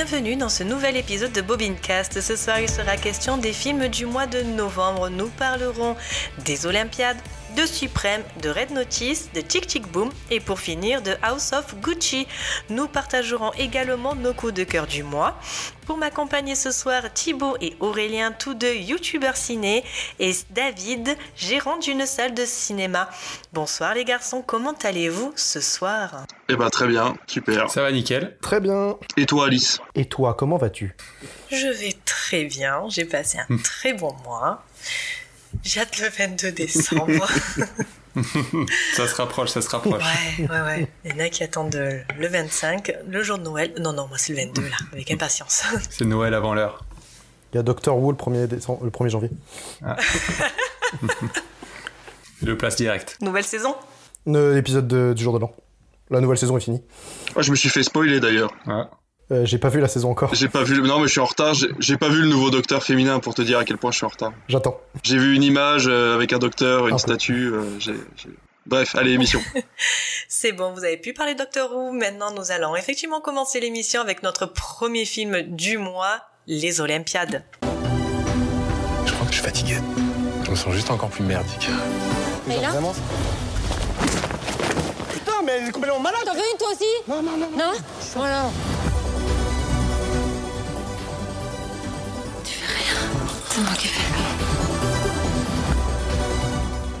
Bienvenue dans ce nouvel épisode de Bobincast. Ce soir, il sera question des films du mois de novembre. Nous parlerons des Olympiades, de Suprême, de Red Notice, de Tic Tic Boom et pour finir de House of Gucci. Nous partagerons également nos coups de cœur du mois. Pour m'accompagner ce soir, Thibaut et Aurélien, tous deux youtubeurs ciné, et David, gérant d'une salle de cinéma. Bonsoir les garçons, comment allez-vous ce soir? Eh ben très bien, super. Ça va nickel. Très bien. Et toi Alice? Et toi, comment vas-tu? Je vais très bien, j'ai passé un très bon mois. J'ai hâte le 22 décembre. ça se rapproche, ça se rapproche. Ouais, ouais, ouais. Il y en a qui attendent le 25, le jour de Noël. Non, non, moi c'est le 22 là, avec impatience. C'est Noël avant l'heure. Il y a Doctor Who le 1er, décembre, le 1er janvier. Ah. le place direct. Nouvelle saison? L'épisode du jour de l'an. La nouvelle saison est finie. Ah, je me suis fait spoiler d'ailleurs. Ah. Euh, j'ai pas vu la saison encore. J'ai pas vu. Non, mais je suis en retard. J'ai pas vu le nouveau docteur féminin pour te dire à quel point je suis en retard. J'attends. J'ai vu une image euh, avec un docteur, une statue. Euh, Bref, allez, émission. C'est bon, vous avez pu parler Docteur Who. Maintenant, nous allons effectivement commencer l'émission avec notre premier film du mois, Les Olympiades. Je crois que je suis fatigué. Je me sens juste encore plus merdique. Et là Vraiment Putain, mais elle est complètement malade T'en veux une toi aussi Non, non, non. Non Voilà. C'est moi qui fais.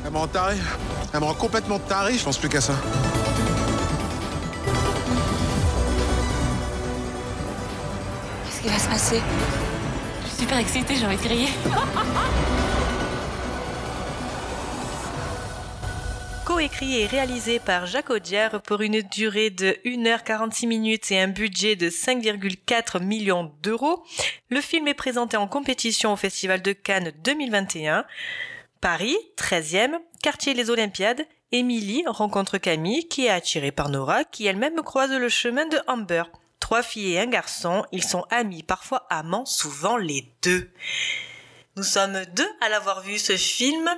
Elle me rend taré. Elle me rend complètement taré, je pense plus qu'à ça. Qu'est-ce qui va se passer? Je suis super excitée, j'ai envie de crier. Coécrit et réalisé par Jacques Audiard pour une durée de 1h46 minutes et un budget de 5,4 millions d'euros, le film est présenté en compétition au Festival de Cannes 2021. Paris, 13e, quartier Les Olympiades, Émilie rencontre Camille qui est attirée par Nora qui elle-même croise le chemin de Amber. Trois filles et un garçon, ils sont amis, parfois amants, souvent les deux. Nous sommes deux à l'avoir vu ce film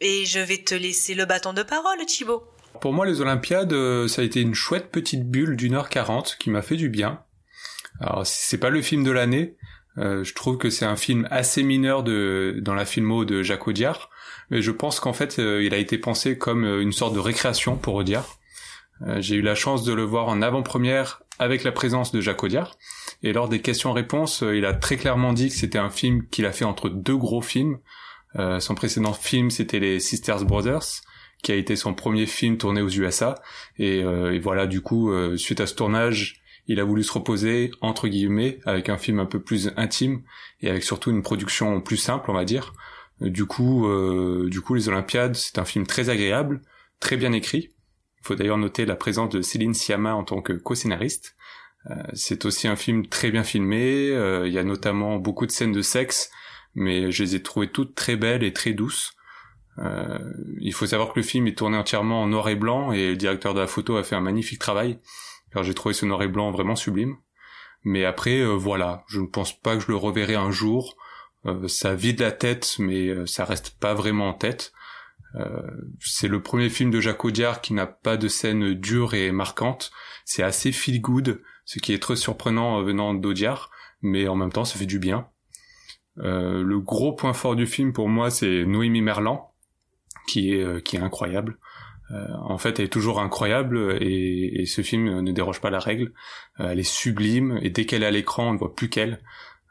et je vais te laisser le bâton de parole, Thibaut. Pour moi, les Olympiades, euh, ça a été une chouette petite bulle d'une heure quarante qui m'a fait du bien. Alors, c'est pas le film de l'année. Euh, je trouve que c'est un film assez mineur de dans la filmo de Jacques Audiard, mais je pense qu'en fait, euh, il a été pensé comme une sorte de récréation pour Audiard. J'ai eu la chance de le voir en avant-première avec la présence de Jacques Audiard, et lors des questions-réponses, il a très clairement dit que c'était un film qu'il a fait entre deux gros films, euh, son précédent film, c'était les Sisters Brothers, qui a été son premier film tourné aux USA. Et, euh, et voilà, du coup, euh, suite à ce tournage, il a voulu se reposer entre guillemets avec un film un peu plus intime et avec surtout une production plus simple, on va dire. Du coup, du coup, les Olympiades, c'est un film très agréable, très bien écrit. Il faut d'ailleurs noter la présence de Céline Sciamma en tant que co-scénariste. c'est aussi un film très bien filmé. Il y a notamment beaucoup de scènes de sexe mais je les ai trouvées toutes très belles et très douces. Euh, il faut savoir que le film est tourné entièrement en noir et blanc et le directeur de la photo a fait un magnifique travail. car j'ai trouvé ce noir et blanc vraiment sublime. Mais après, euh, voilà, je ne pense pas que je le reverrai un jour. Euh, ça vide la tête, mais euh, ça reste pas vraiment en tête. Euh, c'est le premier film de Jacques Audiard qui n'a pas de scène dure et marquante. C'est assez feel good, ce qui est très surprenant venant d'Audiard, mais en même temps, ça fait du bien. Euh, le gros point fort du film pour moi, c'est Noémie Merlan, qui est euh, qui est incroyable. Euh, en fait, elle est toujours incroyable et, et, ce film ne déroge pas à la règle. elle est sublime et dès qu'elle est à l'écran, on ne voit plus qu'elle.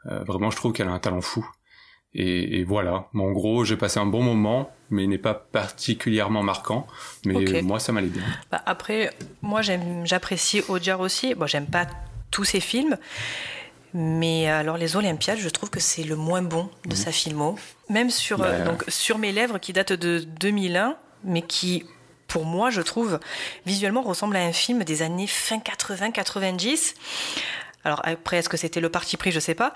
vraiment, je trouve qu'elle a un talent fou. Et, et voilà. en gros, j'ai passé un bon moment, mais il n'est pas particulièrement marquant. Mais moi, ça m'allait bien. Bah après, moi, j'apprécie Audiard aussi. Bon, j'aime pas tous ses films. Mais alors les Olympiades, je trouve que c'est le moins bon de mhm. sa filmo. Même sur, euh, donc, sur mes lèvres qui date de 2001, mais qui, pour moi, je trouve, visuellement ressemble à un film des années fin 80-90. Alors après, est-ce que c'était le parti pris? Je sais pas.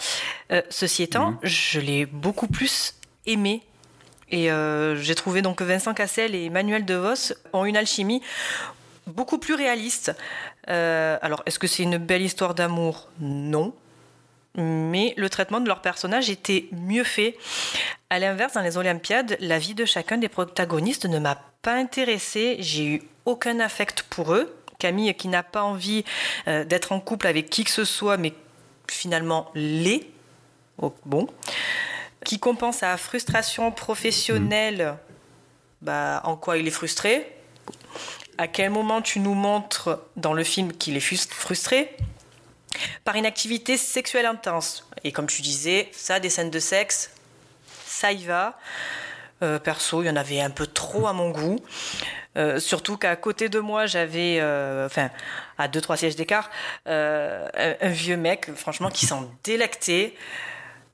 Euh, ceci étant, mhm. je l'ai beaucoup plus aimé. Et euh, j'ai trouvé donc que Vincent Cassel et Emmanuel DeVos ont une alchimie beaucoup plus réaliste. alors, est-ce que c'est une belle histoire d'amour? Non mais le traitement de leurs personnages était mieux fait. À l'inverse, dans les Olympiades, la vie de chacun des protagonistes ne m'a pas intéressée, j'ai eu aucun affect pour eux, Camille qui n'a pas envie euh, d'être en couple avec qui que ce soit, mais finalement l'est. Oh, bon. Qui compense sa frustration professionnelle. Bah, en quoi il est frustré? À quel moment tu nous montres dans le film qu'il est frustré? Par une activité sexuelle intense. Et comme tu disais, ça, des scènes de sexe, ça y va. Euh, perso, il y en avait un peu trop à mon goût. Euh, surtout qu'à côté de moi, j'avais, euh, enfin, à deux trois sièges d'écart, un, vieux mec, franchement, qui s'en délectait.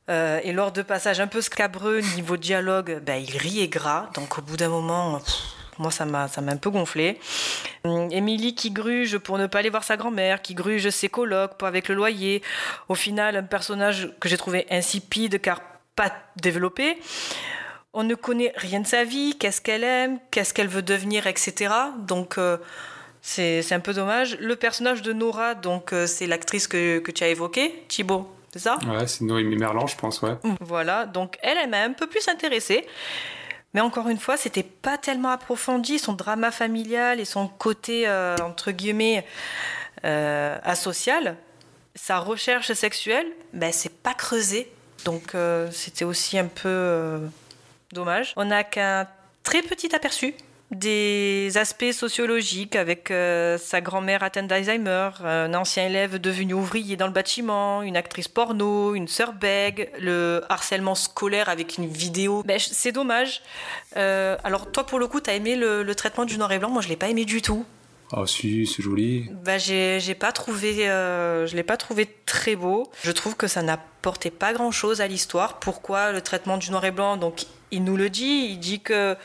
et lors de passages un peu scabreux niveau dialogue, ben, il riait gras. Donc au bout d'un moment, moi ça m'a ça m'a un peu gonflé. Hum, Émilie qui gruge pour ne pas aller voir sa grand-mère, qui gruge ses colocs pour avec le loyer. Au final, un personnage que j'ai trouvé insipide car pas développé. On ne connaît rien de sa vie, qu'est-ce qu'elle aime, qu'est-ce qu'elle veut devenir, etc. Donc euh, c'est un peu dommage. Le personnage de Nora, donc euh, c'est l'actrice que, tu as évoquée, Thibaut, c'est ça? Ouais, c'est Noémie Merlan, je pense, ouais. Voilà, donc elle, elle m'a un peu plus intéressée. Mais encore une fois, c'était pas tellement approfondi. Son drama familial et son côté, euh, entre guillemets, asocial, sa recherche sexuelle, ben, c'est pas creusé. Donc c'était aussi un peu Dommage. On n'a qu'un très petit aperçu des aspects sociologiques avec euh, sa grand-mère atteinte d'Alzheimer, un ancien élève devenu ouvrier dans le bâtiment, une actrice porno, une sœur bègue, le harcèlement scolaire avec une vidéo. Ben, c'est dommage. Euh, alors toi pour le coup, t'as aimé le, traitement du noir et blanc, moi je l'ai pas aimé du tout. Ah si, c'est joli. Bah j'ai, pas trouvé, euh, je l'ai pas trouvé très beau. Je trouve que ça n'apportait pas grand chose à l'histoire. Pourquoi le traitement du noir et blanc? Donc il nous le dit, il dit que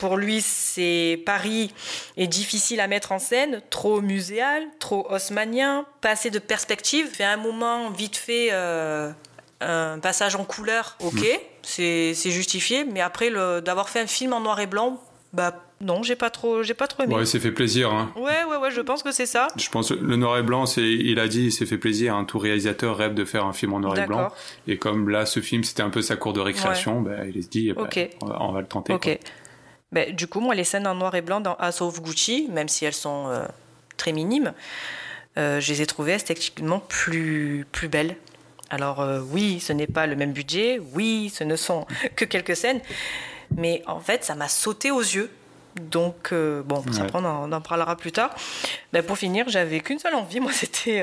pour lui, c'est Paris est difficile à mettre en scène, trop muséal, trop haussmanien, pas assez de perspective. Fait un moment vite fait euh, un passage en couleur, ok, mm. c'est justifié, mais après d'avoir fait un film en noir et blanc, bah non, j'ai pas trop, j'ai pas trop aimé. Ouais, il s'est fait plaisir. Hein. Ouais, ouais, ouais, je pense que c'est ça. Je pense le noir et blanc, c'est, il a dit, il s'est fait plaisir. Hein. Tout réalisateur rêve de faire un film en noir et blanc. Et comme là, ce film, c'était un peu sa cour de récréation, bah, il s'est dit, bah, on, va, le tenter. Ok. Bah, du coup, moi, les scènes en noir et blanc dans of Gucci, même si elles sont euh, très minimes, euh, je les ai trouvées esthétiquement plus, plus belles. Alors euh, oui, ce n'est pas le même budget, oui, ce ne sont que quelques scènes, mais en fait, ça m'a sauté aux yeux donc, bon, ça on, en, parlera plus tard. Ben, pour finir, j'avais qu'une seule envie, moi, c'était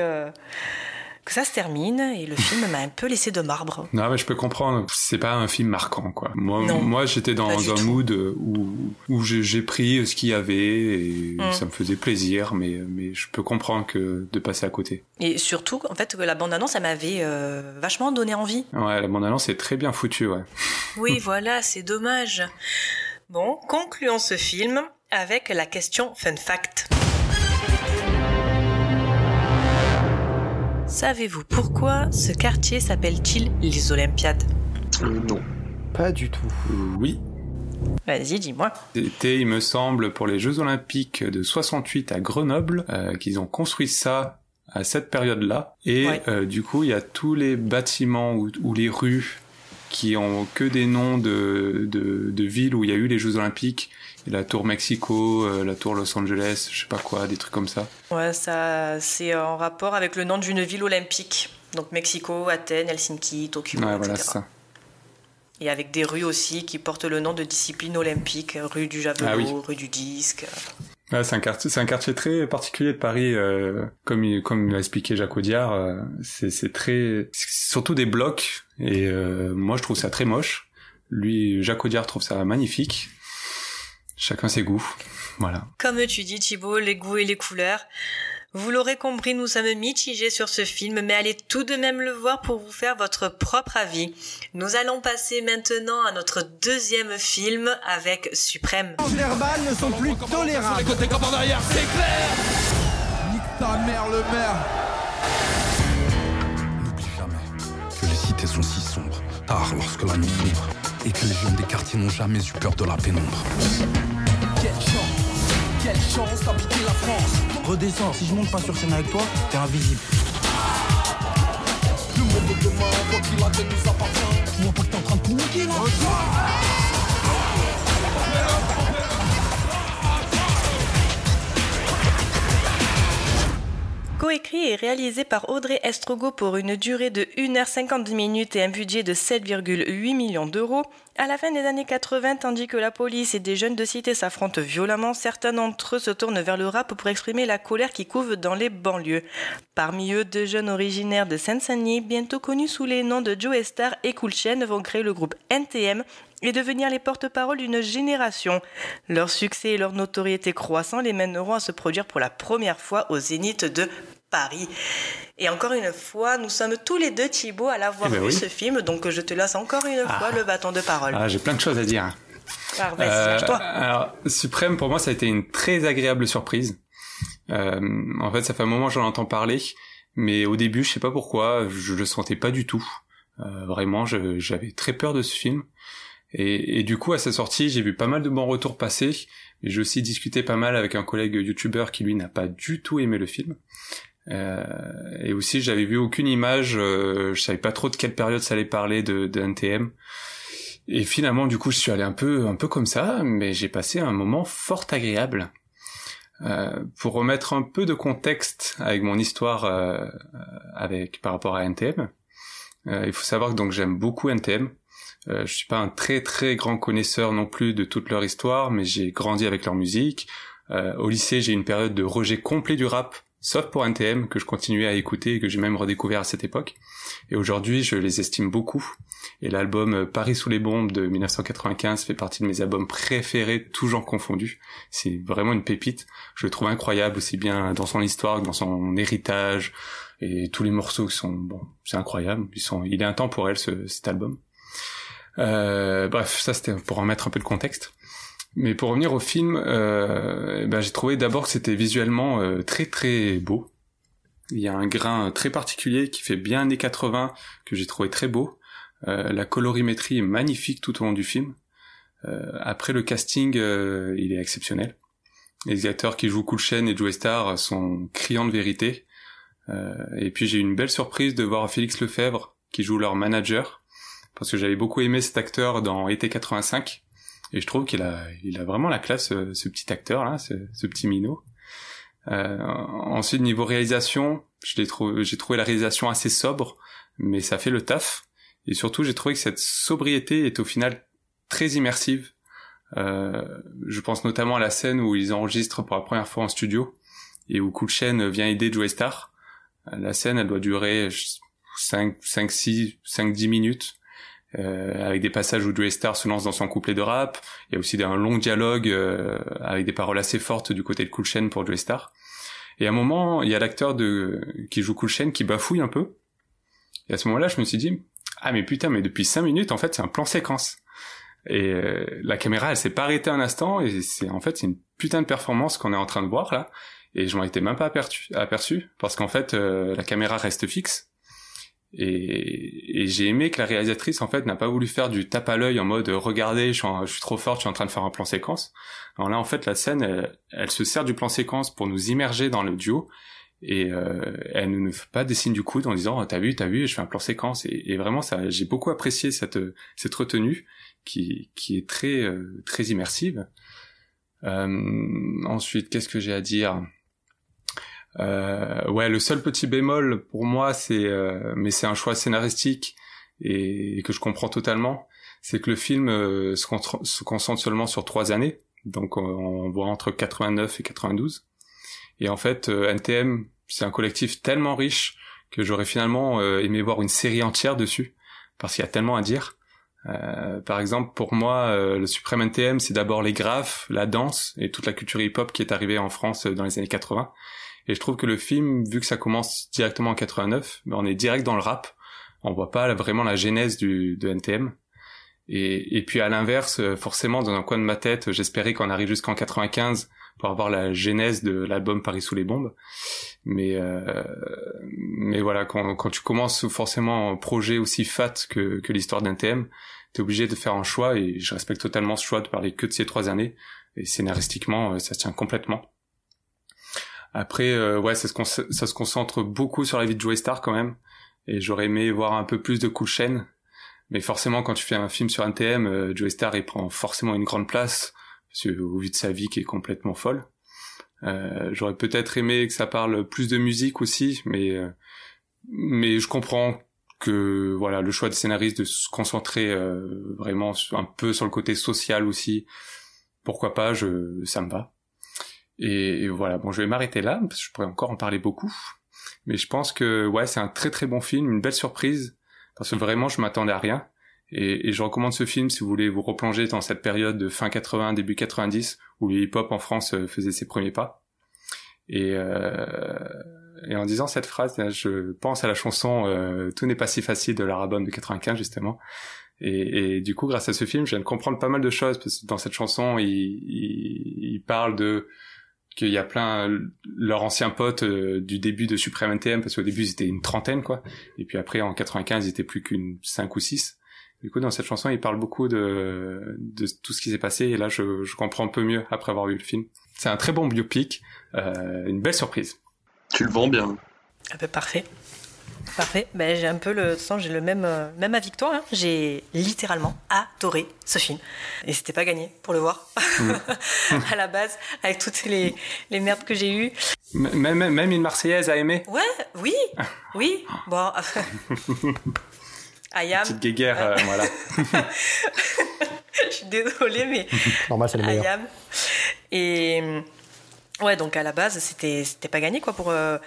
que ça se termine et le film m'a un peu laissé de marbre. Non, mais je peux comprendre. C'est pas un film marquant, quoi. Moi, moi j'étais dans un mood où, où j'ai pris ce qu'il y avait et mm. ça me faisait plaisir, mais, mais je peux comprendre que de passer à côté. Et surtout, en fait, que la bande-annonce, ça m'avait euh, vachement donné envie. Ouais, la bande-annonce est très bien foutue, ouais. Oui, voilà, c'est dommage. Bon, concluons ce film avec la question fun fact. Savez-vous pourquoi ce quartier s'appelle-t-il les Olympiades euh, Non. Pas du tout. oui. Vas-y, dis-moi. C'était, il me semble, pour les Jeux Olympiques de 68 à Grenoble, euh, qu'ils ont construit ça à cette période-là. Et euh, du coup, il y a tous les bâtiments ou les rues qui ont que des noms de, de, de, villes où il y a eu les Jeux Olympiques. La tour Mexico, euh, la tour Los Angeles, je sais pas quoi, des trucs comme ça. Ouais, ça, c'est en rapport avec le nom d'une ville olympique. Donc Mexico, Athènes, Helsinki, Tokyo, ouais, Voilà, ça. Et avec des rues aussi qui portent le nom de disciplines olympiques, rue du javelot, ah rue du disque. Ouais, c'est un quartier, c'est un quartier très particulier de Paris, euh, comme comme l'a expliqué Jacques Audiard. Euh, c'est c'est très, surtout des blocs. Et moi, je trouve ça très moche. Lui, Jacques Audiard trouve ça magnifique. Chacun ses goûts, voilà. Comme tu dis Thibault, les goûts et les couleurs. Vous l'aurez compris, nous sommes mitigés sur ce film, mais allez tout de même le voir pour vous faire votre propre avis. Nous allons passer maintenant à notre deuxième film avec Suprême. Les verbales ne sont plus tolérables. Côté comme en arrière, c'est clair Nique ta mère, le maire N'oublie jamais que les cités sont si sombres, tard lorsque la nuit sombre, et que les jeunes des quartiers n'ont jamais eu peur de la pénombre. Chance d'habiter la France. Redescends, si je monte pas sur scène avec toi, t'es invisible. Coécrit et réalisé par Audrey Estrogo pour une durée de 1h50 minutes et un budget de 7,8 millions d'euros, à la fin des années 80, tandis que la police et des jeunes de cité s'affrontent violemment, certains d'entre eux se tournent vers le rap pour exprimer la colère qui couve dans les banlieues. Parmi eux, deux jeunes originaires de Seine-Saint-Denis, bientôt connus sous les noms de Joe Star et Cool vont créer le groupe NTM et devenir les porte-parole d'une génération. Leur succès et leur notoriété croissant les mèneront à se produire pour la première fois au Zénith de Paris. Et encore une fois, nous sommes tous les deux, Thibaut, à l'avoir Eh ben vu oui. ce film, donc je te laisse encore une fois le bâton de parole. Ah, j'ai plein de choses à dire. Euh, alors, Suprême, pour moi, ça a été une très agréable surprise. Euh, en fait, ça fait un moment que j'en entends parler, mais au début, je sais pas pourquoi, je le sentais pas du tout. Euh, vraiment, j'avais très peur de ce film. Et, et du coup, à sa sortie, j'ai vu pas mal de bons retours passer. J'ai aussi discuté pas mal avec un collègue youtubeur qui, lui, n'a pas du tout aimé le film. Euh, et aussi, j'avais vu aucune image, euh, je savais pas trop de quelle période ça allait parler de, de NTM. Et finalement, du coup, je suis allé un peu, un peu comme ça, mais j'ai passé un moment fort agréable. Euh, pour remettre un peu de contexte avec mon histoire euh, avec par rapport à NTM, euh, il faut savoir que donc j'aime beaucoup NTM. Euh, je suis pas un très très grand connaisseur non plus de toute leur histoire, mais j'ai grandi avec leur musique. Euh, au lycée, j'ai une période de rejet complet du rap, sauf pour NTM que je continuais à écouter et que j'ai même redécouvert à cette époque. Et aujourd'hui, je les estime beaucoup. Et l'album euh, Paris sous les bombes de 1995 fait partie de mes albums préférés, tous genres confondus. C'est vraiment une pépite. Je le trouve incroyable aussi bien dans son histoire que dans son héritage et tous les morceaux qui sont bon, c'est incroyable. Ils sont, il est intemporel ce, cet album. Euh, bref, ça c'était pour en mettre un peu de contexte. Mais pour revenir au film, euh, ben, j'ai trouvé d'abord que c'était visuellement euh, très très beau. Il y a un grain très particulier qui fait bien années 80 que j'ai trouvé très beau. Euh, la colorimétrie est magnifique tout au long du film. Euh, après le casting, euh, il est exceptionnel. Les acteurs qui jouent Cool Chain et Joe Star sont criants de vérité. Euh, et puis j'ai eu une belle surprise de voir Félix Lefebvre qui joue leur manager, parce que j'avais beaucoup aimé cet acteur dans Été 85. Et je trouve qu'il a, il a vraiment la classe, ce, ce petit acteur là, ce, ce petit minot. Euh, ensuite niveau réalisation, je l'ai trouvé, j'ai trouvé la réalisation assez sobre, mais ça fait le taf. Et surtout, j'ai trouvé que cette sobriété est au final très immersive. Euh, je pense notamment à la scène où ils enregistrent pour la première fois en studio et où Chain vient aider Joey Star. La scène, elle doit durer 5, 5, 6, 5, 10 minutes. Euh, avec des passages où Joey Star se lance dans son couplet de rap. Il y a aussi un long dialogue euh, avec des paroles assez fortes du côté de Cool Chain pour Joey Star. Et à un moment, il y a l'acteur de qui joue Cool Chain qui bafouille un peu. Et à ce moment-là, je me suis dit, ah mais putain, mais depuis 5 minutes, en fait, c'est un plan séquence. Et euh, la caméra, elle s'est pas arrêtée un instant, et c'est en fait c'est une putain de performance qu'on est en train de voir là. Et je m'en étais même pas aperçu, aperçu parce qu'en fait, euh, la caméra reste fixe. Et, et j'ai aimé que la réalisatrice en fait n'a pas voulu faire du tape à l'œil en mode regardez je suis, trop forte je suis en train de faire un plan séquence. Alors là en fait la scène elle, elle se sert du plan séquence pour nous immerger dans le duo. Et euh, elle ne nous fait pas des signes du coude en disant oh, t'as vu t'as vu je fais un plan séquence. Et, et vraiment ça j'ai beaucoup apprécié cette cette retenue qui qui est très euh, très immersive. Euh, ensuite qu'est-ce que j'ai à dire? Euh, ouais, le seul petit bémol pour moi, c'est, euh, mais c'est un choix scénaristique et, que je comprends totalement, c'est que le film euh, se, concentre seulement sur trois années, donc on, on voit entre 89 et 92. Et en fait, euh, NTM, c'est un collectif tellement riche que j'aurais finalement euh, aimé voir une série entière dessus, parce qu'il y a tellement à dire. Euh, par exemple, pour moi, le suprême NTM, c'est d'abord les graphes, la danse et toute la culture hip-hop qui est arrivée en France dans les années 80. Et je trouve que le film, vu que ça commence directement en 89, ben on est direct dans le rap. On voit pas vraiment la genèse du, de NTM. Et, et puis à l'inverse, euh, forcément, dans un coin de ma tête, j'espérais qu'on arrive jusqu'en 95 pour avoir la genèse de l'album Paris sous les bombes. Mais euh, mais voilà, quand, quand tu commences forcément un projet aussi fat que, que l'histoire d'NTM, t'es obligé de faire un choix et je respecte totalement ce choix de parler que de ces trois années. Et scénaristiquement, euh, ça tient complètement. Après, euh, ouais, ça se, ça se concentre beaucoup sur la vie de Joey Star quand même. Et j'aurais aimé voir un peu plus de Chain. Mais forcément, quand tu fais un film sur NTM, euh, Joey Star, il prend forcément une grande place, parce que, au vu de sa vie qui est complètement folle. Euh, J'aurais peut-être aimé que ça parle plus de musique aussi, mais euh, mais je comprends que voilà le choix des scénaristes de se concentrer euh, vraiment un peu sur le côté social aussi. Pourquoi pas Je ça me va. Et, et voilà, bon, je vais m'arrêter là parce que je pourrais encore en parler beaucoup. Mais je pense que ouais, c'est un très très bon film, une belle surprise parce que vraiment je m'attendais à rien. Et, et, je recommande ce film si vous voulez vous replonger dans cette période de fin 80, début 90 où le hip-hop en France euh, faisait ses premiers pas. Et, euh, et en disant cette phrase, je pense à la chanson euh, Tout n'est pas si facile de la Rabonne de 95 justement. Et, et, du coup, grâce à ce film, je viens de comprendre pas mal de choses parce que dans cette chanson, il, il, il parle de qu'il y a plein leurs anciens potes euh, du début de Supreme NTM parce qu'au début ils étaient une trentaine quoi. Et puis après en 95 ils étaient plus qu'une cinq ou six. Du coup dans cette chanson il parle beaucoup de de tout ce qui s'est passé. Et là je, je comprends un peu mieux après avoir vu le film. C'est un très bon biopic euh, une belle surprise. Tu le vends bien. Ah ben, parfait Parfait. Ben, j'ai un peu le sens, j'ai le même, euh, même avis que toi. Hein. J'ai littéralement adoré ce film. Et c'était pas gagné pour le voir. À la base, avec toutes les, les merdes que j'ai eues. Même, même une Marseillaise a aimé? Ouais, oui. Oui. Bon. Ayam. Petite guéguerre, euh, voilà. Je suis désolée, mais. Normal, c'est le meilleur. Ayam. Et. Ouais, donc à la base, c'était pas gagné, quoi, pour. Euh,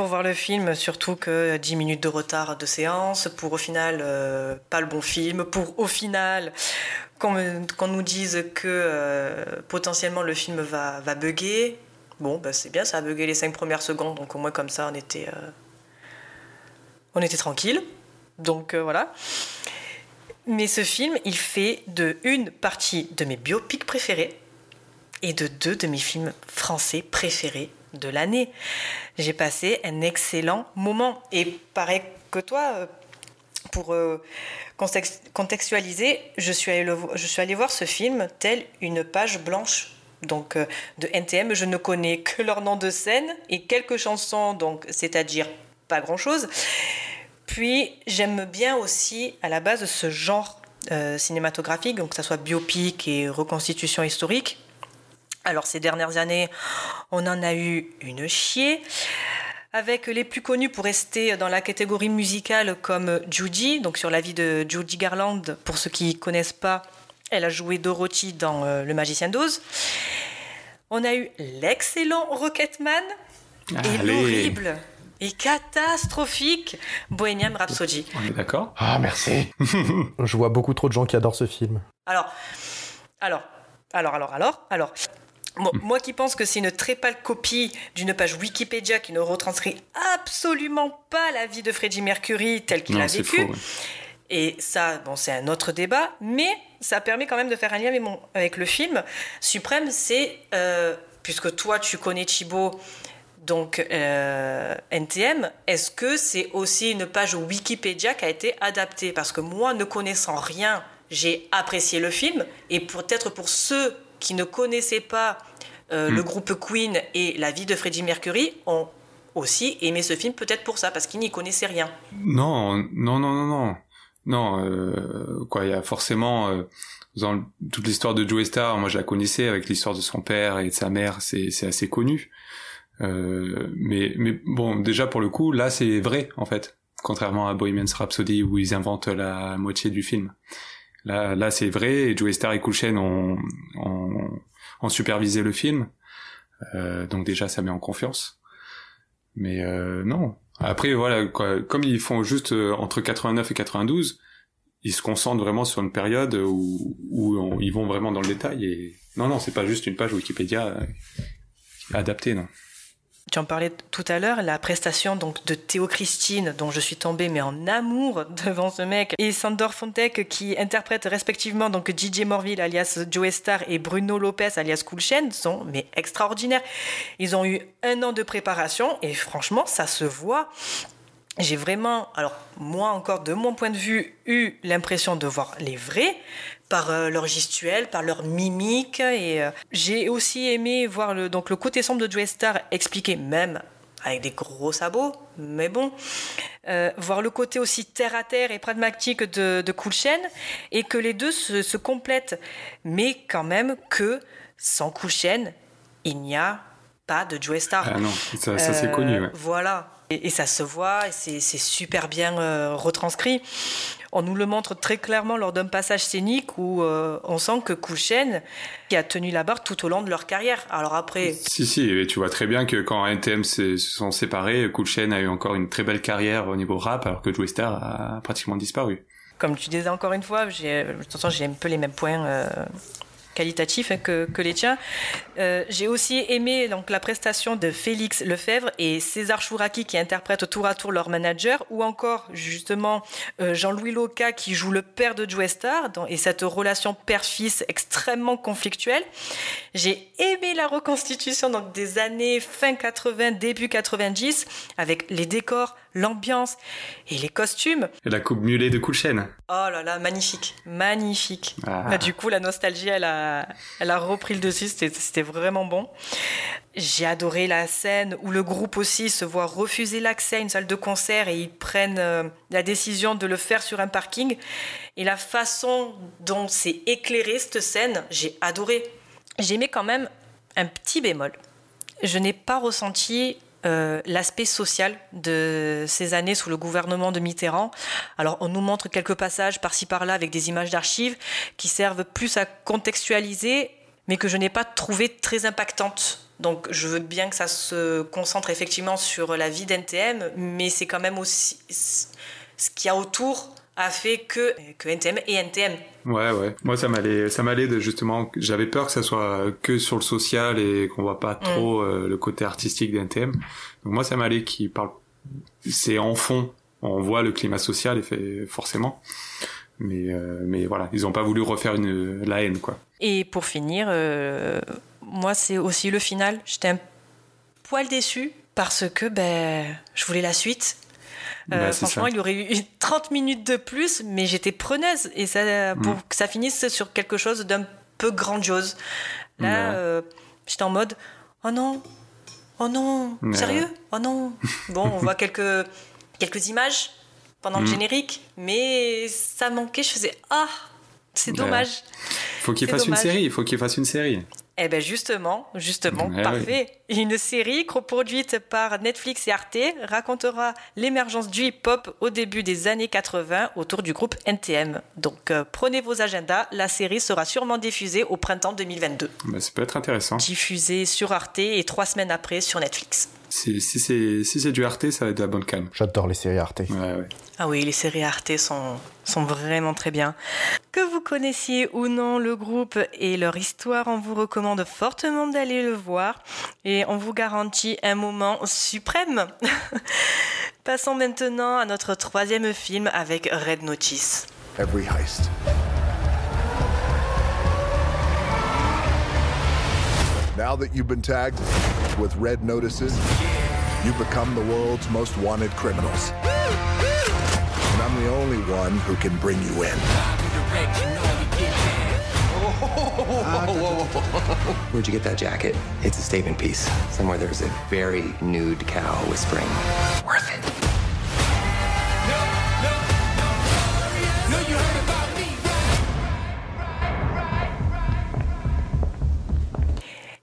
pour voir le film, surtout que 10 minutes de retard de séance, pour au final euh, pas le bon film, pour au final qu'on nous dise que euh, potentiellement le film va, va bugger. Bon, bah c'est bien, ça a bugué les 5 premières secondes, donc au moins comme ça on était, euh, on était tranquille. Donc voilà. Mais ce film, il fait de une partie de mes biopics préférés et de deux de mes films français préférés de l'année. J'ai passé un excellent moment. Et pareil que toi, euh, pour euh, contextualiser, je suis, allée voir ce film tel une page blanche. Donc euh, de NTM, je ne connais que leur nom de scène et quelques chansons, donc c'est-à-dire pas grand-chose. Puis j'aime bien aussi à la base ce genre cinématographique, donc que ce soit biopic et reconstitution historique. Alors ces dernières années, on en a eu une chier. Avec les plus connus pour rester dans la catégorie musicale comme Judy, donc sur la vie de Judy Garland, pour ceux qui ne connaissent pas, elle a joué Dorothy dans euh, Le Magicien d'Oz. On a eu l'excellent Rocketman et l'horrible et catastrophique Bohemian Rhapsody. on est d'accord Ah, merci. Je vois beaucoup trop de gens qui adorent ce film. Alors, alors, alors, alors, alors, alors. Bon, moi qui pense que c'est une très pâle copie d'une page Wikipédia qui ne retranscrit absolument pas la vie de Freddie Mercury tel qu'il Non, a c'est vécu. faux. ouais. Et ça, bon, c'est un autre débat, mais ça permet quand même de faire un lien avec, mon- avec le film. Suprême, c'est, euh, puisque toi tu connais Thibaut, donc euh, NTM, est-ce que c'est aussi une page Wikipédia qui a été adaptée? Parce que moi, ne connaissant rien, j'ai apprécié le film, et peut-être pour ceux qui ne connaissaient pas euh, Hmm. le groupe Queen et la vie de Freddie Mercury, ont aussi aimé ce film, peut-être pour ça, parce qu'ils n'y connaissaient rien. Non, non, non, non, non. Non, euh, quoi, il y a forcément euh, dans toute l'histoire de Joey Star, moi je la connaissais avec l'histoire de son père et de sa mère, c'est c'est assez connu. Euh, mais mais bon, déjà pour le coup, là c'est vrai en fait, contrairement à Bohemian Rhapsody où ils inventent la moitié du film. Là là c'est vrai et Joey Star et Chain ont, ont ont supervisé le film, Euh, donc déjà ça met en confiance. Mais euh, non, après, voilà, quoi, comme ils font juste euh, entre 89 et 92, ils se concentrent vraiment sur une période où, où ils vont vraiment dans le détail. Et non, non, c'est pas juste une page Wikipédia euh, adaptée, non. Tu en parlais tout à l'heure, la prestation donc de Théo Christine, dont je suis tombée mais en amour devant ce mec, et Sandor Fontek qui interprète respectivement donc DJ Morville alias Joe Star et Bruno Lopez alias Cool Chain sont mais extraordinaires. Ils ont eu un an de préparation et franchement ça se voit. J'ai vraiment, alors moi encore de mon point de vue, eu l'impression de voir les vrais par euh, leur gestuelle, par leur mimique. Et euh, j'ai aussi aimé voir le, donc le côté sombre de Joe Star expliqué même avec des gros sabots, mais bon. Euh, voir le côté aussi terre à terre et pragmatique de, de Cool Chain et que les deux se, se complètent. Mais quand même que sans Cool Chain, il n'y a pas de Joe Star. Ah non, ça, ça c'est connu. Ouais. Voilà. Et, et, ça se voit, et c'est super bien euh, retranscrit. On nous le montre très clairement lors d'un passage scénique où euh, on sent que Kulchen qui a tenu la barre tout au long de leur carrière. Alors après. Si, si, et tu vois très bien que quand NTM se sont séparés, Kulchen a eu encore une très belle carrière au niveau rap, alors que Joey Star a pratiquement disparu. Comme tu disais encore une fois, j'ai, j'ai un peu les mêmes points. Euh qualitatif hein, que, les tiens. Euh, j'ai aussi aimé donc, la prestation de Félix Lefebvre et César Chouraki qui interprètent tour à tour leur manager, ou encore justement euh, Jean-Louis Loca qui joue le père de Joe Star et cette relation père-fils extrêmement conflictuelle. J'ai aimé la reconstitution donc, des années fin 80, début 90 avec les décors, l'ambiance et les costumes. Et la coupe mulet de Kulchen. Oh là là, magnifique, magnifique. Ah. Bah, du coup, la nostalgie, elle a, elle a repris le dessus, c'était vraiment bon. J'ai adoré la scène où le groupe aussi se voit refuser l'accès à une salle de concert et ils prennent euh, la décision de le faire sur un parking. Et la façon dont c'est éclairé cette scène, j'ai adoré. J'ai aimé quand même un petit bémol. Je n'ai pas ressenti euh, l'aspect social de ces années sous le gouvernement de Mitterrand. Alors on nous montre quelques passages par-ci par-là avec des images d'archives qui servent plus à contextualiser, mais que je n'ai pas trouvé très impactantes. Donc je veux bien que ça se concentre effectivement sur la vie d'NTM, mais c'est quand même aussi ce qu'il y a autour a fait que, que NTM et NTM. Ouais, ouais. Moi, ça m'allait, ça m'allait de justement, j'avais peur que ça soit que sur le social et qu'on voit pas trop mm. euh, le côté artistique d'NTM. Donc moi, ça m'allait qui parle, c'est en fond, on voit le climat social et fait forcément. Mais, euh, mais voilà, ils ont pas voulu refaire une, la haine, quoi. Et pour finir, euh, moi, c'est aussi le final. J'étais un poil déçu parce que ben, je voulais la suite bah, euh, franchement, il y aurait eu 30 minutes de plus, mais j'étais preneuse et ça, pour mm. que ça finisse sur quelque chose d'un peu grandiose. Là, euh, j'étais en mode Oh non, oh non, sérieux Oh non. Bon, on voit quelques, quelques images pendant le mm. générique, mais ça manquait. Je faisais Ah, c'est dommage. Faut qu'il fasse une série. Il faut qu'il fasse une série. Eh bien justement, justement, eh parfait. Une série coproduite par Netflix et Arte racontera l'émergence du hip-hop au début des années 80 autour du groupe NTM. Donc euh, prenez vos agendas, la série sera sûrement diffusée au printemps 2022. Bah, ça peut être intéressant. Diffusée sur Arte et trois semaines après sur Netflix. Si, si c'est si du Arte, ça va être de la bonne calme. J'adore les séries Arte. Ouais, ouais. Ah oui, les séries Arte sont, sont vraiment très bien. Que vous connaissiez ou non le groupe et leur histoire, on vous recommande fortement d'aller le voir et on vous garantit un moment suprême. Passons maintenant à notre troisième film avec Red Notice. Now that you've been tagged with red notices, become the world's most wanted criminals. The only one who can bring you in. Where'd you get that jacket? It's a statement piece. Somewhere there's a very nude cow whispering, worth it.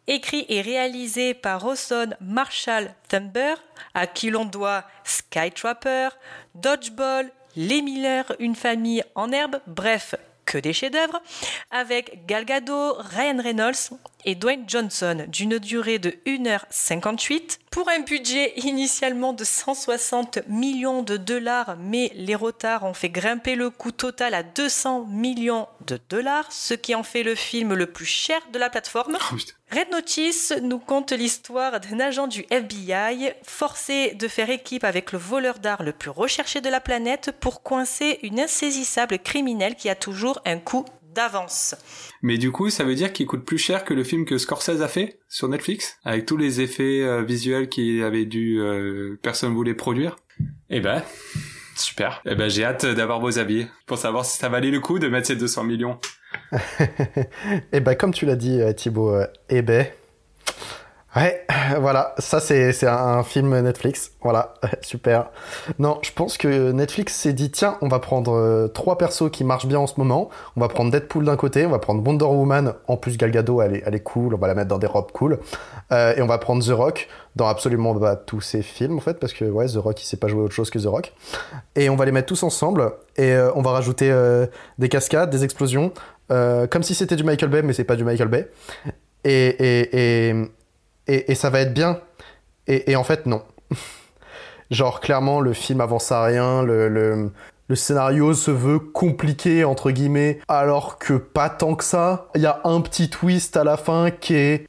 écrit et réalisé par Rosson Marshall Thumber, à qui l'on doit Skytrapper, Dodgeball, Les Miller, Une famille en herbe, bref, que des chefs-d'œuvre, avec Gal Gadot, Ryan Reynolds et Dwayne Johnson, d'une durée de 1h58, pour un budget initialement de 160 millions de dollars, mais les retards ont fait grimper le coût total à 200 millions de dollars, ce qui en fait le film le plus cher de la plateforme. Oh, Red Notice nous conte l'histoire d'un agent du FBI forcé de faire équipe avec le voleur d'art le plus recherché de la planète pour coincer une insaisissable criminelle qui a toujours un coup d'avance. Mais du coup, ça veut dire qu'il coûte plus cher que le film que Scorsese a fait sur Netflix, avec tous les effets euh, visuels qu'il avait dû, euh, personne voulait produire? Eh ben, super. Eh ben, j'ai hâte d'avoir vos avis pour savoir si ça valait le coup de mettre ces 200 millions. eh ben, comme tu l'as dit, euh, Thibaut, eh ben, Ouais, voilà, ça c'est un film Netflix, voilà, super. Non, je pense que Netflix s'est dit tiens, on va prendre euh, trois persos qui marchent bien en ce moment. On va prendre Deadpool d'un côté, on va prendre Wonder Woman. En plus, Gal Gadot, elle est, elle est cool, on va la mettre dans des robes cool. Euh, et on va prendre The Rock dans absolument bah, tous ses films en fait, parce que ouais, The Rock il sait pas jouer autre chose que The Rock. Et on va les mettre tous ensemble et euh, on va rajouter euh, des cascades, des explosions, euh, comme si c'était du Michael Bay, mais c'est pas du Michael Bay. Et, et, et, et, ça va être bien. Et, en fait, non. Genre, clairement, le film avance à rien, le, scénario se veut compliqué, entre guillemets, alors que pas tant que ça. Il y a un petit twist à la fin qui est.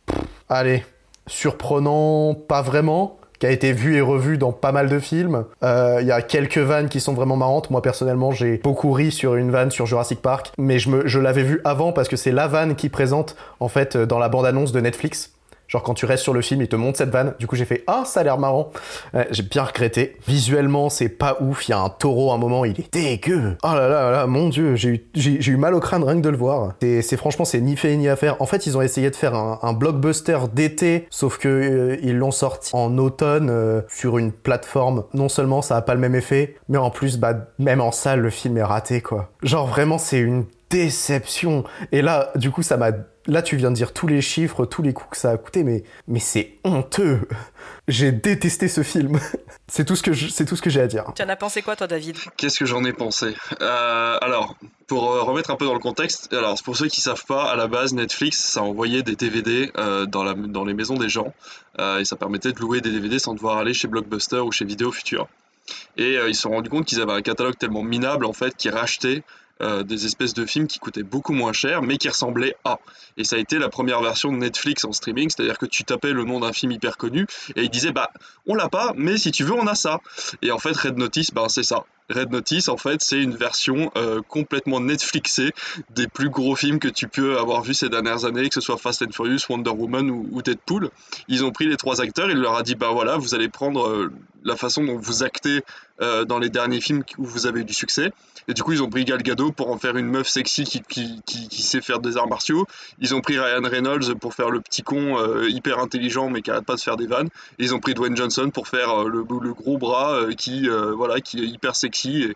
allez, surprenant, pas vraiment qui a été vu et revu dans pas mal de films. Euh, Il y a quelques vannes qui sont vraiment marrantes. Moi personnellement, j'ai beaucoup ri sur une vanne sur Jurassic Park, mais je, je l'avais vu avant parce que c'est la vanne qui présente en fait dans la bande-annonce de Netflix. Genre quand tu restes sur le film, il te montre cette vanne. Du coup, j'ai fait ah, ça a l'air marrant. Euh, j'ai bien regretté. Visuellement, c'est pas ouf. Il y a un taureau à un moment, il est dégueu. Oh là là là, mon dieu, j'ai eu, j'ai, eu mal au crâne rien que de le voir. C'est franchement, c'est ni fait ni à faire. En fait, ils ont essayé de faire un, un blockbuster d'été, sauf que euh, ils l'ont sorti en automne euh, sur une plateforme. Non seulement ça a pas le même effet, mais en plus, bah même en salle, le film est raté quoi. Genre vraiment, c'est une déception. Et là, du coup, ça m'a. Là, tu viens de dire tous les chiffres, tous les coûts que ça a coûté, mais, mais c'est honteux. J'ai détesté ce film. c'est tout ce que je- c'est tout ce que j'ai à dire. Tu en as pensé quoi, toi, David? Qu'est-ce que j'en ai pensé? Euh, Alors, pour euh, remettre un peu dans le contexte, alors pour ceux qui savent pas, à la base, Netflix, ça envoyait des DVD euh, dans, la, dans les maisons des gens euh, et ça permettait de louer des DVD sans devoir aller chez Blockbuster ou chez Vidéo Future. Et euh, ils se sont rendus compte qu'ils avaient un catalogue tellement minable en fait qu'ils rachetaient euh, des espèces de films qui coûtaient beaucoup moins cher mais qui ressemblaient à. Et ça a été la première version de Netflix en streaming, c'est-à-dire que tu tapais le nom d'un film hyper connu et ils disaient bah on l'a pas mais si tu veux on a ça. Et en fait Red Notice ben c'est ça. Red Notice, en fait, c'est une version euh, complètement Netflixée des plus gros films que tu peux avoir vus ces dernières années, que ce soit Fast and Furious, Wonder Woman ou, ou Deadpool. Ils ont pris les trois acteurs, il leur a dit bah voilà, vous allez prendre euh, la façon dont vous actez euh, dans les derniers films où vous avez eu du succès. Et du coup, ils ont pris Gal Gadot pour en faire une meuf sexy qui, sait faire des arts martiaux. Ils ont pris Ryan Reynolds pour faire le petit con hyper intelligent mais qui arrête pas de faire des vannes. Et ils ont pris Dwayne Johnson pour faire le, le gros bras qui, voilà, qui est hyper sexy et,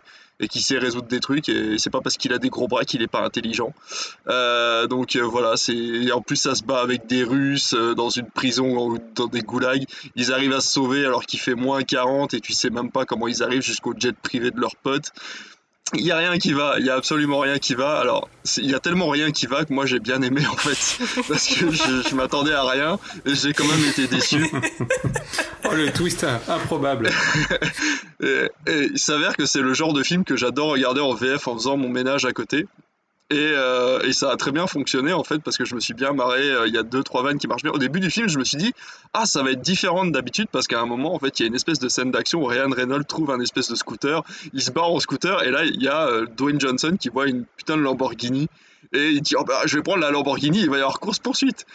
qui sait résoudre des trucs. Et c'est pas parce qu'il a des gros bras qu'il est pas intelligent. Euh, donc euh, voilà, c'est en plus ça se bat avec des Russes euh, dans une prison ou dans des goulags. Ils arrivent à se sauver alors qu'il fait moins 40 et tu sais même pas comment ils arrivent jusqu'au jet privé de leurs potes. Il y a rien qui va, il y a absolument rien qui va. Alors, il y a tellement rien qui va que moi j'ai bien aimé en fait, parce que je, je m'attendais à rien et j'ai quand même été déçu. Oh, le twist improbable. Et, et il s'avère que c'est le genre de film que j'adore regarder en VF en faisant mon ménage à côté. Et, euh, et ça a très bien fonctionné en fait parce que je me suis bien marré. euh, Il y a deux trois vannes qui marchent bien. Au début du film, je me suis dit ah ça va être différent d'habitude parce qu'à un moment en fait il y a une espèce de scène d'action où Ryan Reynolds trouve un espèce de scooter. Il se barre en scooter et là il y a euh, Dwayne Johnson qui voit une putain de Lamborghini et il dit oh bah je vais prendre la Lamborghini. Il va y avoir course poursuite.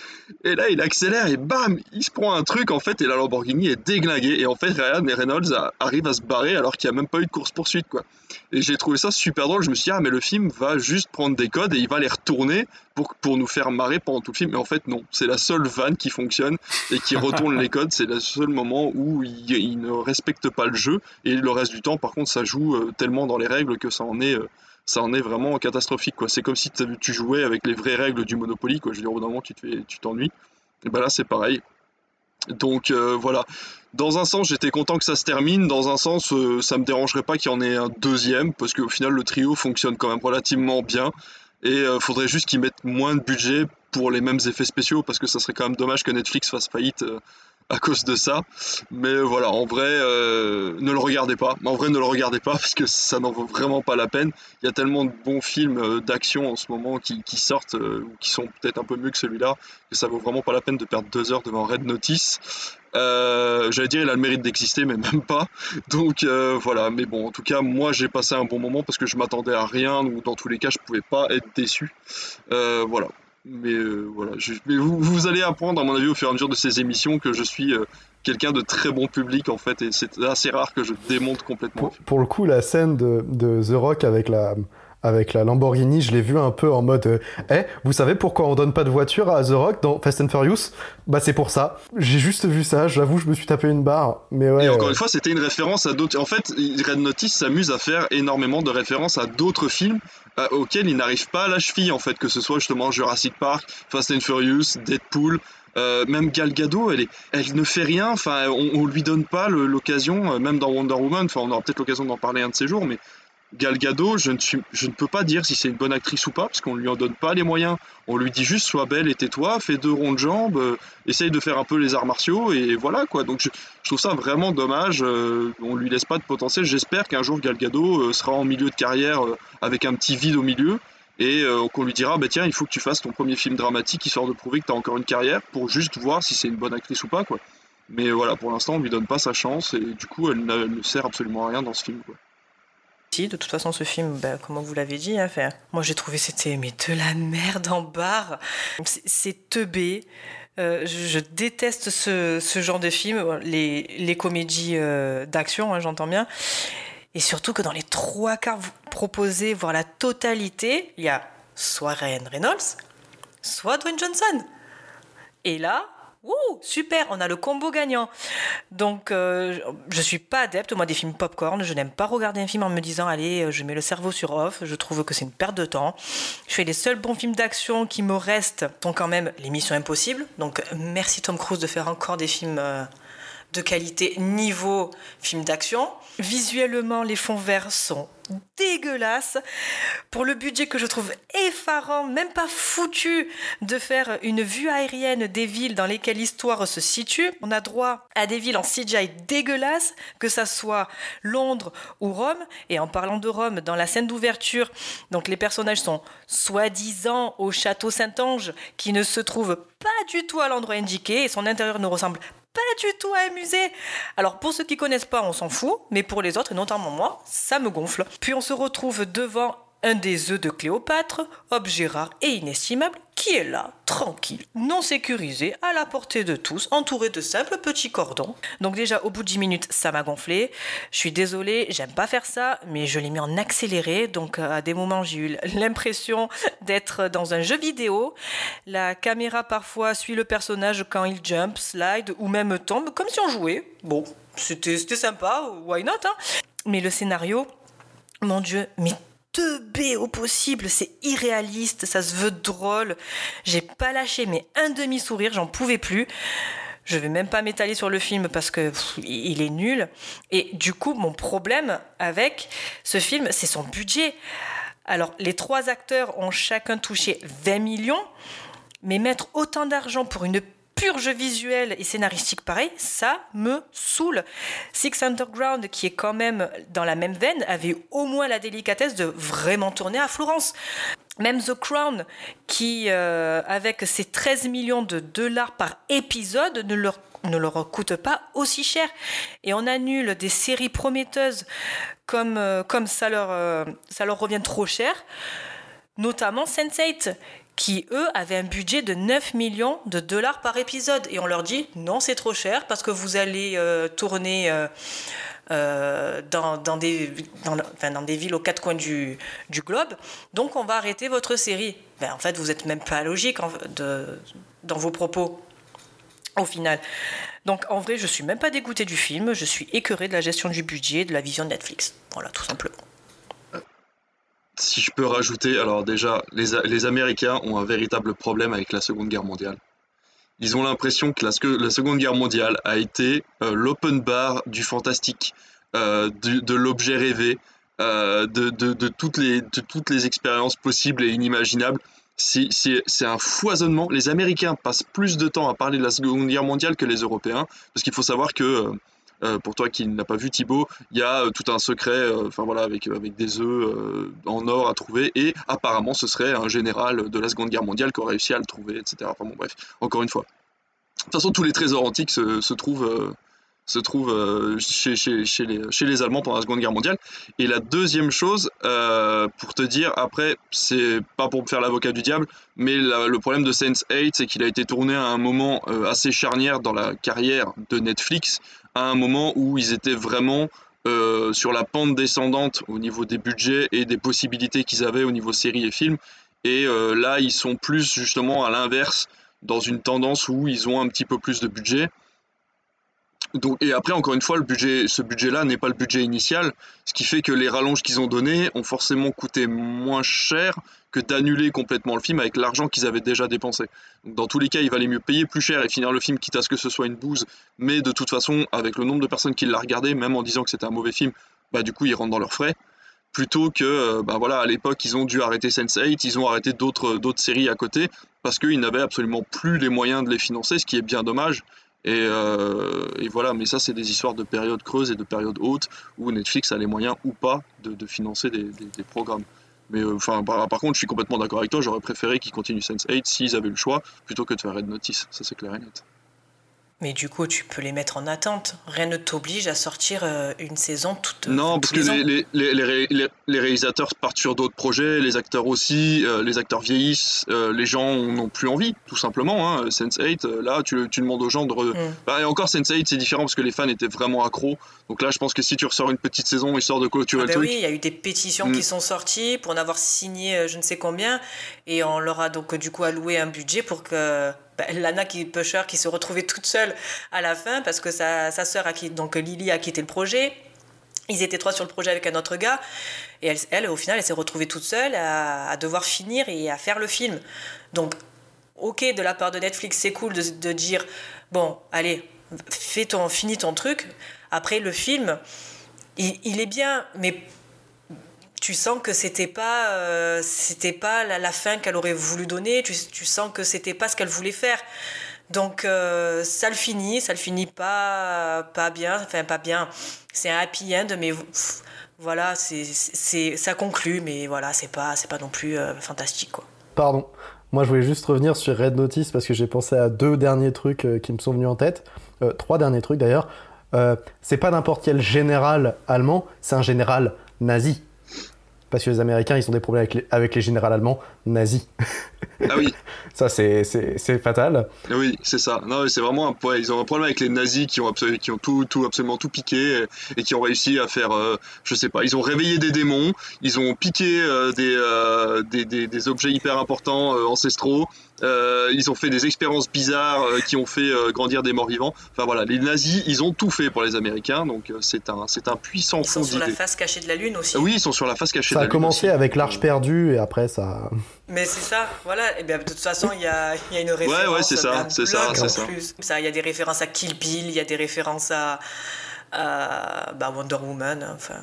Et là il accélère et bam il se prend un truc en fait et la Lamborghini est déglinguée et en fait Ryan Reynolds a- arrive à se barrer alors qu'il n'y a même pas eu de course poursuite quoi. Et j'ai trouvé ça super drôle. Je me suis dit, ah, mais le film va juste prendre des codes et il va les retourner pour, pour nous faire marrer pendant tout le film. Mais en fait, non. C'est la seule vanne qui fonctionne et qui retourne les codes. C'est le seul moment où il, il ne respecte pas le jeu. Et le reste du temps, par contre, ça joue euh, tellement dans les règles que ça en est. euh, ça en est vraiment catastrophique. C'est comme si tu jouais avec les vraies règles du Monopoly quoi. Je veux au bout d'un moment tu tu t'ennuies. Et ben là c'est pareil. Donc euh, voilà. Dans un sens, j'étais content que ça se termine. Dans un sens, euh, ça me dérangerait pas qu'il y en ait un deuxième, parce qu'au final, le trio fonctionne quand même relativement bien. Et euh, faudrait juste qu'ils mettent moins de budget pour les mêmes effets spéciaux, parce que ça serait quand même dommage que Netflix fasse faillite euh, à cause de ça. Mais voilà, en vrai, euh, ne le regardez pas. En vrai, ne le regardez pas, parce que ça n'en vaut vraiment pas la peine. Il y a tellement de bons films euh, d'action en ce moment qui, sortent, euh, ou qui sont peut-être un peu mieux que celui-là, que ça vaut vraiment pas la peine de perdre deux heures devant Red Notice. Euh, J'allais dire il a le mérite d'exister, mais même pas. Donc voilà, mais bon, en tout cas, moi j'ai passé un bon moment parce que je m'attendais à rien, ou dans tous les cas, je pouvais pas être déçu. Voilà. Mais euh, voilà, je- mais vous, vous allez apprendre, à mon avis, au fur et à mesure de ces émissions, que je suis euh, quelqu'un de très bon public en fait, et c'est assez rare que je démonte complètement. Pour, pour le coup, la scène de, de The Rock avec la, avec la Lamborghini, je l'ai vu un peu en mode euh, Eh, vous savez pourquoi on donne pas de voiture à The Rock dans Fast and Furious? Bah c'est pour ça. J'ai juste vu ça, j'avoue, je me suis tapé une barre. Mais ouais, Et encore euh, une fois, c'était une référence à d'autres. En fait, Red Notice s'amuse à faire énormément de références à d'autres films euh, auxquels il n'arrive pas à la cheville, en fait, que ce soit justement Jurassic Park, Fast and Furious, Deadpool. euh, même Gal Gadot, elle, est, elle ne fait rien. Enfin, on, on lui donne pas l'occasion, même dans Wonder Woman. Enfin, on aura peut-être l'occasion d'en parler un de ces jours, mais Gal Gadot, je ne, suis, je ne peux pas dire si c'est une bonne actrice ou pas, parce qu'on lui en donne pas les moyens. On lui dit juste sois belle et tais-toi, fais deux ronds de jambes, euh, essaye de faire un peu les arts martiaux, et voilà quoi. Donc je, je trouve ça vraiment dommage. euh, on lui laisse pas de potentiel. J'espère qu'un jour Gal Gadot euh, sera en milieu de carrière euh, avec un petit vide au milieu. Et euh, qu'on lui dira, bah tiens, il faut que tu fasses ton premier film dramatique histoire de prouver que tu as encore une carrière pour juste voir si c'est une bonne actrice ou pas, quoi. Mais voilà, pour l'instant, on lui donne pas sa chance et du coup, elle ne, ne sert absolument à rien dans ce film, quoi. Si, de toute façon, ce film, ben, comme vous l'avez dit, hein, moi j'ai trouvé c'était mais de la merde en barre. C'est- teubé. Euh, je, déteste ce, genre de film, les, les comédies euh, d'action, hein, j'entends bien. Et surtout que dans les trois quarts proposés, voire la totalité, il y a soit Ryan Reynolds, soit Dwayne Johnson. Et là, Super, on a le combo gagnant. Donc, euh, je suis pas adepte, moi, des films popcorn. Je n'aime pas regarder un film en me disant, allez, euh, je mets le cerveau sur off. Je trouve que c'est une perte de temps. Je fais les seuls bons films d'action qui me restent sont quand même Les Missions Impossibles. Donc, merci Tom Cruise de faire encore des films euh, de qualité niveau film d'action. Visuellement, les fonds verts sont dégueulasses. Pour le budget que je trouve effarant, même pas foutu de faire une vue aérienne des villes dans lesquelles l'histoire se situe. On a droit à des villes en CGI dégueulasses, que ça soit Londres ou Rome. Et en parlant de Rome, dans la scène d'ouverture, donc les personnages sont soi-disant au château Saint-Ange, qui ne se trouve pas du tout à l'endroit indiqué, et son intérieur ne ressemble pas du tout à un musée. Alors pour ceux qui connaissent pas, on s'en fout, mais pour les autres, et notamment moi, ça me gonfle. Puis on se retrouve devant un des œufs de Cléopâtre, objet rare et inestimable, qui est là, tranquille, non sécurisé, à la portée de tous, entouré de simples petits cordons. Donc déjà, au bout de 10 minutes, ça m'a gonflé. Je suis désolée, j'aime pas faire ça, mais je l'ai mis en accéléré, donc euh, à des moments, j'ai eu l'impression d'être dans un jeu vidéo. La caméra parfois suit le personnage quand il jump, slide ou même tombe, comme si on jouait. Bon, c'était c'était sympa, why not hein Mais le scénario, mon Dieu, mais teubé au possible, c'est irréaliste, ça se veut drôle. J'ai pas lâché mais un demi-sourire, j'en pouvais plus. Je vais même pas m'étaler sur le film parce que il est nul. Et du coup, mon problème avec ce film, c'est son budget. Alors, les trois acteurs ont chacun touché 20 millions, mais mettre autant d'argent pour une purge visuelle et scénaristique pareil, ça me saoule. Six Underground, qui est quand même dans la même veine, avait au moins la délicatesse de vraiment tourner à Florence. Même The Crown, qui, euh, avec ses 13 millions de dollars par épisode, ne leur, ne leur coûte pas aussi cher. Et on annule des séries prometteuses comme, euh, comme ça, leur, euh, ça leur revient trop cher, notamment Sense8 qui, eux, avaient un budget de 9 millions de dollars par épisode. Et on leur dit, non, c'est trop cher parce que vous allez euh, tourner euh, euh, dans, des, villes aux quatre coins du, globe. Donc, on va arrêter votre série. Ben, en fait, vous n'êtes même pas logique dans vos propos, au final. Donc, en vrai, je suis même pas dégoûté du film. Je suis écœuré de la gestion du budget, de la vision de Netflix. Voilà, tout simplement si je peux rajouter, alors déjà, les, Américains ont un véritable problème avec la Seconde Guerre mondiale. Ils ont l'impression que la, Seconde Guerre mondiale a été euh, l'open bar du fantastique, euh, de, l'objet rêvé, euh, de, toutes les, de toutes les expériences possibles et inimaginables. C'est un foisonnement. Les Américains passent plus de temps à parler de la Seconde Guerre mondiale que les Européens, parce qu'il faut savoir que euh, pour toi qui n'a pas vu Thibaut, il y a euh, tout un secret, enfin voilà, avec, des œufs euh, en or à trouver, et apparemment ce serait un général de la Seconde Guerre mondiale qui aurait réussi à le trouver, etc. Enfin bon, bref, encore une fois. De toute façon, tous les trésors antiques se trouvent, se trouvent chez, chez, les, Allemands pendant la Seconde Guerre mondiale. Et la deuxième chose, pour te dire, après, c'est pas pour me faire l'avocat du diable, mais le problème de Sense8, c'est qu'il a été tourné à un moment assez charnière dans la carrière de Netflix, à un moment où ils étaient vraiment euh, sur la pente descendante au niveau des budgets et des possibilités qu'ils avaient au niveau séries et films. Et euh, là, ils sont plus justement à l'inverse, dans une tendance où ils ont un petit peu plus de budget. Et après, encore une fois, ce budget-là n'est pas le budget initial, ce qui fait que les rallonges qu'ils ont donnés ont forcément coûté moins cher que d'annuler complètement le film avec l'argent qu'ils avaient déjà dépensé. Dans tous les cas, il valait mieux payer plus cher et finir le film quitte à ce que ce soit une bouse, mais de toute façon, avec le nombre de personnes qui l'ont regardé, même en disant que c'était un mauvais film, bah du coup, ils rentrent dans leurs frais. Plutôt que, euh, bah voilà, à l'époque, ils ont dû arrêter Sense8, ils ont arrêté d'autres séries à côté parce qu'ils n'avaient absolument plus les moyens de les financer, ce qui est bien dommage. Et, euh, et, voilà, mais ça, c'est des histoires de périodes creuses et de périodes hautes où Netflix a les moyens ou pas de, financer des, programmes. Mais euh, enfin, par, par, contre, je suis complètement d'accord avec toi. J'aurais préféré qu'ils continuent Sense8 s'ils avaient le choix plutôt que de faire Red Notice. Ça, c'est clair et net. Mais du coup, tu peux les mettre en attente. Rien ne t'oblige à sortir euh, une saison toute. Non, parce que les, les, les, les, les réalisateurs partent sur d'autres projets, les acteurs aussi, euh, les acteurs vieillissent, euh, les gens n'ont plus envie, tout simplement. Hein. Sense8, euh, là, tu, tu, demandes aux gens de. Re... Mm. Bah, et encore, Sense8, c'est différent parce que les fans étaient vraiment accros. Donc là, je pense que si tu ressors une petite saison histoire de clôturer ah le truc. Oui, il y a eu des pétitions mm. qui sont sorties pour en avoir signé je ne sais combien. Et on leur a donc du coup alloué un budget pour que Lana qui Pusher qui se retrouvait toute seule à la fin parce que sa, sa sœur a quitté, donc Lily a quitté le projet. Ils étaient trois sur le projet avec un autre gars et elle, au final, elle s'est retrouvée toute seule à, devoir finir et à faire le film. Donc, ok, de la part de Netflix, c'est cool de, dire bon, allez, fais ton, finis ton truc. Après, le film, il, il est bien, mais tu sens que c'était pas euh, c'était pas la, fin qu'elle aurait voulu donner tu, sens que c'était pas ce qu'elle voulait faire. Donc euh, ça le finit ça le finit pas pas bien enfin pas bien. C'est un happy end mais voilà c'est ça conclut mais voilà c'est pas c'est pas non plus euh, fantastique quoi. Pardon. Moi je voulais juste revenir sur Red Notice parce que j'ai pensé à deux derniers trucs qui me sont venus en tête. Trois derniers trucs d'ailleurs. C'est pas n'importe quel général allemand c'est un général nazi parce que les Américains, ils ont des problèmes avec les, avec les généraux allemands nazis. Ah oui. ça, c'est fatal. Oui, c'est ça. Non, c'est vraiment un Ils ont un problème avec les nazis qui ont, absolu, qui ont tout, tout, absolument tout piqué et, et qui ont réussi à faire, euh, je sais pas, ils ont réveillé des démons, ils ont piqué euh, des, euh, des, des, des, objets hyper importants euh, ancestraux, euh, ils ont fait des expériences bizarres euh, qui ont fait grandir des morts vivants. Enfin voilà, les nazis, ils ont tout fait pour les Américains, donc c'est un, c'est un puissant. Ils sont sur la face cachée de la Lune aussi. Oui, ils sont sur la face cachée ça de la Lune. Ça a commencé aussi. avec l'Arche perdue et après ça. Mais c'est ça, voilà. Et bien, de toute façon, il y a, y a, une référence. Ouais, ouais, c'est ça, c'est ça, c'est ça. ça. Il y a des références à Kill Bill, il y a des références à, à bah, Wonder Woman. Enfin,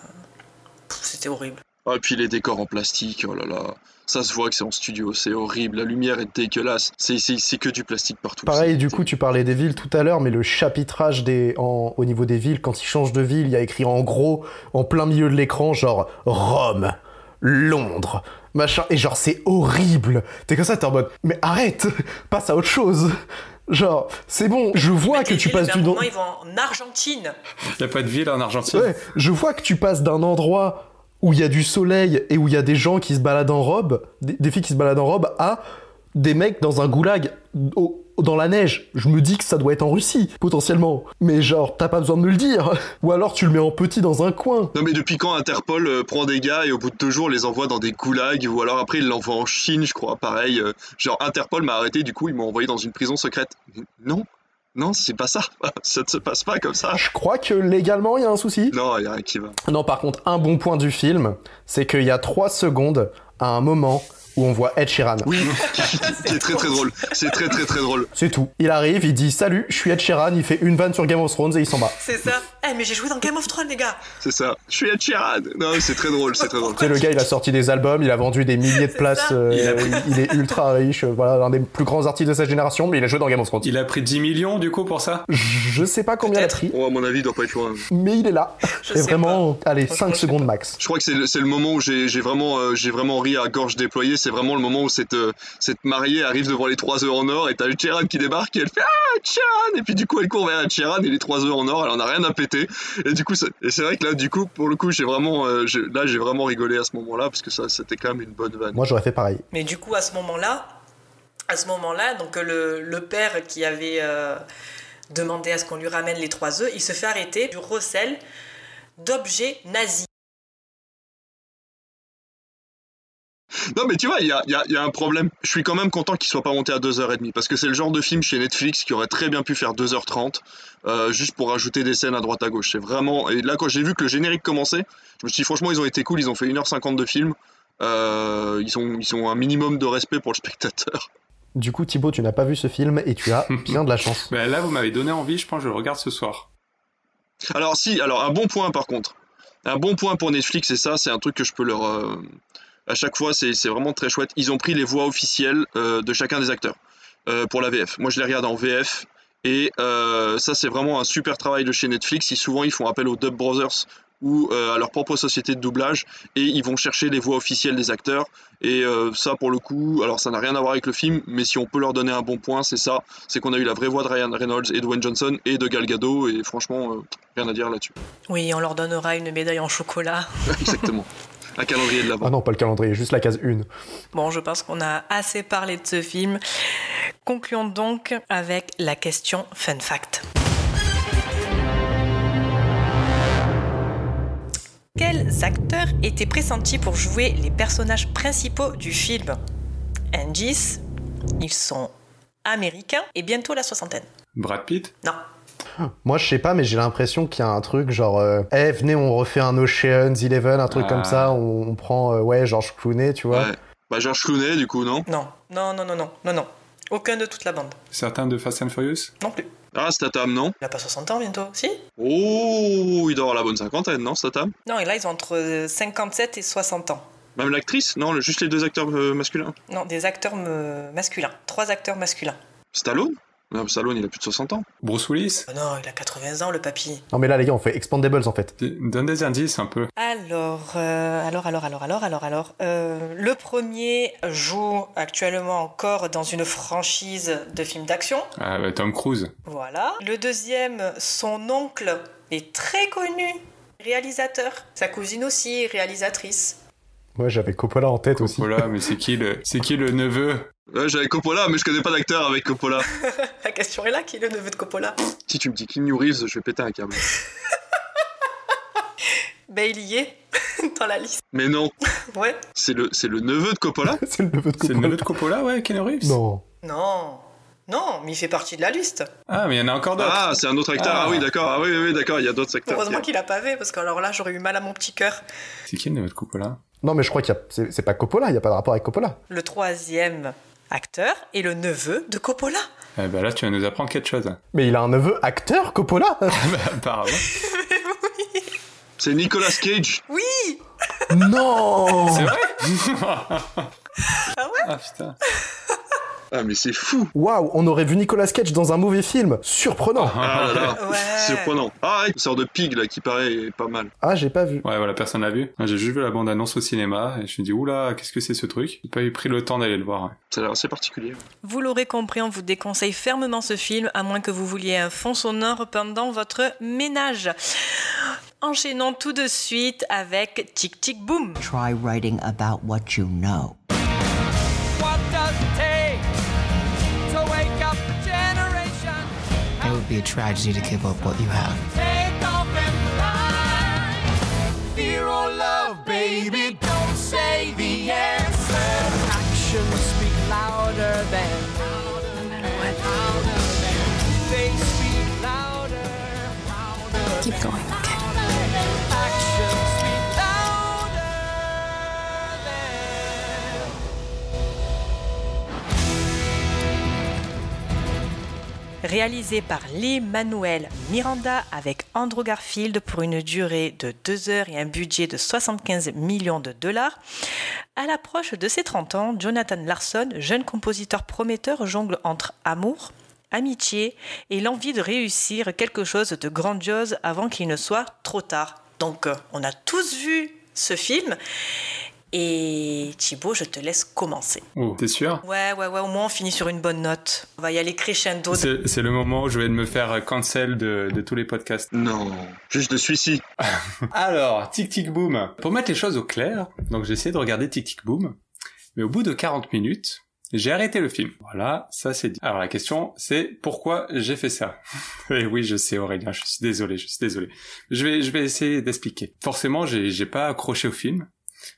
c'était horrible. Ah, et puis les décors en plastique, oh là là. Ça se voit que c'est en studio, c'est horrible. La lumière est dégueulasse. C'est que du plastique partout. Pareil, du coup, tu parlais des villes tout à l'heure, mais le chapitrage des, en, au niveau des villes, quand ils changent de ville, il y a écrit en gros, en plein milieu de l'écran, genre Rome, Londres, machin. Et genre, c'est horrible. T'es comme ça, t'es en mode, mais arrête, passe à autre chose. Genre, c'est bon, je vois que tu passes du. Moment, ils vont en Argentine. Il n'y a pas de ville en Argentine. Ouais, je vois que tu passes d'un endroit où il y a du soleil et où il y a des gens qui se baladent en robe, des, des, filles qui se baladent en robe, à des mecs dans un goulag au, dans la neige. Je me dis que ça doit être en Russie, potentiellement. Mais genre, t'as pas besoin de me le dire. Ou alors tu le mets en petit dans un coin. Non mais depuis quand Interpol euh, prend des gars et au bout de deux jours les envoie dans des goulags ou alors après il l'envoie en Chine, je crois, pareil. Euh, genre Interpol m'a arrêté, du coup ils m'ont envoyé dans une prison secrète. Non, non, c'est pas ça. Ça ne se passe pas comme ça. Je crois que légalement, il y a un souci. Non, il y a rien qui va. Non, par contre, un bon point du film, c'est qu'il y a trois secondes à un moment où on voit Ed Sheeran. Oui, c'est très très drôle. C'est très très très drôle. C'est tout. Il arrive, il dit salut, je suis Ed Sheeran, il fait une vanne sur Game of Thrones et il s'en va. C'est ça. Eh, hey, mais j'ai joué dans Game of Thrones, les gars. C'est ça. Je suis Ed Sheeran. Non, c'est très drôle, c'est très drôle. Tu sais, le gars, il a sorti des albums, il a vendu des milliers de places, euh, il, a... il, est ultra riche, euh, voilà, l'un des plus grands artistes de sa génération, mais il a joué dans Game of Thrones. Il a pris 10 millions du coup pour ça? Je sais pas combien il a pris. Oh, à mon avis, il doit pas être loin. Mais il est là. Je et vraiment, pas. allez, 5 secondes max. Je crois que c'est le, le, moment où j'ai vraiment, euh, j'ai vraiment ri à gorge déployée. C'est vraiment le moment où cette, euh, cette mariée arrive devant les 3 œufs en or et t'as Sheeran qui débarque et elle fait Ah, Sheeran Et puis du coup, elle court vers Sheeran et les 3 œufs en or, elle en a rien à péter. Et du coup, c'est vrai que là, du coup, pour le coup, j'ai vraiment, euh, là, j'ai vraiment rigolé à ce moment-là parce que ça, c'était quand même une bonne vanne. Moi, j'aurais fait pareil. Mais du coup, à ce moment-là, à ce moment-là, donc le, le, père qui avait euh, demandé à ce qu'on lui ramène les trois œufs, il se fait arrêter, du recèle d'objets nazis. Non, mais tu vois, il y a, y a- y a un problème. Je suis quand même content qu'il soit pas monté à 2h30 parce que c'est le genre de film chez Netflix qui aurait très bien pu faire 2h30 euh, juste pour rajouter des scènes à droite à gauche. C'est vraiment. Et là, quand j'ai vu que le générique commençait, je me suis dit, franchement, ils ont été cool. Ils ont fait 1h50 de film. Euh, ils, ont, ils ont un minimum de respect pour le spectateur. Du coup, Thibaut, tu n'as pas vu ce film et tu as bien de la chance. Bah, là, vous m'avez donné envie, je pense que je le regarde ce soir. Alors, si, alors, un bon point par contre. Un bon point pour Netflix, et ça, c'est un truc que je peux leur. euh, à chaque fois, c'est vraiment très chouette. Ils ont pris les voix officielles euh, de chacun des acteurs euh, pour la VF. Moi, je les regarde en VF. Et euh, ça, c'est vraiment un super travail de chez Netflix. Ils, souvent, ils font appel aux Dub Brothers ou euh, à leur propre société de doublage et ils vont chercher les voix officielles des acteurs. Et euh, ça, pour le coup, alors ça n'a rien à voir avec le film, mais si on peut leur donner un bon point, c'est ça c'est qu'on a eu la vraie voix de Ryan Reynolds et Dwayne Johnson et de Gal Gadot. Et franchement, euh, rien à dire là-dessus. Oui, on leur donnera une médaille en chocolat. Exactement. Un calendrier de l'avant. Ah non, pas le calendrier, juste la case 1. Bon, je pense qu'on a assez parlé de ce film. Concluons donc avec la question fun fact. Quels acteurs étaient pressentis pour jouer les personnages principaux du film? Indice, ils sont américains et bientôt la soixantaine. Brad Pitt? Non, Moi, je sais pas, mais j'ai l'impression qu'il y a un truc genre, euh, eh, venez, on refait un Ocean's Eleven, un truc Ah. comme ça, on, on prend, euh, ouais, George Clooney, tu vois. Ouais. Bah, George Clooney, du coup, non? Non, non, non, non, non, non, non. Aucun de toute la bande. Certains de Fast and Furious? Non plus. Ah, Statham, non? Il a pas 60 ans bientôt, si? Oh, il doit avoir la bonne cinquantaine, non, Statham? Non, et là, ils ont entre 57 et 60 ans. Même l'actrice? Non, juste les deux acteurs euh, masculins. Non, des acteurs me- masculins. Trois acteurs masculins. Stallone? Non, Stallone, il a plus de 60 ans. Bruce Willis Oh non, il a 80 ans, le papy. Non, mais là, les gars, on fait Expandables en fait. Donne des indices un peu. Alors, euh, alors, alors, alors, alors, alors, alors. euh, le premier joue actuellement encore dans une franchise de films d'action. Ah, bah, Tom Cruise. Voilà. Le deuxième, son oncle est très connu, réalisateur. Sa cousine aussi, réalisatrice. Moi, j'avais Coppola en tête aussi. Coppola, mais c'est qui le, c'est qui le neveu? Ouais, j'avais Coppola, mais je connais pas d'acteur avec Coppola. La question est là, qui est le neveu de Coppola? Si tu me dis Keanu Reeves, je vais péter un câble. Ben, il y est, dans la liste. Mais non, Ouais. c'est le, c'est le neveu de Coppola? C'est le neveu de C'est le Coppola. neveu de Coppola, ouais, Keanu Reeves Non. Non. Non, mais il fait partie de la liste. Ah, mais il y en a encore d'autres. Ah, c'est un autre acteur. Ah, Ah. oui, d'accord. Ah oui, oui, oui, d'accord. Il y a d'autres acteurs. Heureusement qu'il a pas fait, parce que alors là, j'aurais eu mal à mon petit cœur. C'est qui le neveu de Coppola? Non, mais je crois qu'il y a. C'est c'est pas Coppola, il n'y a pas de rapport avec Coppola. Le troisième acteur est le neveu de Coppola. Eh ben là, tu vas nous apprendre quelque chose. Mais il a un neveu acteur, Coppola bah, apparemment. C'est Nicolas Cage. Oui Non C'est vrai? Ah ouais? Ah putain. Ah, mais c'est fou. Waouh, on aurait vu Nicolas Cage dans un mauvais film. Surprenant. Ah là là. Ouais. Surprenant. Ah, ouais, une sorte de pig là qui paraît pas mal. Ah, j'ai pas vu. Ouais, voilà, personne l'a vu. J'ai juste vu la bande-annonce au cinéma et je me suis dit, oula, qu'est-ce que c'est ce truc? J'ai pas eu pris le temps d'aller le voir. Ça a l'air assez particulier. Vous l'aurez compris, on vous déconseille fermement ce film, à moins que vous vouliez un fond sonore pendant votre ménage. Enchaînons tout de suite avec Tic Tic Boom. Try writing about what you know. Would be a tragedy to give up what you have. Réalisé par Lee Manuel Miranda avec Andrew Garfield pour une durée de 2 heures et un budget de 75 millions de dollars. À l'approche de ses 30 ans, Jonathan Larson, jeune compositeur prometteur, jongle entre amour, amitié et l'envie de réussir quelque chose de grandiose avant qu'il ne soit trop tard. Donc, euh, on a tous vu ce film. Et Thibaut, je te laisse commencer. Oh, t'es sûr? Ouais, ouais, ouais, au moins on finit sur une bonne note. On va y aller crescendo. C'est c'est le moment où je vais me faire cancel de, de tous les podcasts. Non. Juste de celui-ci. Alors, Tic Tic Boom. Pour mettre les choses au clair, donc j'ai essayé de regarder Tic Tic Boom, mais au bout de 40 minutes, J'ai arrêté le film. Voilà, ça c'est dit. Alors la question, c'est pourquoi j'ai fait ça? Et oui, je sais Aurélien, je suis désolé, je suis désolé. Je vais, je vais essayer d'expliquer. Forcément, j'ai, j'ai pas accroché au film,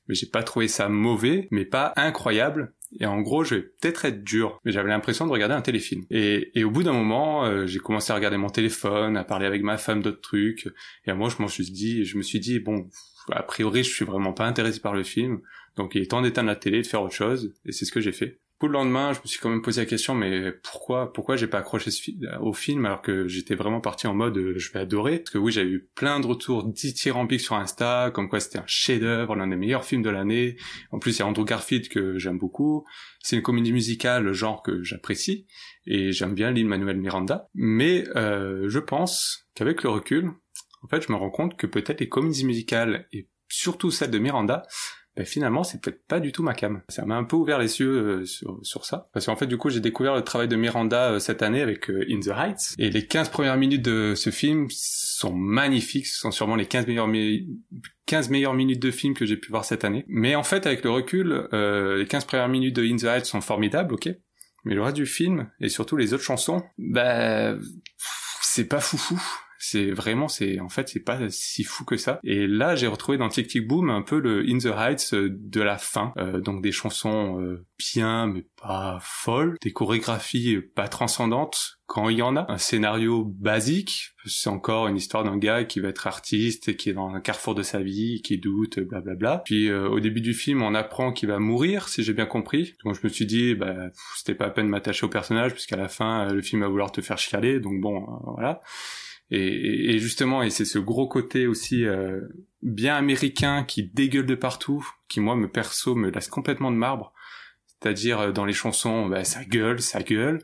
mais j'ai pas trouvé ça mauvais, mais pas incroyable. Et en gros, je vais peut-être être dur, mais j'avais l'impression de regarder un téléfilm. Et, et au bout d'un moment, euh, j'ai commencé à regarder mon téléphone, à parler avec ma femme d'autres trucs. Et à moi, je m'en suis dit, je me suis dit, bon, a priori, je suis vraiment pas intéressé par le film. Donc il est temps d'éteindre la télé, de faire autre chose. Et c'est ce que j'ai fait. Pour le lendemain, je me suis quand même posé la question, mais pourquoi, pourquoi j'ai pas accroché au film alors que j'étais vraiment parti en mode euh, je vais adorer? Parce que oui, j'ai eu plein de retours dithyrambiques sur Insta, comme quoi c'était un chef-d'œuvre, l'un des meilleurs films de l'année. En plus, il y a Andrew Garfield que j'aime beaucoup. C'est une comédie musicale, genre que j'apprécie, et j'aime bien Lin Manuel Miranda. Mais euh, je pense qu'avec le recul, en fait, je me rends compte que peut-être les comédies musicales et surtout celle de Miranda ben finalement c'est peut-être pas du tout ma cam. Ça m'a un peu ouvert les yeux euh, sur, sur ça. Parce qu'en fait du coup j'ai découvert le travail de Miranda euh, cette année avec euh, In the Heights. Et les 15 premières minutes de ce film sont magnifiques. Ce sont sûrement les 15 meilleures, 15 meilleures minutes de film que j'ai pu voir cette année. Mais en fait avec le recul, les 15 premières minutes de In the Heights sont formidables, ok mais le reste du film et surtout les autres chansons, bah c'est pas foufou c'est vraiment, c'est en fait, c'est pas si fou que ça. Et là, j'ai retrouvé dans Tic Tic Boom un peu le In the Heights euh, de la fin, euh, donc des chansons euh, bien mais pas folles, des chorégraphies pas transcendantes quand il y en a, un scénario basique, c'est encore une histoire d'un gars qui va être artiste et qui est dans un carrefour de sa vie, qui doute, blablabla. Bla bla. Puis au début du film, on apprend qu'il va mourir, si j'ai bien compris. Donc je me suis dit, bah c'était pas à peine m'attacher au personnage, puisqu'à la fin, le film va vouloir te faire chialer, donc bon, voilà. Et, et, justement, et c'est ce gros côté aussi euh, bien américain qui dégueule de partout, qui moi me perso me laisse complètement de marbre. C'est-à-dire euh, dans les chansons, bah, ça gueule, ça gueule.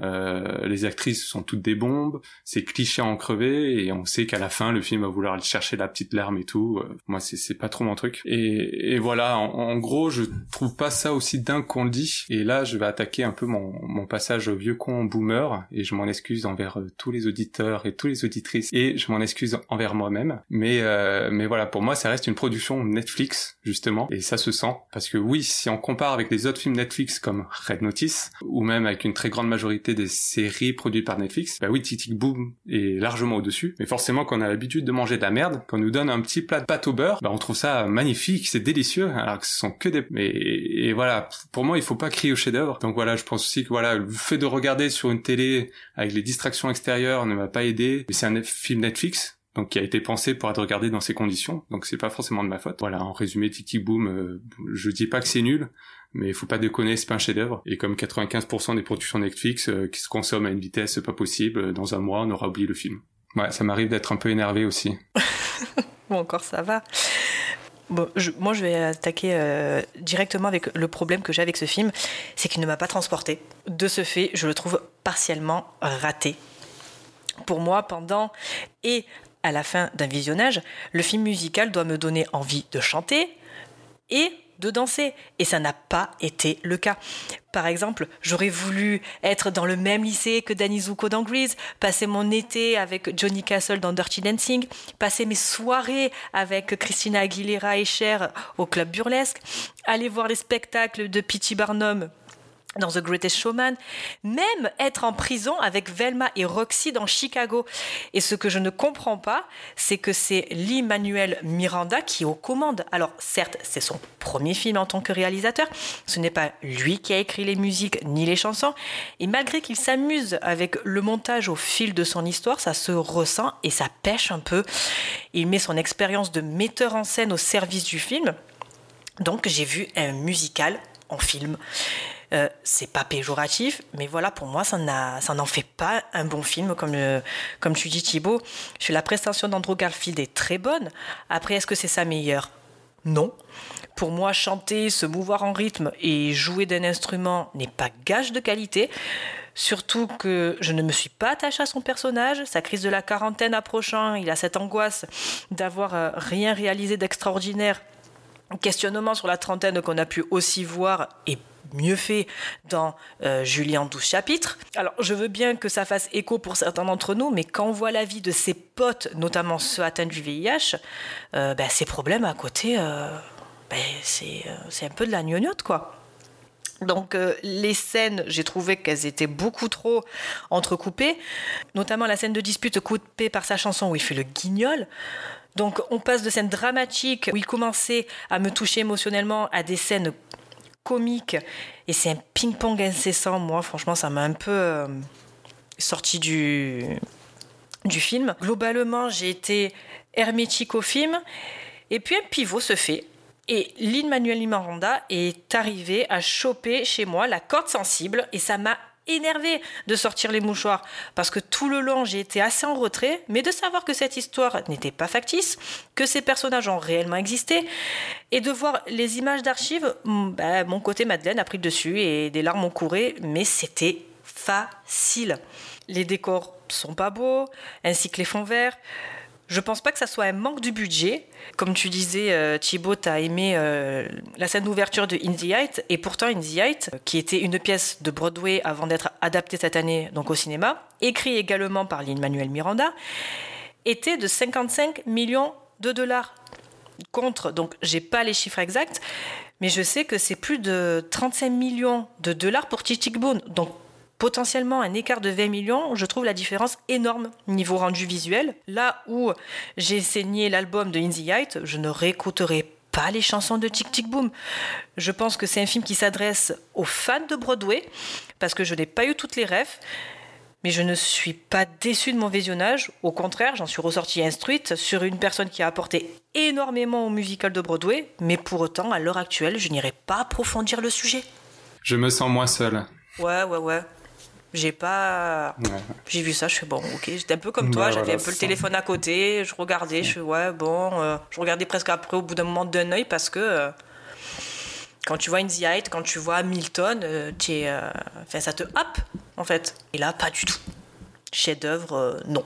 Euh, les actrices sont toutes des bombes, c'est cliché en crever et on sait qu'à la fin le film va vouloir aller chercher la petite larme et tout. Euh, moi c'est pas trop mon truc. Et, voilà, en, gros je trouve pas ça aussi dingue qu'on le dit. Et là je vais attaquer un peu mon, mon passage vieux con boomer et je m'en excuse envers euh, tous les auditeurs et toutes les auditrices et je m'en excuse envers moi-même. Mais mais voilà pour moi ça reste une production Netflix justement et ça se sent parce que oui si on compare avec les autres films Netflix comme Red Notice ou même avec une très grande majorité des séries produites par Netflix, bah oui, Tic Boom est largement au-dessus. Mais forcément, quand on a l'habitude de manger de la merde, quand on nous donne un petit plat de pâte au beurre, bah on trouve ça magnifique, c'est délicieux, alors que ce sont que des... Mais, et voilà, pour moi, il faut pas crier au chef-d'œuvre. Donc voilà, je pense aussi que voilà, le fait de regarder sur une télé avec les distractions extérieures ne m'a pas aidé. Mais c'est un film Netflix, donc qui a été pensé pour être regardé dans ces conditions, donc c'est pas forcément de ma faute. Voilà, en résumé, Tiki Boom, euh, je dis pas que c'est nul, mais il faut pas déconner, c'est pas un chef-d'œuvre. Et comme 95% des productions Netflix euh, qui se consomment à une vitesse pas possible, euh, dans un mois, on aura oublié le film. Ouais, ça m'arrive d'être un peu énervé aussi. bon, encore ça va. Bon, moi, je vais attaquer euh, directement avec le problème que j'ai avec ce film, c'est qu'il ne m'a pas transporté. De ce fait, je le trouve partiellement raté. Pour moi, pendant et à la fin d'un visionnage, le film musical doit me donner envie de chanter et de danser. Et ça n'a pas été le cas. Par exemple, j'aurais voulu être dans le même lycée que Danny Zuko dans Grease, passer mon été avec Johnny Castle dans Dirty Dancing, passer mes soirées avec Christina Aguilera et Cher au club burlesque, aller voir les spectacles de P.T. Barnum dans The Greatest Showman, même être en prison avec Velma et Roxy dans Chicago. Et ce que je ne comprends pas, c'est que c'est Lee Manuel Miranda qui est aux commandes. Alors certes, c'est son premier film en tant que réalisateur, ce n'est pas lui qui a écrit les musiques ni les chansons, et malgré qu'il s'amuse avec le montage au fil de son histoire, ça se ressent et ça pêche un peu. Il met son expérience de metteur en scène au service du film. Donc j'ai vu un musical en film. Euh, c'est pas péjoratif, mais voilà, pour moi, ça n'en fait pas un bon film, comme, tu dis Thibaut. La prestation d'Andrew Garfield est très bonne. Après, est-ce que c'est sa meilleure? Non. Pour moi, chanter, se mouvoir en rythme et jouer d'un instrument n'est pas gage de qualité. Surtout que je ne me suis pas attachée à son personnage. Sa crise de la quarantaine approchant, il a cette angoisse d'avoir euh, rien réalisé d'extraordinaire. Questionnement sur la trentaine qu'on a pu aussi voir et mieux fait dans euh, Julien 12 chapitres. Alors, je veux bien que ça fasse écho pour certains d'entre nous, mais quand on voit la vie de ses potes, notamment ceux atteints du VIH, euh, ben, ces problèmes à côté, euh, ben, c'est un peu de la gnognotte, quoi. Donc euh, les scènes, j'ai trouvé qu'elles étaient beaucoup trop entrecoupées, notamment la scène de dispute coupée par sa chanson où il fait le guignol. Donc on passe de scènes dramatiques où il commençait à me toucher émotionnellement à des scènes comiques et c'est un ping-pong incessant. Moi, franchement, ça m'a un peu euh, sorti du, du film. Globalement, j'ai été hermétique au film et puis un pivot se fait et Lin-Manuel Miranda est arrivé à choper chez moi la corde sensible et ça m'a énervé de sortir les mouchoirs parce que tout le long j'ai été assez en retrait, mais de savoir que cette histoire n'était pas factice, que ces personnages ont réellement existé et de voir les images d'archives, mm, bah, mon côté Madeleine a pris le dessus et des larmes ont couru, mais c'était facile. Les décors sont pas beaux, ainsi que les fonds verts. Je pense pas que ça soit un manque du budget. Comme tu disais, euh, Thibaut, tu as aimé euh, la scène d'ouverture de In the Height, et pourtant In the Height, qui était une pièce de Broadway avant d'être adaptée cette année donc au cinéma, écrit également par Lin-Manuel Miranda, était de 55 millions de dollars contre, donc j'ai pas les chiffres exacts, mais je sais que c'est plus de 35 millions de dollars pour Titic Boone. Donc potentiellement un écart de 20 millions, je trouve la différence énorme niveau rendu visuel. Là où j'ai saigné l'album de In the Height, je ne réécouterai pas les chansons de Tic Tic Boom. Je pense que c'est un film qui s'adresse aux fans de Broadway, parce que je n'ai pas eu toutes les rêves, mais je ne suis pas déçue de mon visionnage. Au contraire, j'en suis ressortie instruite sur une personne qui a apporté énormément au musical de Broadway, mais pour autant, à l'heure actuelle, je n'irai pas approfondir le sujet. Je me sens moins seul. Ouais, ouais, ouais. J'ai pas. J'ai vu ça, je fais bon, ok. J'étais un peu comme toi, Ouais, j'avais voilà, un peu le téléphone à côté, je regardais, je fais ouais, bon. euh, je regardais presque après au bout d'un moment d'un œil parce que euh, quand tu vois In the Height, quand tu vois Hamilton, euh, tu es, euh, enfin, ça te happe en fait. Et là, pas du tout. Chef-d'œuvre, euh, non,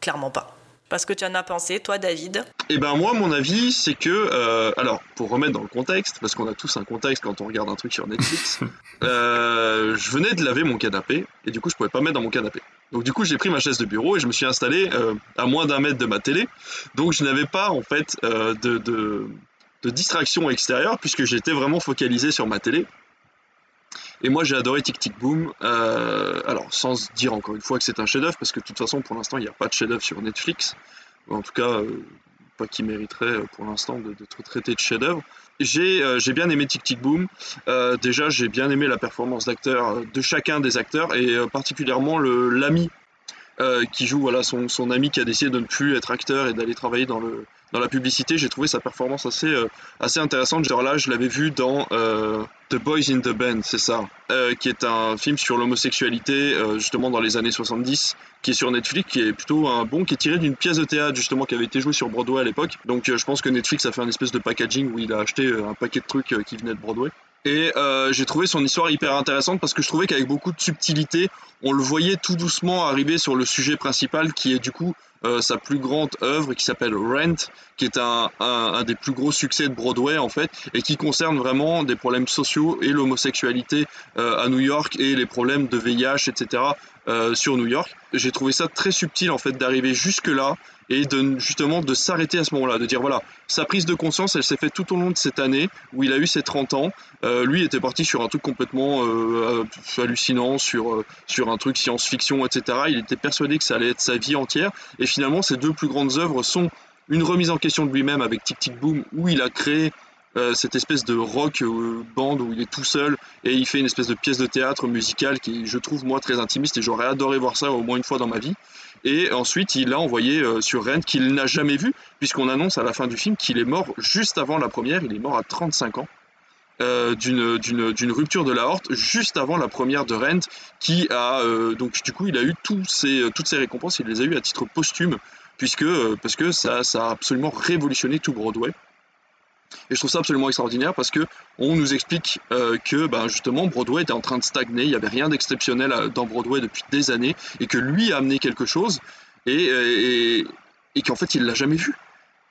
clairement pas. Parce que tu en as pensé, toi, David Et ben moi, mon avis, c'est que, euh, alors, pour remettre dans le contexte, parce qu'on a tous un contexte quand on regarde un truc sur Netflix, euh, je venais de laver mon canapé, et du coup, je pouvais pas mettre dans mon canapé. Donc du coup, j'ai pris ma chaise de bureau et je me suis installé euh, à moins d'un mètre de ma télé. Donc je n'avais pas en fait euh, de, de, de distraction extérieure puisque j'étais vraiment focalisé sur ma télé. Et moi, j'ai adoré Tic Tic Boom. Euh, alors, sans dire encore une fois que c'est un chef-d'œuvre, parce que de toute façon, pour l'instant, il n'y a pas de chef-d'œuvre sur Netflix. En tout cas, euh, pas qui mériterait euh, pour l'instant d'être traité de chef-d'œuvre. J'ai bien aimé Tic Tic Boom. Déjà, j'ai bien aimé la performance d'acteur de chacun des acteurs et particulièrement l'ami qui joue voilà son, son ami qui a décidé de ne plus être acteur et d'aller travailler dans le dans la publicité. J'ai trouvé sa performance assez euh, assez intéressante. Genre là, je l'avais vu dans euh, The Boys in the Band, c'est ça, euh, qui est un film sur l'homosexualité euh, justement dans les années 70, qui est sur Netflix, qui est plutôt un bon, qui est tiré d'une pièce de théâtre justement qui avait été jouée sur Broadway à l'époque. Donc euh, je pense que Netflix a fait un espèce de packaging où il a acheté euh, un paquet de trucs qui venaient de Broadway. Et euh, j'ai trouvé son histoire hyper intéressante parce que je trouvais qu'avec beaucoup de subtilité, on le voyait tout doucement arriver sur le sujet principal qui est du coup euh, sa plus grande œuvre qui s'appelle Rent, qui est un, des plus gros succès de Broadway en fait, et qui concerne vraiment des problèmes sociaux et l'homosexualité euh, à New York et les problèmes de VIH, etc. euh, sur New York. J'ai trouvé ça très subtil en fait d'arriver jusque là et de justement de s'arrêter à ce moment-là, de dire voilà, sa prise de conscience, elle s'est faite tout au long de cette année où il a eu ses 30 ans. Euh, lui était parti sur un truc complètement euh, hallucinant, sur, sur un truc science-fiction, etc. Il était persuadé que ça allait être sa vie entière. Et finalement, ces deux plus grandes œuvres sont une remise en question de lui-même avec Tic Tic Boom, où il a créé euh, cette espèce de rock euh, band où il est tout seul et il fait une espèce de pièce de théâtre musicale qui, je trouve, moi, très intimiste et j'aurais adoré voir ça au moins une fois dans ma vie. Et ensuite, il a envoyé euh, sur Rent qu'il n'a jamais vu, puisqu'on annonce à la fin du film qu'il est mort juste avant la première, il est mort à 35 ans. d'une rupture de l'aorte juste avant la première de Rent qui a donc du coup il a eu toutes ses récompenses il les a eu à titre posthume puisque parce que ça a absolument révolutionné tout Broadway et je trouve ça absolument extraordinaire parce que on nous explique euh, que ben, justement Broadway était en train de stagner, il n'y avait rien d'exceptionnel à- dans Broadway depuis des années et que lui a amené quelque chose et, et, qu'en fait il l'a jamais vu.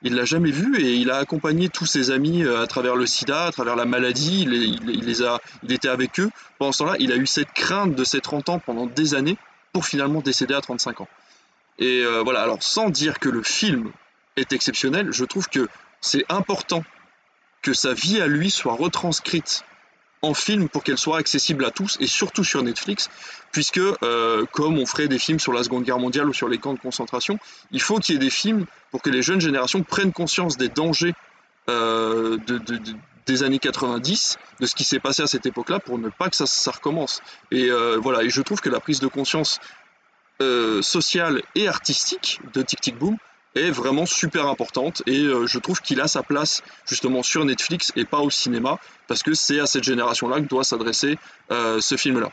Il l'a jamais vu et il a accompagné tous ses amis euh, à travers le sida, à travers la maladie, il, les- a, il était avec eux. Pendant ce temps-là, il a eu cette crainte de ses 30 ans pendant des années pour finalement décéder à 35 ans. Et euh, voilà, alors sans dire que le film est exceptionnel, je trouve que c'est important que sa vie à lui soit retranscrite en film pour qu'elle soit accessible à tous et surtout sur Netflix, puisque euh, comme on ferait des films sur la Seconde Guerre mondiale ou sur les camps de concentration, il faut qu'il y ait des films pour que les jeunes générations prennent conscience des dangers euh, de, de, de, des années 90, de ce qui s'est passé à cette époque-là, pour ne pas que ça, recommence. Et euh, voilà, et je trouve que la prise de conscience sociale et artistique de Tic Tic Boom est vraiment super importante et euh, je trouve qu'il a sa place justement sur Netflix et pas au cinéma parce que c'est à cette génération-là que doit s'adresser euh, ce film-là.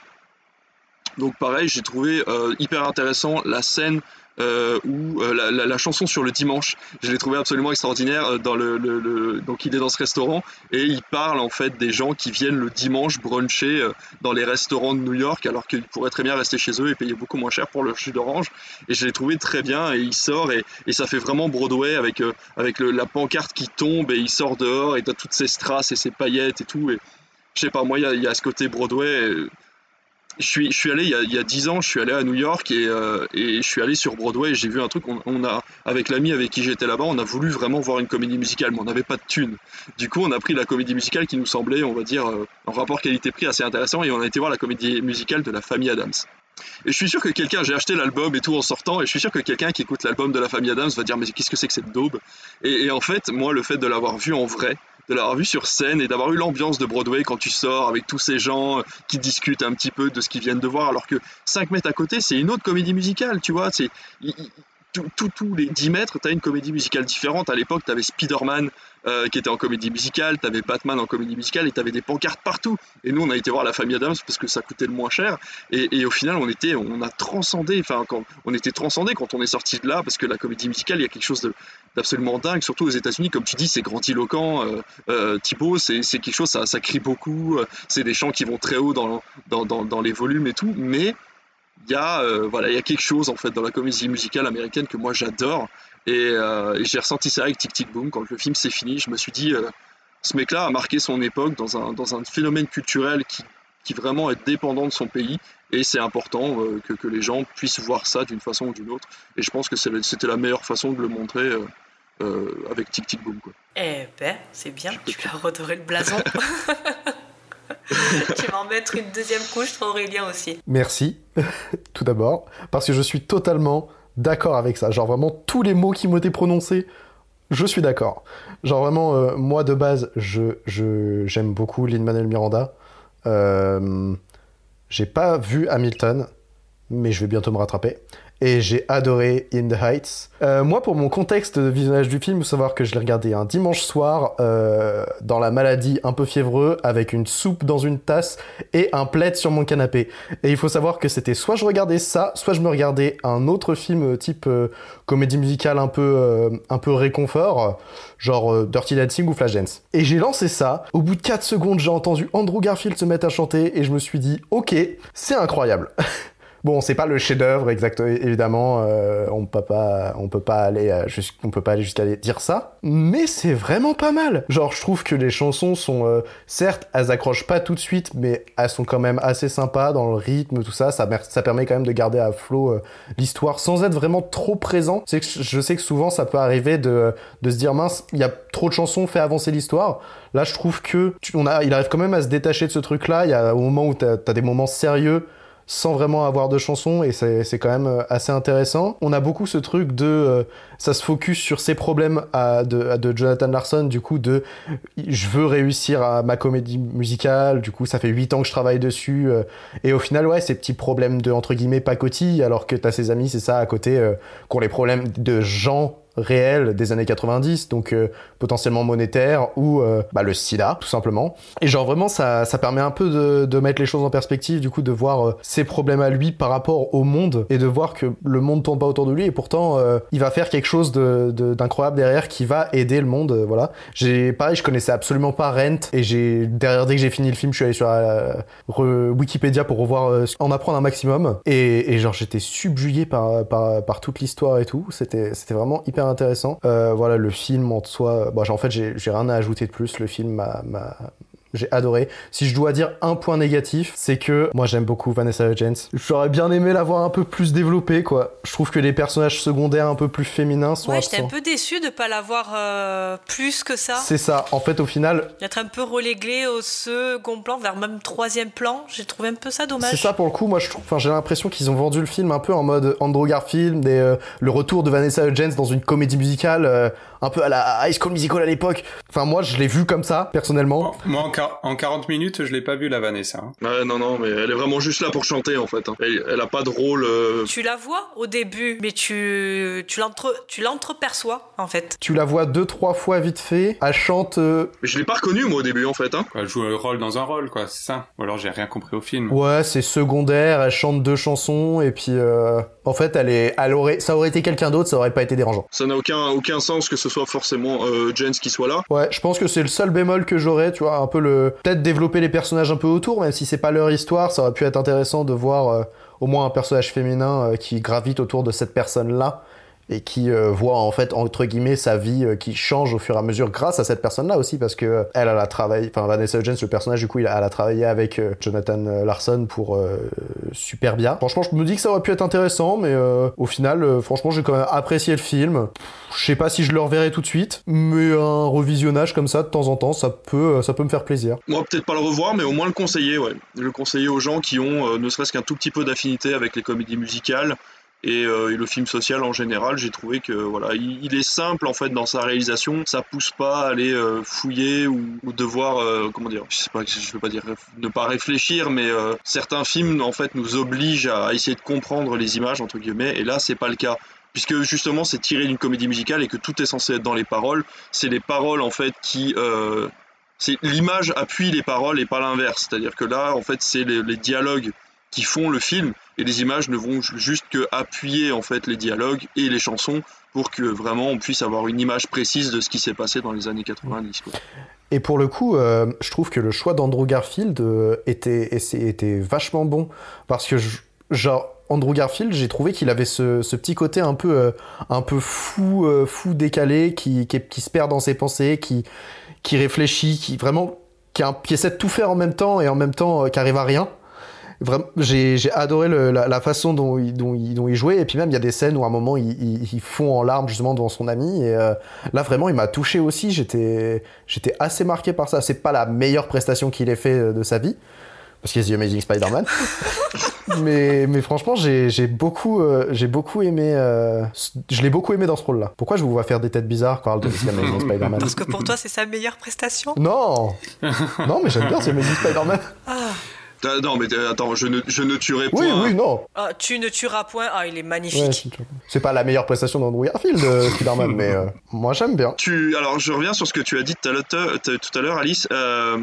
Donc pareil, j'ai trouvé euh, hyper intéressant la scène euh, où euh, la, la, la, chanson sur le dimanche, je l'ai trouvé absolument extraordinaire. euh, Dans le, le, le, donc il est dans ce restaurant et il parle en fait des gens qui viennent le dimanche bruncher euh, dans les restaurants de New York alors qu'ils pourraient très bien rester chez eux et payer beaucoup moins cher pour leur jus d'orange. Et je l'ai trouvé très bien et il sort et, et ça fait vraiment Broadway avec, euh, avec la pancarte qui tombe et il sort dehors et t'as toutes ces strass et ces paillettes et tout. Et je sais pas, moi il y y a ce côté Broadway. Je suis, je suis allé il y, a, il y a 10 ans, je suis allé à New York et, euh, et je suis allé sur Broadway et j'ai vu un truc. On, on a, avec l'ami avec qui j'étais là-bas, on a voulu vraiment voir une comédie musicale, mais on n'avait pas de thunes. Du coup, on a pris la comédie musicale qui nous semblait, on va dire, euh, en rapport qualité-prix assez intéressant et on a été voir la comédie musicale de la famille Adams. Et je suis sûr que quelqu'un, j'ai acheté l'album et tout en sortant, et je suis sûr que quelqu'un qui écoute l'album de la famille Adams va dire mais qu'est-ce que c'est que cette daube? Et, et en fait, moi, le fait de l'avoir vu en vrai, de l'avoir vu sur scène et d'avoir eu l'ambiance de Broadway quand tu sors avec tous ces gens euh, qui discutent un petit peu de ce qu'ils viennent de voir, alors que 5 mètres à côté, c'est une autre comédie musicale, tu vois. C'est tous les 10 mètres, tu as une comédie musicale différente. À l'époque, tu avais Spider-Man euh, qui était en comédie musicale, tu avais Batman en comédie musicale et tu avais des pancartes partout. Et nous, on a été voir la famille Adams parce que ça coûtait le moins cher. Et, au final, on était, on a transcendé, enfin, on était transcendé quand on est sorti de là parce que la comédie musicale, il y a quelque chose d'absolument dingue, surtout aux États-Unis. Comme tu dis, c'est grandiloquent. Euh, euh, c'est quelque chose, ça, crie beaucoup. C'est des chants qui vont très haut dans, dans, dans, les volumes et tout. Mais il y a euh, voilà il y a quelque chose en fait dans la comédie musicale américaine que moi j'adore et, euh, j'ai ressenti ça avec Tic Tic Boom quand le film s'est fini je me suis dit euh, ce mec là a marqué son époque dans un, dans un phénomène culturel qui, qui vraiment est dépendant de son pays et c'est important euh, que, que les gens puissent voir ça d'une façon ou d'une autre et je pense que c'était la meilleure façon de le montrer euh, avec Tic Tic Boom quoi. Eh ben c'est bien tu as redoré le blason tu vas en mettre une deuxième couche pour Aurélien aussi. Merci, tout d'abord, parce que je suis totalement d'accord avec ça. Genre vraiment tous les mots qui m'ont été prononcés, je suis d'accord. Genre vraiment, euh, moi de base, je, je, j'aime beaucoup Lin-Manuel Miranda. Euh, j'ai pas vu Hamilton, mais je vais bientôt me rattraper. Et j'ai adoré In the Heights. Euh, moi, pour mon contexte de visionnage du film, il faut savoir que je l'ai regardé un dimanche soir, euh, dans la maladie un peu fiévreux, avec une soupe dans une tasse et un plaid sur mon canapé. Et il faut savoir que c'était soit je regardais ça, soit je me regardais un autre film type euh, comédie musicale un peu, un peu réconfort, genre Dirty Dancing ou Flashdance. Et j'ai lancé ça. Au bout de 4 secondes, j'ai entendu Andrew Garfield se mettre à chanter et je me suis dit, ok, c'est incroyable. Bon, c'est pas le chef-d'œuvre exact, évidemment. Euh, on peut pas, on peut pas aller, euh, on peut pas aller jusqu'à dire ça. Mais c'est vraiment pas mal. Genre, je trouve que les chansons sont, euh, certes, elles accrochent pas tout de suite, mais elles sont quand même assez sympas dans le rythme, tout ça. Ça, ça permet quand même de garder à flot euh, l'histoire sans être vraiment trop présent. Que je sais que souvent ça peut arriver de, de se dire mince, il y a trop de chansons fait avancer l'histoire. Là, je trouve que tu- on a, il arrive quand même à se détacher de ce truc-là. Il y a au moment où t'as as des moments sérieux sans vraiment avoir de chansons et c'est quand même euh, assez intéressant. On a beaucoup ce truc de euh, ça se focus sur ses problèmes à, de, de Jonathan Larson du coup de je veux réussir à ma comédie musicale du coup ça fait 8 ans que je travaille dessus euh, et au final ouais ces petits problèmes de entre guillemets pacotille alors que t'as ses amis c'est ça à côté euh, qui ont les problèmes de gens réels des années 90 donc euh, potentiellement monétaires ou euh, bah, le sida tout simplement. Et genre vraiment ça, ça permet un peu de, de mettre les choses en perspective du coup de voir euh, ses problèmes à lui par rapport au monde et de voir que le monde tourne pas autour de lui. Et pourtant euh, il va faire quelque chose de- de- d'incroyable derrière qui va aider le monde euh, voilà. J'ai pareil je connaissais absolument pas Rent et j'ai derrière dès que j'ai fini le film je suis allé sur euh, re- Wikipédia pour revoir en apprendre un maximum. Et, et genre j'étais subjugué par, par, par toute l'histoire et tout. C'était c'était vraiment hyper intéressant. Euh, voilà le film en soi bon, en fait j'ai rien à ajouter de plus. Le film m'a J'ai adoré. Si je dois dire un point négatif, c'est que moi j'aime beaucoup Vanessa Hudgens. J'aurais bien aimé la voir un peu plus développée, quoi. Je trouve que les personnages secondaires un peu plus féminins sont Ouais, j'étais un peu déçue de pas l'avoir euh, plus que ça. C'est ça. En fait, au final, D'être un peu relégué au second plan, vers même troisième plan. J'ai trouvé un peu ça dommage. C'est ça pour le coup, moi je trouve, enfin j'ai l'impression qu'ils ont vendu le film un peu en mode Andrew Garfield et euh, le retour de Vanessa Hudgens dans une comédie musicale, euh, un peu à la High School Musical à l'époque. Enfin moi je l'ai vu comme ça personnellement. Moi, en, quar- en 40 minutes, je l'ai pas vu la Vanessa. hein. Ouais, non, non, mais elle est vraiment juste là pour chanter en fait. hein. Elle, elle a pas de rôle. euh, Tu la vois au début, mais tu, tu l'entre- tu l'entreperçois en fait. Tu la vois deux trois fois vite fait, elle chante. euh, Je l'ai pas reconnue moi au début en fait. Hein. Elle joue un rôle dans un rôle, quoi, c'est ça. Ou alors j'ai rien compris au film. Ouais, c'est secondaire, elle chante deux chansons et puis euh, en fait elle est, elle aurait, ça aurait été quelqu'un d'autre, ça aurait pas été dérangeant. Ça n'a aucun, aucun sens que ce soit forcément euh, Jens qui soit là. Ouais, je pense que c'est le seul bémol que j'aurais, tu vois, un peu le peut-être développer les personnages un peu autour, même si c'est pas leur histoire, ça aurait pu être intéressant de voir euh, au moins un personnage féminin euh, qui gravite autour de cette personne-là et qui euh, voit en fait entre guillemets sa vie euh, qui change au fur et à mesure grâce à cette personne-là aussi parce que euh, elle, elle a travaillé, enfin Vanessa Hudgens, le personnage du coup, elle a travaillé avec Jonathan Larson pour euh, Superbia. Franchement, je me dis que ça aurait pu être intéressant, mais au final, franchement, j'ai quand même apprécié le film. Je sais pas si je le reverrai tout de suite, mais un revisionnage comme ça de temps en temps, ça peut, ça peut me faire plaisir. Moi, peut-être pas le revoir, mais au moins le conseiller, ouais. Le conseiller aux gens qui ont ne serait-ce qu'un tout petit peu d'affinité avec les comédies musicales et, euh, et le film social en général. J'ai trouvé que voilà, il, est simple en fait dans sa réalisation. Ça pousse pas à aller euh, fouiller ou, devoir, euh, comment dire, je sais pas, je veux pas dire ne pas réfléchir, mais certains films en fait nous obligent à essayer de comprendre les images entre guillemets, et là c'est pas le cas. Puisque justement c'est tiré d'une comédie musicale et que tout est censé être dans les paroles, c'est les paroles en fait qui c'est l'image appuie les paroles et pas l'inverse. C'est-à-dire que là, en fait, c'est les dialogues qui font le film et les images ne vont ju- juste que appuyer en fait les dialogues et les chansons pour que vraiment on puisse avoir une image précise de ce qui s'est passé dans les années 90. quoi. Et pour le coup, euh, je trouve que le choix d'Andrew Garfield euh, était, était, vachement bon. Parce que, genre, Andrew Garfield, j'ai trouvé qu'il avait ce, petit côté un peu, euh, un peu fou, fou décalé, qui, qui, se perd dans ses pensées, qui, qui réfléchit, qui vraiment, qui, essaie de tout faire en même temps et en même temps qui arrive à rien. Vraiment, j'ai j'ai adoré le- la, la façon dont il, dont, il, dont il jouait. Et puis même, il y a des scènes où à un moment, il, il, il fond en larmes justement devant son ami. Et euh, là, vraiment, il m'a touché aussi. J'étais j'étais assez marqué par ça. C'est pas la meilleure prestation qu'il ait fait euh, de sa vie. Parce qu'il y a The Amazing Spider-Man. mais, mais franchement, j'ai beaucoup, euh, j'ai beaucoup aimé. euh, je l'ai beaucoup aimé dans ce rôle-là. Pourquoi je vous vois faire des têtes bizarres quand de The Amazing Spider-Man Parce que pour toi, c'est sa meilleure prestation? Non Non, mais j'aime bien The Amazing Spider-Man. Ah, Non, mais euh, attends, je ne, je ne tuerai Oui, point. oui, non. Ah, tu ne tueras point. Ah, il est magnifique. c'est- c'est pas la meilleure prestation d'Andrew Garfield, euh, Spider-Man, mais euh, moi j'aime bien. Tu, alors, je reviens sur ce que tu as dit tout à l'heure, t- tout à l'heure, Alice. Euh,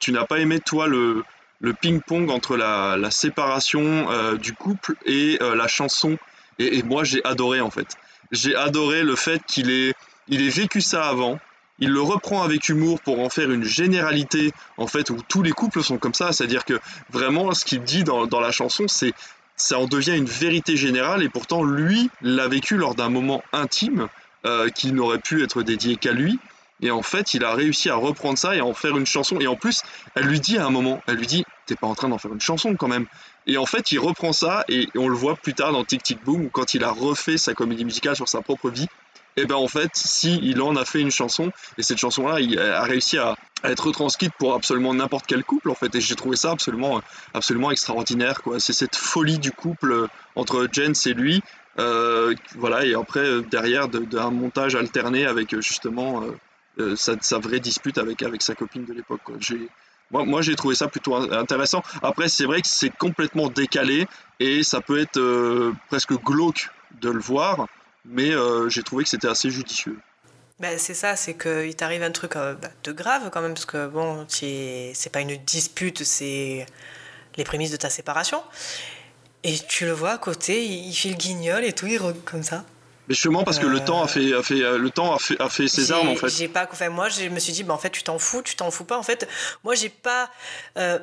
tu n'as pas aimé, toi, le, le ping-pong entre la, la séparation euh, du couple et euh, la chanson. Et, et moi, j'ai adoré, en fait. J'ai adoré le fait qu'il ait, il ait vécu ça avant. Il le reprend avec humour pour en faire une généralité, en fait, où tous les couples sont comme ça. C'est-à-dire que vraiment, ce qu'il dit dans, la chanson, c'est ça en devient une vérité générale. Et pourtant, lui l'a vécu lors d'un moment intime euh, qui n'aurait pu être dédié qu'à lui. Et en fait, il a réussi à reprendre ça et à en faire une chanson. Et en plus, elle lui dit à un moment, elle lui dit, t'es pas en train d'en faire une chanson quand même. Et en fait, il reprend ça et on le voit plus tard dans Tic Tic Boom, quand il a refait sa comédie musicale sur sa propre vie. Et ben en fait, si il en a fait une chanson, et cette chanson-là, il a réussi à, être retranscrite pour absolument n'importe quel couple en fait. Et j'ai trouvé ça absolument, absolument extraordinaire. Quoi. C'est cette folie du couple euh, entre Jens et lui. Euh, voilà, et après, euh, derrière, de- d'un montage alterné avec justement sa, vraie dispute avec, avec sa copine de l'époque. Moi, moi j'ai trouvé ça plutôt in- intéressant. Après, c'est vrai que c'est complètement décalé et ça peut être presque glauque de le voir, mais euh, j'ai trouvé que c'était assez judicieux. Ben, c'est ça, c'est qu'il t'arrive un truc euh, bah, de grave quand même, parce que bon, c'est c'est pas une dispute, c'est les prémices de ta séparation. Et tu le vois à côté, il, il fait le guignol et tout, il re- comme ça. Mais justement parce que le temps a fait, a fait, euh, le temps a fait, a fait ses armes en fait. J'ai pas, enfin, moi, je me suis dit, bah, en fait, tu t'en fous, tu t'en fous pas. En fait, moi, j'ai pas. euh,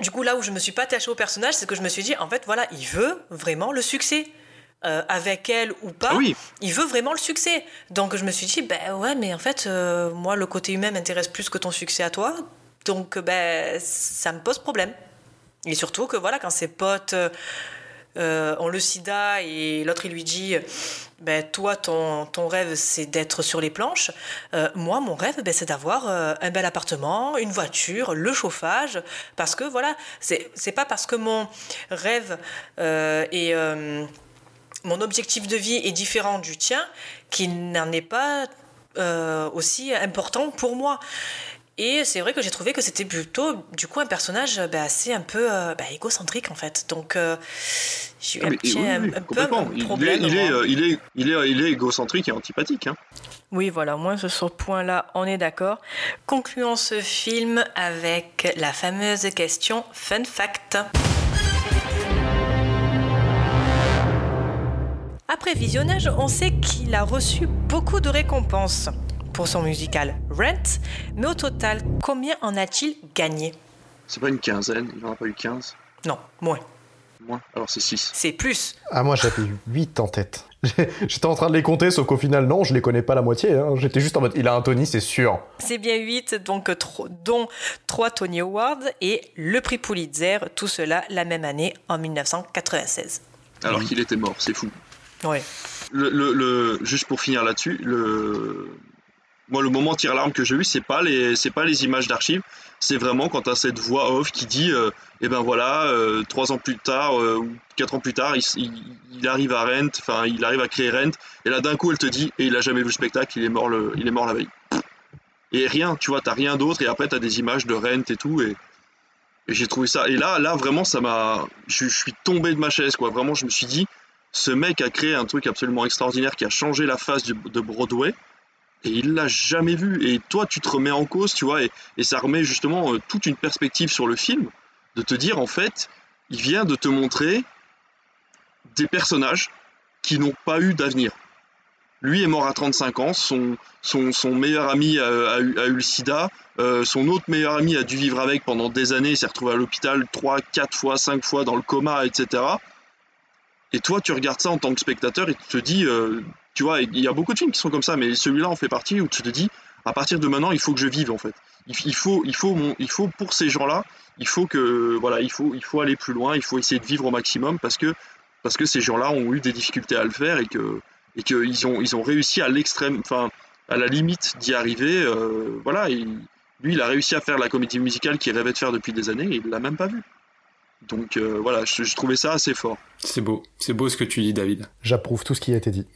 du coup, là où je me suis pas attachée au personnage, c'est que je me suis dit, en fait, voilà, il veut vraiment le succès. Euh, avec elle ou pas, oui. il veut vraiment le succès. Donc je me suis dit, ben ouais, mais en fait, euh, moi, le côté humain m'intéresse plus que ton succès à toi. donc ben, ça me pose problème. Et surtout que voilà, quand ses potes euh, ont le sida et l'autre il lui dit ben, Toi, ton, ton rêve c'est d'être sur les planches. Euh, moi, mon rêve ben, c'est d'avoir euh, un bel appartement, une voiture, le chauffage. Parce que voilà, c'est pas parce que mon rêve euh, euh, mon objectif de vie est différent du tien qu'il n'en est pas euh, aussi important pour moi. Et c'est vrai que j'ai trouvé que c'était plutôt, du coup, un personnage ben, assez un peu euh, ben, égocentrique, en fait. Donc, euh, j'ai eu Ah, un, mais petit- oui, un- oui, un peu un Il, problème. est, il, est, moi. euh, il, est, il, est, il est égocentrique et antipathique. Hein. Oui, voilà, au moins sur ce point-là, on est d'accord. Concluons ce film avec la fameuse question Fun Fact. Après visionnage, on sait qu'il a reçu beaucoup de récompenses pour son musical Rent, mais au total, combien en a-t-il gagné? C'est pas une quinzaine, il n'en a pas eu 15. Non, moins. Moins, alors c'est 6. C'est plus. Ah, moi j'avais 8 en tête. J'étais en train de les compter, sauf qu'au final, non, je les connais pas la moitié. hein. J'étais juste en mode, il a un Tony, c'est sûr. C'est bien 8, donc tro- dont 3 Tony Awards et le prix Pulitzer, tout cela la même année en 1996. Alors qu'il était mort, c'est fou. Ouais. Le, le, juste pour finir là-dessus, le, moi le moment tire-larme que j'ai eu, c'est pas les, c'est pas les images d'archives, c'est vraiment quand t'as cette voix off qui dit, euh, eh ben voilà, euh, trois ans plus tard euh, ou quatre ans plus tard, il, il- arrive à Rent, enfin il arrive à créer Rent, et là d'un coup elle te dit, et il a jamais vu le spectacle, il est mort le, il est mort la veille. Et rien, tu vois, t'as rien d'autre, et après t'as des images de Rent et tout, et, et j'ai trouvé ça, et là, là vraiment ça m'a, je, je suis tombé de ma chaise, quoi. Vraiment, je me suis dit, ce mec a créé un truc absolument extraordinaire qui a changé la face de Broadway et il l'a jamais vu. Et toi, tu te remets en cause, tu vois, et, ça remet justement euh, toute une perspective sur le film, de te dire en fait, il vient de te montrer des personnages qui n'ont pas eu d'avenir. Lui est mort à 35 ans, son, meilleur ami a, eu, le sida, euh, son autre meilleur ami a dû vivre avec pendant des années, s'est retrouvé à l'hôpital 3, 4 fois, 5 fois dans le coma, etc. Et toi, tu regardes ça en tant que spectateur et tu te dis, euh, tu vois, il y a beaucoup de films qui sont comme ça, mais celui-là en fait partie où tu te dis, à partir de maintenant, il faut que je vive en fait. Il, faut, il faut, il faut pour ces gens-là, il faut que, voilà, il faut, il faut aller plus loin, il faut essayer de vivre au maximum parce que, parce que ces gens-là ont eu des difficultés à le faire et que, et qu'ils ont, ils ont réussi à l'extrême, enfin, à la limite d'y arriver. euh, voilà, et lui, il a réussi à faire la comédie musicale qu'il rêvait de faire depuis des années et il l'a même pas vu. Donc euh, voilà, je, je trouvais ça assez fort. C'est beau, c'est beau ce que tu dis, David. J'approuve tout ce qui a été dit.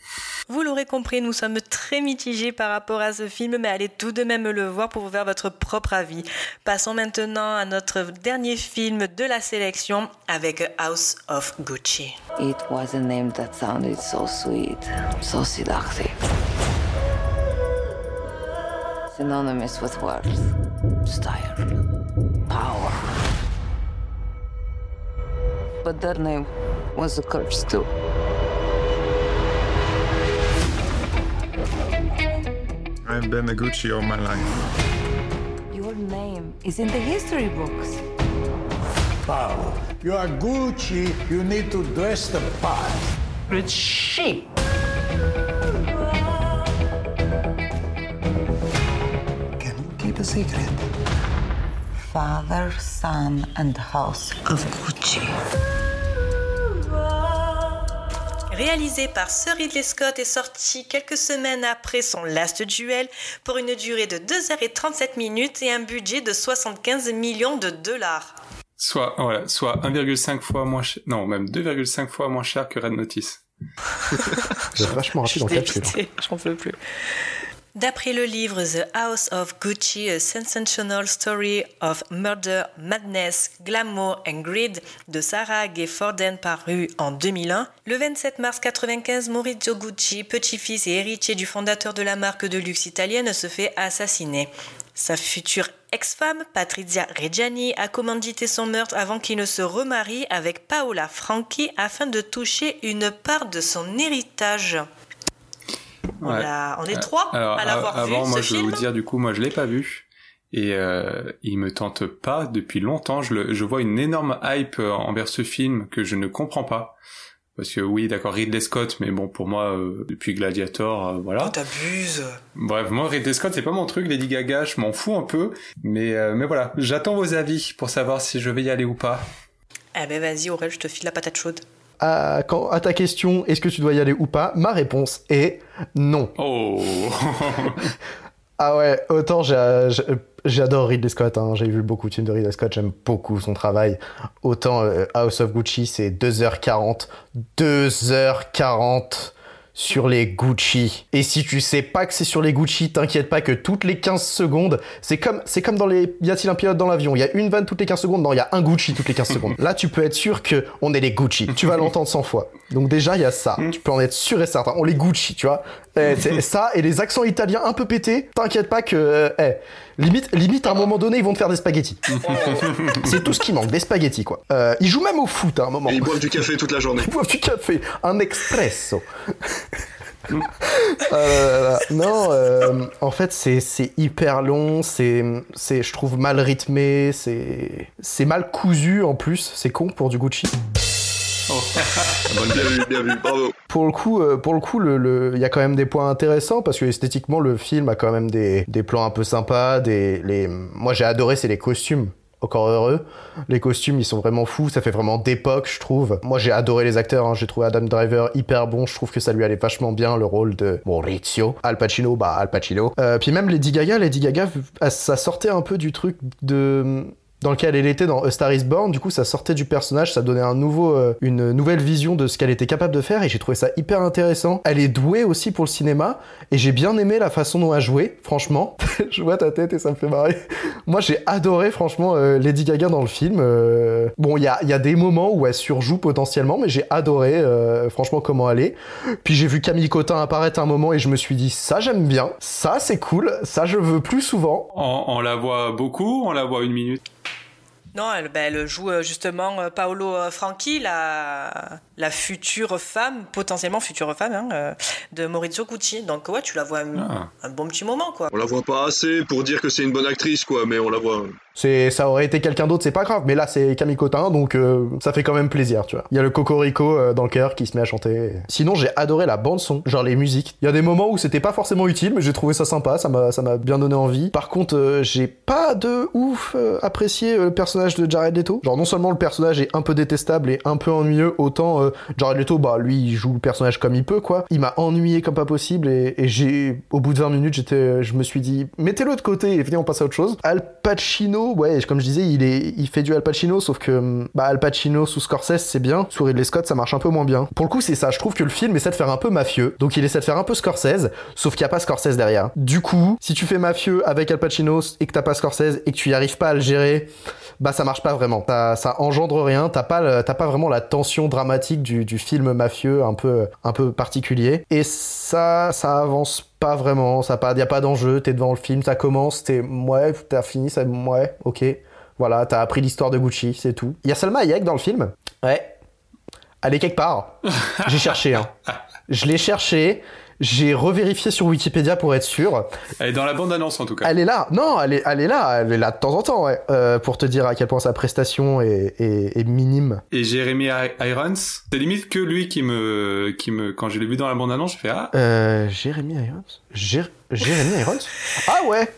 Vous l'aurez compris, nous sommes très mitigés par rapport à ce film, mais allez tout de même le voir pour vous faire votre propre avis. Passons maintenant à notre dernier film de la sélection avec House of Gucci. It was a name that sounded so sweet, so seductive. Synonymous with worth, style, power. But that name was a curse too. I've been a Gucci all my life. Your name is in the history books. Power. You are Gucci, you need to dress the part. It's chic. Can you keep a secret? Father, Son, and House of Gucci. Réalisé par Sir Ridley Scott et sorti quelques semaines après son Last Duel pour une durée de 2h37 minutes et un budget de 75 millions de dollars. Soit, voilà, soit 1,5 fois moins cher, non, même 2,5 fois moins cher que Red Notice. Vachement rapide en calcul. dépité, j'en peux plus. D'après le livre The House of Gucci, A Sensational Story of Murder, Madness, Glamour and Greed de Sarah Gay Forden paru en 2001, le 27 mars 1995, Maurizio Gucci, petit-fils et héritier du fondateur de la marque de luxe italienne, se fait assassiner. Sa future ex-femme, Patrizia Reggiani, a commandité son meurtre avant qu'il ne se remarie avec Paola Franchi afin de toucher une part de son héritage. On, Ouais. l'a- on est Euh, trois alors, à l'avoir a- vu, Avant, ce moi, je veux film. vous dire, du coup, moi, je l'ai pas vu. Et euh, il me tente pas depuis longtemps. Je, le, je vois une énorme hype euh, envers ce film que je ne comprends pas. Parce que oui, d'accord, Ridley Scott, mais bon, pour moi, euh, depuis Gladiator, euh, voilà. Oh, t'abuses Bref, moi, Ridley Scott, c'est pas mon truc. Lady Gaga, je m'en fous un peu. Mais, euh, mais voilà, j'attends vos avis pour savoir si je vais y aller ou pas. Eh ben vas-y Aurel, je te file la patate chaude. À, quand, à ta question, est-ce que tu dois y aller ou pas Ma réponse est non. Oh Ah ouais, autant j'adore Ridley Scott, hein, j'ai vu beaucoup de films de Ridley Scott, j'aime beaucoup son travail. Autant euh, House of Gucci, c'est 2h40. 2h40 sur les Gucci. Et si tu sais pas que c'est sur les Gucci, t'inquiète pas que toutes les 15 secondes, c'est comme, c'est comme dans les, y a-t-il un pilote dans l'avion? Il y a une vanne toutes les 15 secondes? Non, il y a un Gucci toutes les 15 secondes. Là, tu peux être sûr que on est les Gucci. Tu vas l'entendre 100 fois. Donc déjà, il y a ça. Tu peux en être sûr et certain. On les Gucci, tu vois. Eh, c'est ça et les accents italiens un peu pétés. T'inquiète pas que, euh, eh, limite, limite à un moment donné, ils vont te faire des spaghettis. c'est tout ce qui manque, des spaghettis quoi. Euh, ils jouent même au foot à un moment. Et ils boivent du café toute la journée. Ils boivent du café, un expresso. Euh, non, euh, en fait, c'est c'est hyper long, c'est, c'est, je trouve mal rythmé, c'est, c'est mal cousu en plus, c'est con pour du Gucci. Bien vu, bien vu, bravo. Pour le coup, euh, pour le coup, le, le- il y a quand même des points intéressants parce que esthétiquement, le film a quand même des, des plans un peu sympas. Des, les, moi, j'ai adoré, c'est les costumes. Encore heureux. Les costumes, ils sont vraiment fous. Ça fait vraiment d'époque, je trouve. Moi, j'ai adoré les acteurs. hein. J'ai trouvé Adam Driver hyper bon. Je trouve que ça lui allait vachement bien le rôle de Maurizio. Al Pacino, bah Al Pacino. Euh, puis même Lady Gaga, Lady Gaga, ça sortait un peu du truc de dans lequel elle était dans A Star Is Born. Du coup, ça sortait du personnage, ça donnait un nouveau, euh, une nouvelle vision de ce qu'elle était capable de faire et j'ai trouvé ça hyper intéressant. Elle est douée aussi pour le cinéma et j'ai bien aimé la façon dont elle jouait, franchement. Je vois ta tête et ça me fait marrer. Moi, j'ai adoré, franchement, euh, Lady Gaga dans le film. Euh, Bon, il y a, y a des moments où elle surjoue potentiellement, mais j'ai adoré, franchement, comment elle est. Puis j'ai vu Camille Cotin apparaître un moment et je me suis dit, ça, j'aime bien. Ça, c'est cool. Ça, je veux plus souvent. On, on la voit beaucoup, on la voit une minute. Non, elle, ben, elle joue euh, justement euh, Paolo euh, Franchi, la, la future femme, potentiellement future femme, hein, de Maurizio Gucci. Donc ouais, tu la vois un, Ah. un bon petit moment, quoi. On la voit pas assez pour dire que c'est une bonne actrice, quoi, mais on la voit. C'est, ça aurait été quelqu'un d'autre, c'est pas grave. Mais là, c'est Camille Cotin, donc euh, ça fait quand même plaisir, tu vois. Il y a le Cocorico euh, dans le cœur qui se met à chanter. Sinon, j'ai adoré la bande son, genre les musiques. Il y a des moments où c'était pas forcément utile, mais j'ai trouvé ça sympa, ça m'a, ça m'a bien donné envie. Par contre, euh, j'ai pas de ouf euh, apprécié euh, le personnage de Jared Leto. Genre non seulement le personnage est un peu détestable et un peu ennuyeux, autant euh, Jared Leto, bah lui, il joue le personnage comme il peut, quoi. Il m'a ennuyé comme pas possible et, et j'ai, au bout de 20 minutes, j'étais, je me suis dit, mettez-le de côté et venez, on passe à autre chose. Al Pacino, ouais, comme je disais, il fait du Al Pacino, sauf que, bah, Al Pacino sous Scorsese, c'est bien. Sous Ridley Scott, ça marche un peu moins bien. Pour le coup, c'est ça. Je trouve que le film essaie de faire un peu mafieux. Donc, il essaie de faire un peu Scorsese, sauf qu'il n'y a pas Scorsese derrière. Du coup, si tu fais mafieux avec Al Pacino et que t'as pas Scorsese et que tu y arrives pas à le gérer, bah ça marche pas vraiment. Ça, engendre rien. T'as pas, pas vraiment la tension dramatique du, film mafieux un peu, un peu particulier. Et ça, ça avance pas vraiment. Ça pas, y a pas d'enjeu. T'es devant le film, ça commence, t'es, ouais, t'as fini, ça, ouais, ok. Voilà, t'as appris l'histoire de Gucci, c'est tout. Il y a Salma Hayek dans le film? Ouais. Elle est quelque part. J'ai cherché, hein. Je l'ai cherché. J'ai revérifié sur Wikipédia pour être sûr. Elle est dans la bande-annonce en tout cas. Elle est là. Non, elle est, elle est là. Elle est là de temps en temps, ouais. Euh, pour te dire à quel point sa prestation est, est- est minime. Et Jeremy Irons, c'est limite que lui qui me, qui me, quand je l'ai vu dans la bande-annonce, je fais ah. Euh, Jérémy Irons? Jé- Jérémy Irons? Ah ouais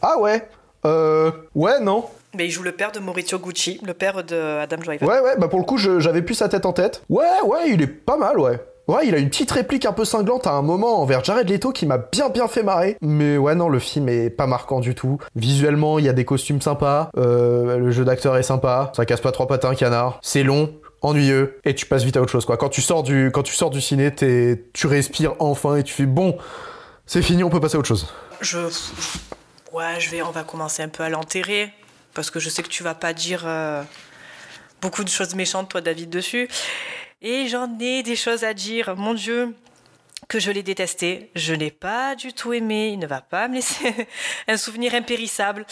Ah ouais Euh... Ouais, non. Mais il joue le père de Maurizio Gucci, le père de Adam Driver. Ouais, ouais, bah pour le coup, j'avais plus sa tête en tête. Ouais, ouais, il est pas mal, ouais. Il a une petite réplique un peu cinglante à un moment envers Jared Leto qui m'a bien bien fait marrer. Mais ouais, non, le film est pas marquant du tout. Visuellement, il y a des costumes sympas, euh, le jeu d'acteur est sympa, ça casse pas trois un canard. C'est long, ennuyeux, et tu passes vite à autre chose, quoi. Quand tu sors du, quand tu ciné, tu respires enfin et tu fais bon, c'est fini, on peut passer à autre chose. Je. Ouais, je vais, on va commencer un peu à l'enterrer. Parce que je sais que tu vas pas dire euh, beaucoup de choses méchantes, toi, David, dessus. Et j'en ai des choses à dire. Mon Dieu, que je l'ai détesté. Je n'ai pas du tout aimé. Il ne va pas me laisser un souvenir impérissable.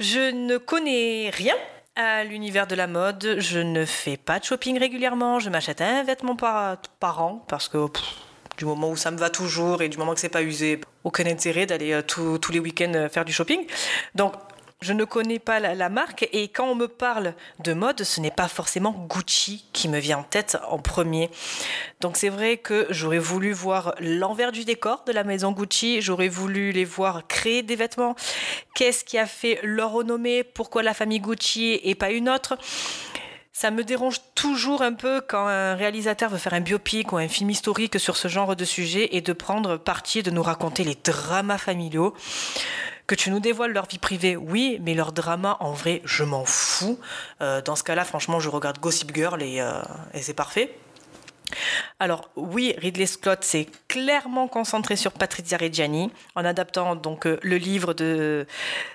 Je ne connais rien à l'univers de la mode. Je ne fais pas de shopping régulièrement. Je m'achète un vêtement par, par an parce que du moment où ça me va toujours et du moment que c'est pas usé, aucun intérêt d'aller euh, tous tous les week-ends euh, faire du shopping. Donc Je ne connais pas la, marque et quand on me parle de mode, ce n'est pas forcément Gucci qui me vient en tête en premier. Donc c'est vrai que j'aurais voulu voir l'envers du décor de la maison Gucci, j'aurais voulu les voir créer des vêtements. Qu'est-ce qui a fait leur renommée? Pourquoi la famille Gucci et pas une autre? Ça me dérange toujours un peu quand un réalisateur veut faire un biopic ou un film historique sur ce genre de sujet et de prendre parti de nous raconter les dramas familiaux. Que tu nous dévoiles leur vie privée, oui, mais leur drama, en vrai, je m'en fous. Euh, dans ce cas-là, franchement, je regarde Gossip Girl et, euh, et c'est parfait. Alors oui, Ridley Scott s'est clairement concentré sur Patrizia Reggiani en adaptant donc euh, le livre de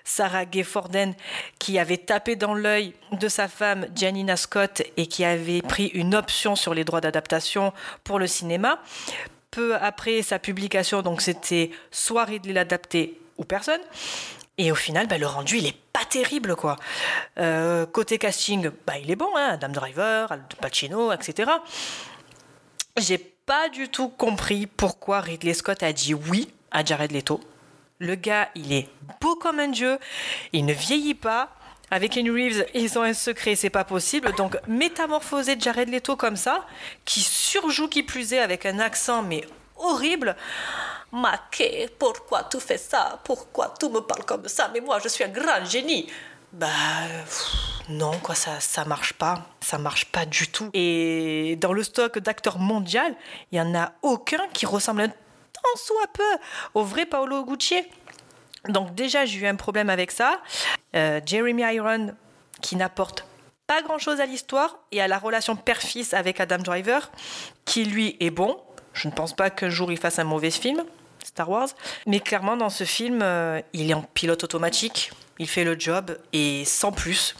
Sarah Gay Forden qui avait tapé dans l'œil de sa femme Janina Scott et qui avait pris une option sur les droits d'adaptation pour le cinéma. Peu après sa publication, donc c'était soit Ridley l'adapté ou personne. Et au final, bah, le rendu, il est pas terrible, quoi. Euh, côté casting, bah, il est bon, hein, Adam Driver, Al Pacino, etc. J'ai pas du tout compris pourquoi Ridley Scott a dit oui à Jared Leto. Le gars, il est beau comme un dieu, il ne vieillit pas. Avec Kenny Reeves, ils ont un secret, c'est pas possible. Donc, métamorphoser Jared Leto comme ça, qui surjoue qui plus est avec un accent mais horrible. Maquet, pourquoi tu fais ça? Pourquoi tu me parles comme ça? Mais moi, je suis un grand génie. Bah non quoi ça ça marche pas. Ça marche pas du tout. Et dans le stock d'acteurs mondial il y en a aucun qui ressemble un tant soit peu au vrai Paolo Gucci. Donc déjà j'ai eu un problème avec ça. Euh, Jeremy Iron qui n'apporte pas grand chose à l'histoire et à la relation père-fils avec Adam Driver qui lui est bon je ne pense pas qu'un jour il fasse un mauvais film Star Wars. Mais clairement, dans ce film, euh, il est en pilote automatique, il fait le job et sans plus.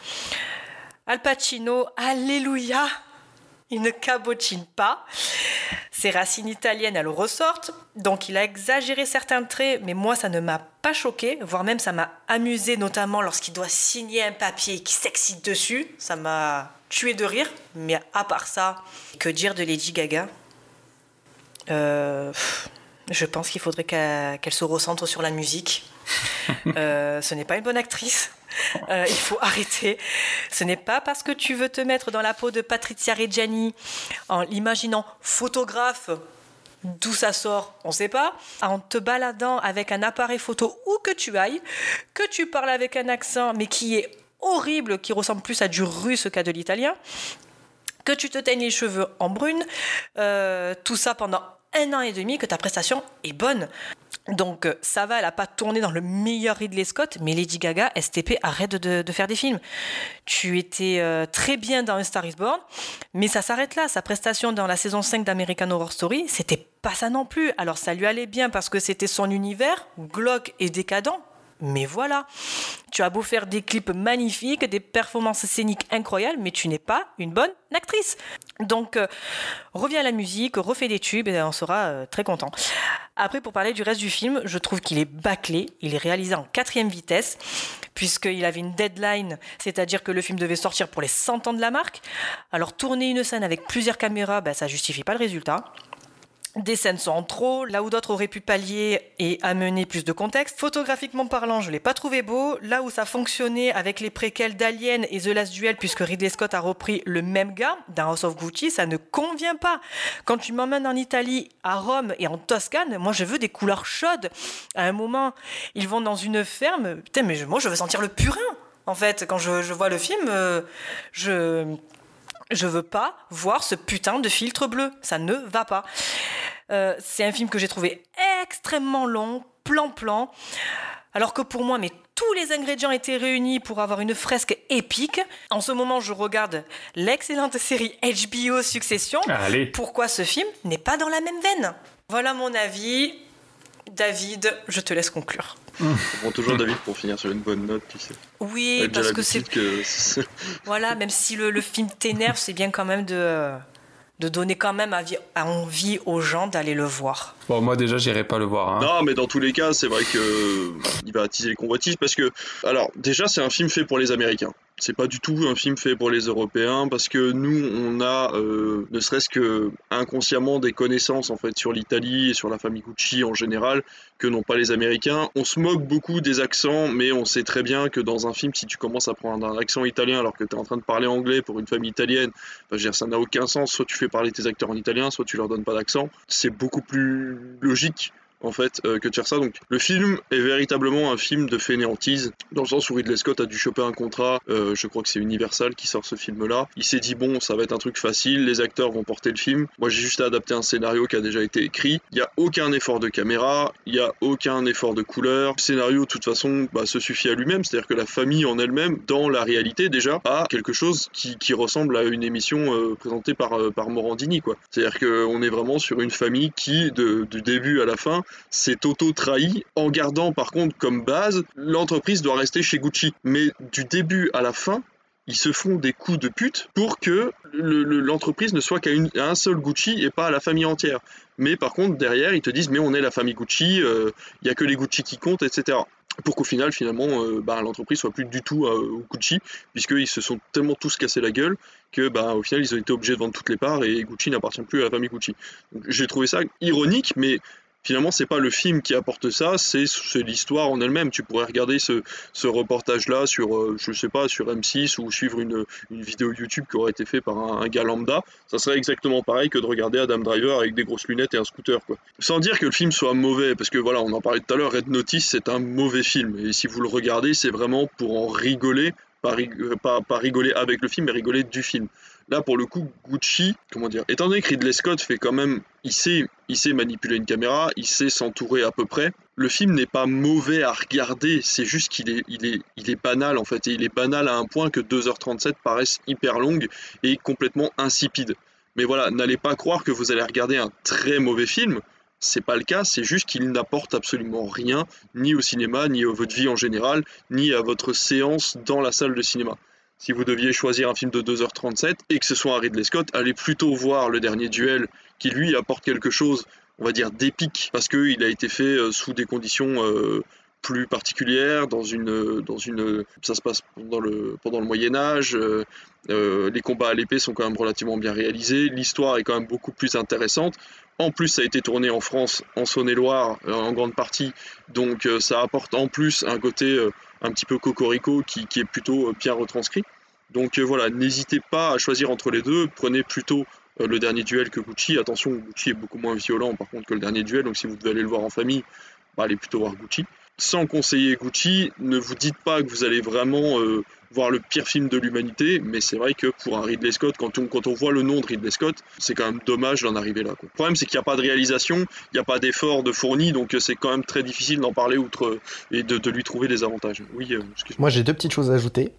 Al Pacino, alléluia, il ne cabotine pas. Ses racines italiennes, elles ressortent. Donc il a exagéré certains traits, mais moi, ça ne m'a pas choqué, voire même ça m'a amusé, notamment lorsqu'il doit signer un papier et qu'il s'excite dessus. Ça m'a tué de rire. Mais à part ça, que dire de Lady Gaga? Je pense qu'il faudrait qu'elle se recentre sur la musique. Euh, ce n'est pas une bonne actrice. Euh, il faut arrêter. Ce n'est pas parce que tu veux te mettre dans la peau de Patrizia Reggiani en l'imaginant photographe, d'où ça sort, on ne sait pas, en te baladant avec un appareil photo où que tu ailles, que tu parles avec un accent mais qui est horrible, qui ressemble plus à du russe qu'à de l'italien, que tu te teignes les cheveux en brune, euh, tout ça pendant un an et demi que ta prestation est bonne. Donc euh, ça va, elle n'a pas tourné dans le meilleur Ridley Scott, mais Lady Gaga, STP, arrête de, faire des films. Tu étais euh, très bien dans Star is Born, mais ça s'arrête là. Sa prestation dans la saison 5 d'American Horror Story, c'était pas ça non plus. Alors ça lui allait bien parce que c'était son univers, glauque et décadent, mais voilà, tu as beau faire des clips magnifiques, des performances scéniques incroyables, mais tu n'es pas une bonne actrice. Donc, euh, reviens à la musique, refais des tubes et on sera euh, très content. Après, pour parler du reste du film, je trouve qu'il est bâclé, il est réalisé en quatrième vitesse, puisqu'il avait une deadline, c'est-à-dire que le film devait sortir pour les 100 ans de la marque. Alors, tourner une scène avec plusieurs caméras, ben, ça justifie pas le résultat. Des scènes sont en trop, là où d'autres auraient pu pallier et amener plus de contexte. Photographiquement parlant, je l'ai pas trouvé beau. Là où ça fonctionnait avec les préquels d'Alien et The Last Duel, puisque Ridley Scott a repris le même gars dans House of Gucci, ça ne convient pas. Quand tu m'emmènes en Italie, à Rome et en Toscane, moi je veux des couleurs chaudes. À un moment, ils vont dans une ferme. Putain, mais moi je veux sentir le purin. En fait, quand je, je vois le film, euh, je je veux pas voir ce putain de filtre bleu. Ça ne va pas. Euh, c'est un film que j'ai trouvé extrêmement long, plan-plan. Alors que pour moi, mais tous les ingrédients étaient réunis pour avoir une fresque épique. En ce moment, je regarde l'excellente série HBO Succession. Allez. Pourquoi ce film n'est pas dans la même veine? Voilà mon avis. David, je te laisse conclure. On prend toujours David pour finir sur une bonne note, tu sais. Oui, parce que c'est que... Voilà, même si le, le film t'énerve, c'est bien quand même de, de donner quand même envie aux gens d'aller le voir. Bon, moi déjà, j'irai pas le voir. hein. Non, mais dans tous les cas, c'est vrai que il va attiser les convoitises parce que, alors, déjà, c'est un film fait pour les Américains. C'est pas du tout un film fait pour les Européens parce que nous, on a euh, ne serait-ce que inconsciemment des connaissances en fait sur l'Italie et sur la famille Gucci en général que n'ont pas les Américains. On se moque beaucoup des accents, mais on sait très bien que dans un film, si tu commences à prendre un accent italien alors que tu es en train de parler anglais pour une famille italienne, bah, je veux dire, ça n'a aucun sens. Soit tu fais parler tes acteurs en italien, soit tu leur donnes pas d'accent. C'est beaucoup plus logique en fait euh, que de faire ça. Donc le film est véritablement un film de fainéantise, dans le sens où Ridley Scott a dû choper un contrat, euh, je crois que c'est Universal qui sort ce film-là. Il s'est dit bon, ça va être un truc facile, les acteurs vont porter le film. Moi j'ai juste adapté un scénario qui a déjà été écrit. Il n'y a aucun effort de caméra, il n'y a aucun effort de couleur. Le scénario de toute façon bah, se suffit à lui-même, c'est-à-dire que la famille en elle-même, dans la réalité déjà, a quelque chose qui, ressemble à une émission euh, présentée par, par Morandini. C'est-à-dire qu'on est vraiment sur une famille qui, du début à la fin, s'est auto-trahi en gardant par contre comme base l'entreprise doit rester chez Gucci. Mais du début à la fin, ils se font des coups de pute pour que l'entreprise ne soit qu'à un seul Gucci et pas à la famille entière. Mais par contre, derrière, ils te disent, mais on est la famille Gucci, il euh, n'y a que les Gucci qui comptent, etc. Pour qu'au final, finalement, euh, bah, l'entreprise soit plus du tout euh, au Gucci, puisqu'ils se sont tellement tous cassés la gueule que, bah, au final, ils ont été obligés de vendre toutes les parts et Gucci n'appartient plus à la famille Gucci. J'ai trouvé ça ironique, mais finalement c'est pas le film qui apporte ça, c'est l'histoire en elle-même. Tu pourrais regarder ce, reportage-là sur, euh, je sais pas, sur M6 ou suivre une, vidéo YouTube qui aurait été faite par un, gars lambda. Ça serait exactement pareil que de regarder Adam Driver avec des grosses lunettes et un scooter, quoi. Sans dire que le film soit mauvais, parce que voilà, on en parlait tout à l'heure, Red Notice c'est un mauvais film. Et si vous le regardez, c'est vraiment pour en rigoler, pas, euh, rigoler avec le film, mais rigoler du film. Là, pour le coup, Gucci, comment dire, étant donné que Ridley Scott fait quand même, il sait, il sait manipuler une caméra, il sait s'entourer à peu près. Le film n'est pas mauvais à regarder, c'est juste qu'il est, il est, il est banal en fait, et il est banal à un point que 2h37 paraissent hyper longues et complètement insipides. Mais voilà, n'allez pas croire que vous allez regarder un très mauvais film. C'est pas le cas, c'est juste qu'il n'apporte absolument rien, ni au cinéma, ni à votre vie en général, ni à votre séance dans la salle de cinéma si vous deviez choisir un film de 2h37 et que ce soit un Ridley Scott, allez plutôt voir le dernier duel qui lui apporte quelque chose, on va dire, d'épique parce qu'il a été fait euh, sous des conditions euh, plus particulières, dans une, dans une, ça se passe pendant le, pendant le Moyen Âge, euh, les combats à l'épée sont quand même relativement bien réalisés, l'histoire est quand même beaucoup plus intéressante. En plus, ça a été tourné en France, en Saône-et-Loire, en grande partie, donc ça apporte en plus un côté un petit peu cocorico qui, qui est plutôt bien retranscrit. Donc voilà, n'hésitez pas à choisir entre les deux, prenez plutôt le dernier duel que Gucci. Attention, Gucci est beaucoup moins violent par contre que le dernier duel, donc si vous devez aller le voir en famille, bah, allez plutôt voir Gucci sans conseiller Gucci, ne vous dites pas que vous allez vraiment euh, voir le pire film de l'humanité, mais c'est vrai que pour un Ridley Scott, quand on, quand on voit le nom de Ridley Scott, c'est quand même dommage d'en arriver là. Le problème, c'est qu'il n'y a pas de réalisation, il n'y a pas d'effort de fourni, donc euh, c'est quand même très difficile d'en parler outre et de, lui trouver des avantages. Oui, euh, Moi, j'ai deux petites choses à ajouter.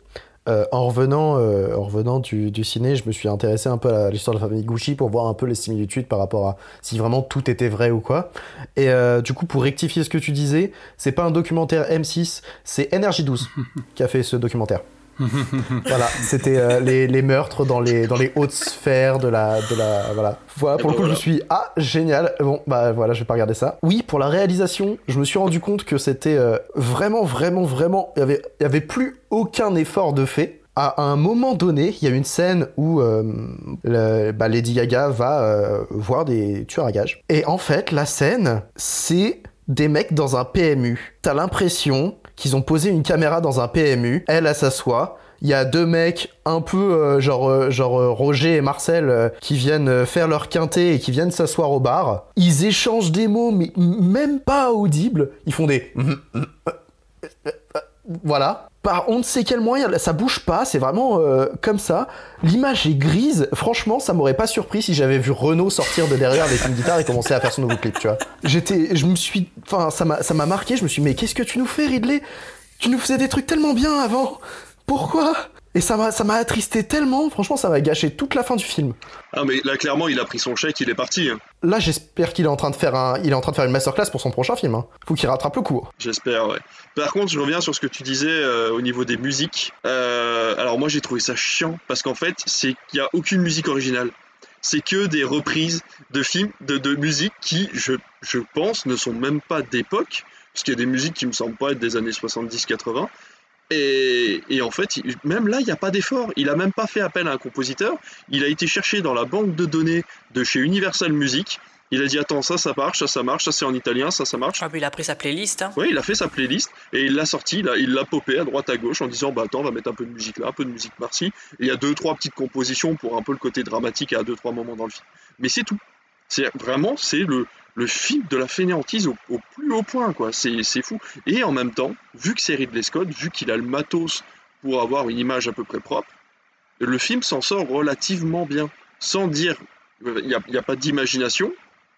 Euh, en revenant, euh, en revenant du, du, ciné, je me suis intéressé un peu à l'histoire de la famille Gucci pour voir un peu les similitudes par rapport à si vraiment tout était vrai ou quoi. Et euh, du coup, pour rectifier ce que tu disais, c'est pas un documentaire M6, c'est NRJ12 qui a fait ce documentaire. voilà, c'était euh, les, les, meurtres dans les, dans les hautes sphères de la, de la. Voilà. Voilà, pour le coup, je me suis ah, génial. Bon, bah voilà, je vais pas regarder ça. Oui, pour la réalisation, je me suis rendu compte que c'était euh, vraiment, vraiment, vraiment. Il y avait, y avait plus aucun effort de fait. À un moment donné, il y a une scène où euh, le, bah, Lady Gaga va voir des tueurs à gages. Et en fait, la scène, c'est des mecs dans un PMU. T'as l'impression qu'ils ont posé une caméra dans un PMU. Elle, elle s'assoit. Il y a deux mecs un peu euh, genre euh, genre euh, Roger et Marcel qui viennent faire leur quintet et qui viennent s'asseoir au bar. Ils échangent des mots mais même pas audibles. Ils font des voilà. Par on ne sait quel moyen, ça bouge pas, c'est vraiment euh, comme ça. L'image est grise, franchement, ça m'aurait pas surpris si j'avais vu Renault sortir de derrière avec une guitare et commencer à faire son nouveau clip, tu vois. J'étais, je me suis, enfin, ça m'a, ça m'a marqué, je me suis dit, mais qu'est-ce que tu nous fais, Ridley? Tu nous faisais des trucs tellement bien avant. Pourquoi? Et ça m'a, ça m'a attristé tellement, franchement, ça m'a gâché toute la fin du film. Ah, mais là, clairement, il a pris son chèque, il est parti. Hein. Là, j'espère qu'il est en train de faire un, il est en train de faire une masterclass pour son prochain film. Hein. Faut qu'il rattrape le coup. J'espère, ouais. Par contre, je reviens sur ce que tu disais euh, au niveau des musiques. Euh, alors, moi, j'ai trouvé ça chiant parce qu'en fait, c'est qu'il n'y a aucune musique originale. C'est que des reprises de films, de, de musique qui, je, je pense, ne sont même pas d'époque. Parce qu'il y a des musiques qui me semblent pas être des années 70-80 Et, et en fait, même là, il n'y a pas d'effort. Il a même pas fait appel à un compositeur. Il a été cherché dans la banque de données de chez Universal Music. Il a dit attends ça ça marche, ça ça marche, ça c'est en italien, ça ça marche. Ah, puis il a pris sa playlist. hein. Ouais, il a fait sa playlist et il l'a sorti, il l'a popé à droite à gauche en disant bah attends on va mettre un peu de musique là, un peu de musique par-ci. Et il y a deux trois petites compositions pour un peu le côté dramatique à deux trois moments dans le film. Mais c'est tout. C'est vraiment c'est le le film de la fainéantise au, plus haut point quoi. C'est fou. Et en même temps, vu que c'est Ridley Scott, vu qu'il a le matos pour avoir une image à peu près propre, le film s'en sort relativement bien, sans dire il n'y a, a pas d'imagination,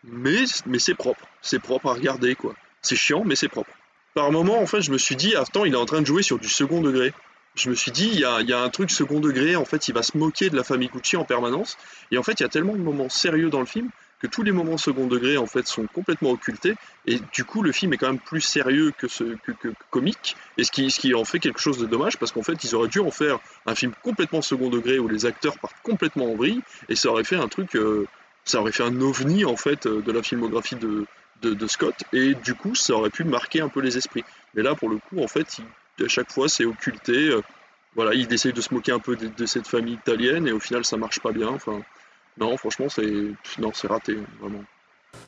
mais, mais c'est propre. C'est propre à regarder, quoi. C'est chiant, mais c'est propre. Par moment, en fait, je me suis dit, attends, il est en train de jouer sur du second degré. Je me suis dit, il y a, il y a un truc second degré, en fait, il va se moquer de la famille Gucci en permanence. Et en fait, il y a tellement de moments sérieux dans le film que tous les moments second degré, en fait, sont complètement occultés. Et du coup, le film est quand même plus sérieux que, ce, que, que- que comique. Et ce qui, ce qui en fait quelque chose de dommage, parce qu'en fait, ils auraient dû en faire un film complètement second degré où les acteurs partent complètement en vrille. Et ça aurait fait un truc. euh, ça aurait fait un ovni en fait euh, de la filmographie de, de, Scott et du coup ça aurait pu marquer un peu les esprits. Mais là pour le coup en fait à chaque fois c'est occulté. euh, voilà, il essaye de se moquer un peu de, de cette famille italienne et au final ça marche pas bien. Enfin non franchement c'est non c'est raté vraiment.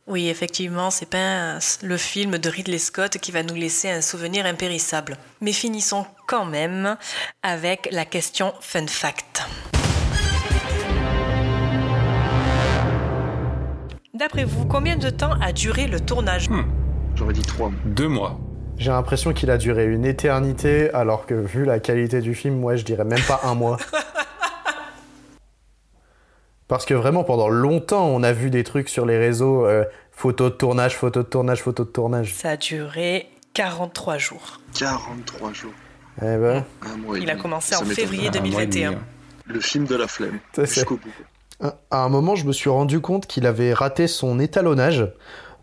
Oui, effectivement, c'est pas un- le film de Ridley Scott qui va nous laisser un souvenir impérissable. Mais finissons quand même avec la question fun fact. D'après vous, combien de temps a duré le tournage? J'aurais dit trois. Deux mois. J'ai l'impression qu'il a duré une éternité, alors que vu la qualité du film, moi je dirais même pas un mois. Parce que vraiment, pendant longtemps, on a vu des trucs sur les réseaux, euh, photos de tournage, photos de tournage, photos de tournage. Ça a duré 43 jours. 43 jours. Eh ben, Un mois et Il a commencé Ça en février pas. 2021. Le film de la flemme. Jusqu'au bout. à un moment, je me suis rendu compte qu'il avait raté son étalonnage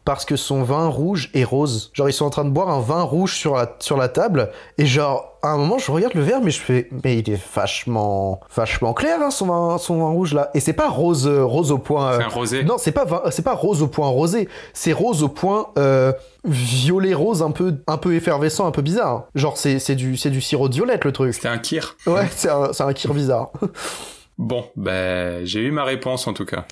parce que son vin rouge est rose. Genre, ils sont en train de boire un vin rouge sur la, sur la table, et genre, à un moment, je regarde le verre, mais je fais, mais il est vachement, vachement clair, hein, son vin, son vin rouge là. Et c'est pas rose, euh, rose au point. euh, C'est un rosé. Non, c'est pas, c'est pas rose au point rosé, c'est rose au point euh, violet rose, un peu, un peu effervescent, un peu bizarre. Genre, c'est, c'est du, c'est du sirop de violette le truc. C'était un kir. Ouais, c'est un, c'est un kir bizarre. Bon, ben, j'ai eu ma réponse en tout cas.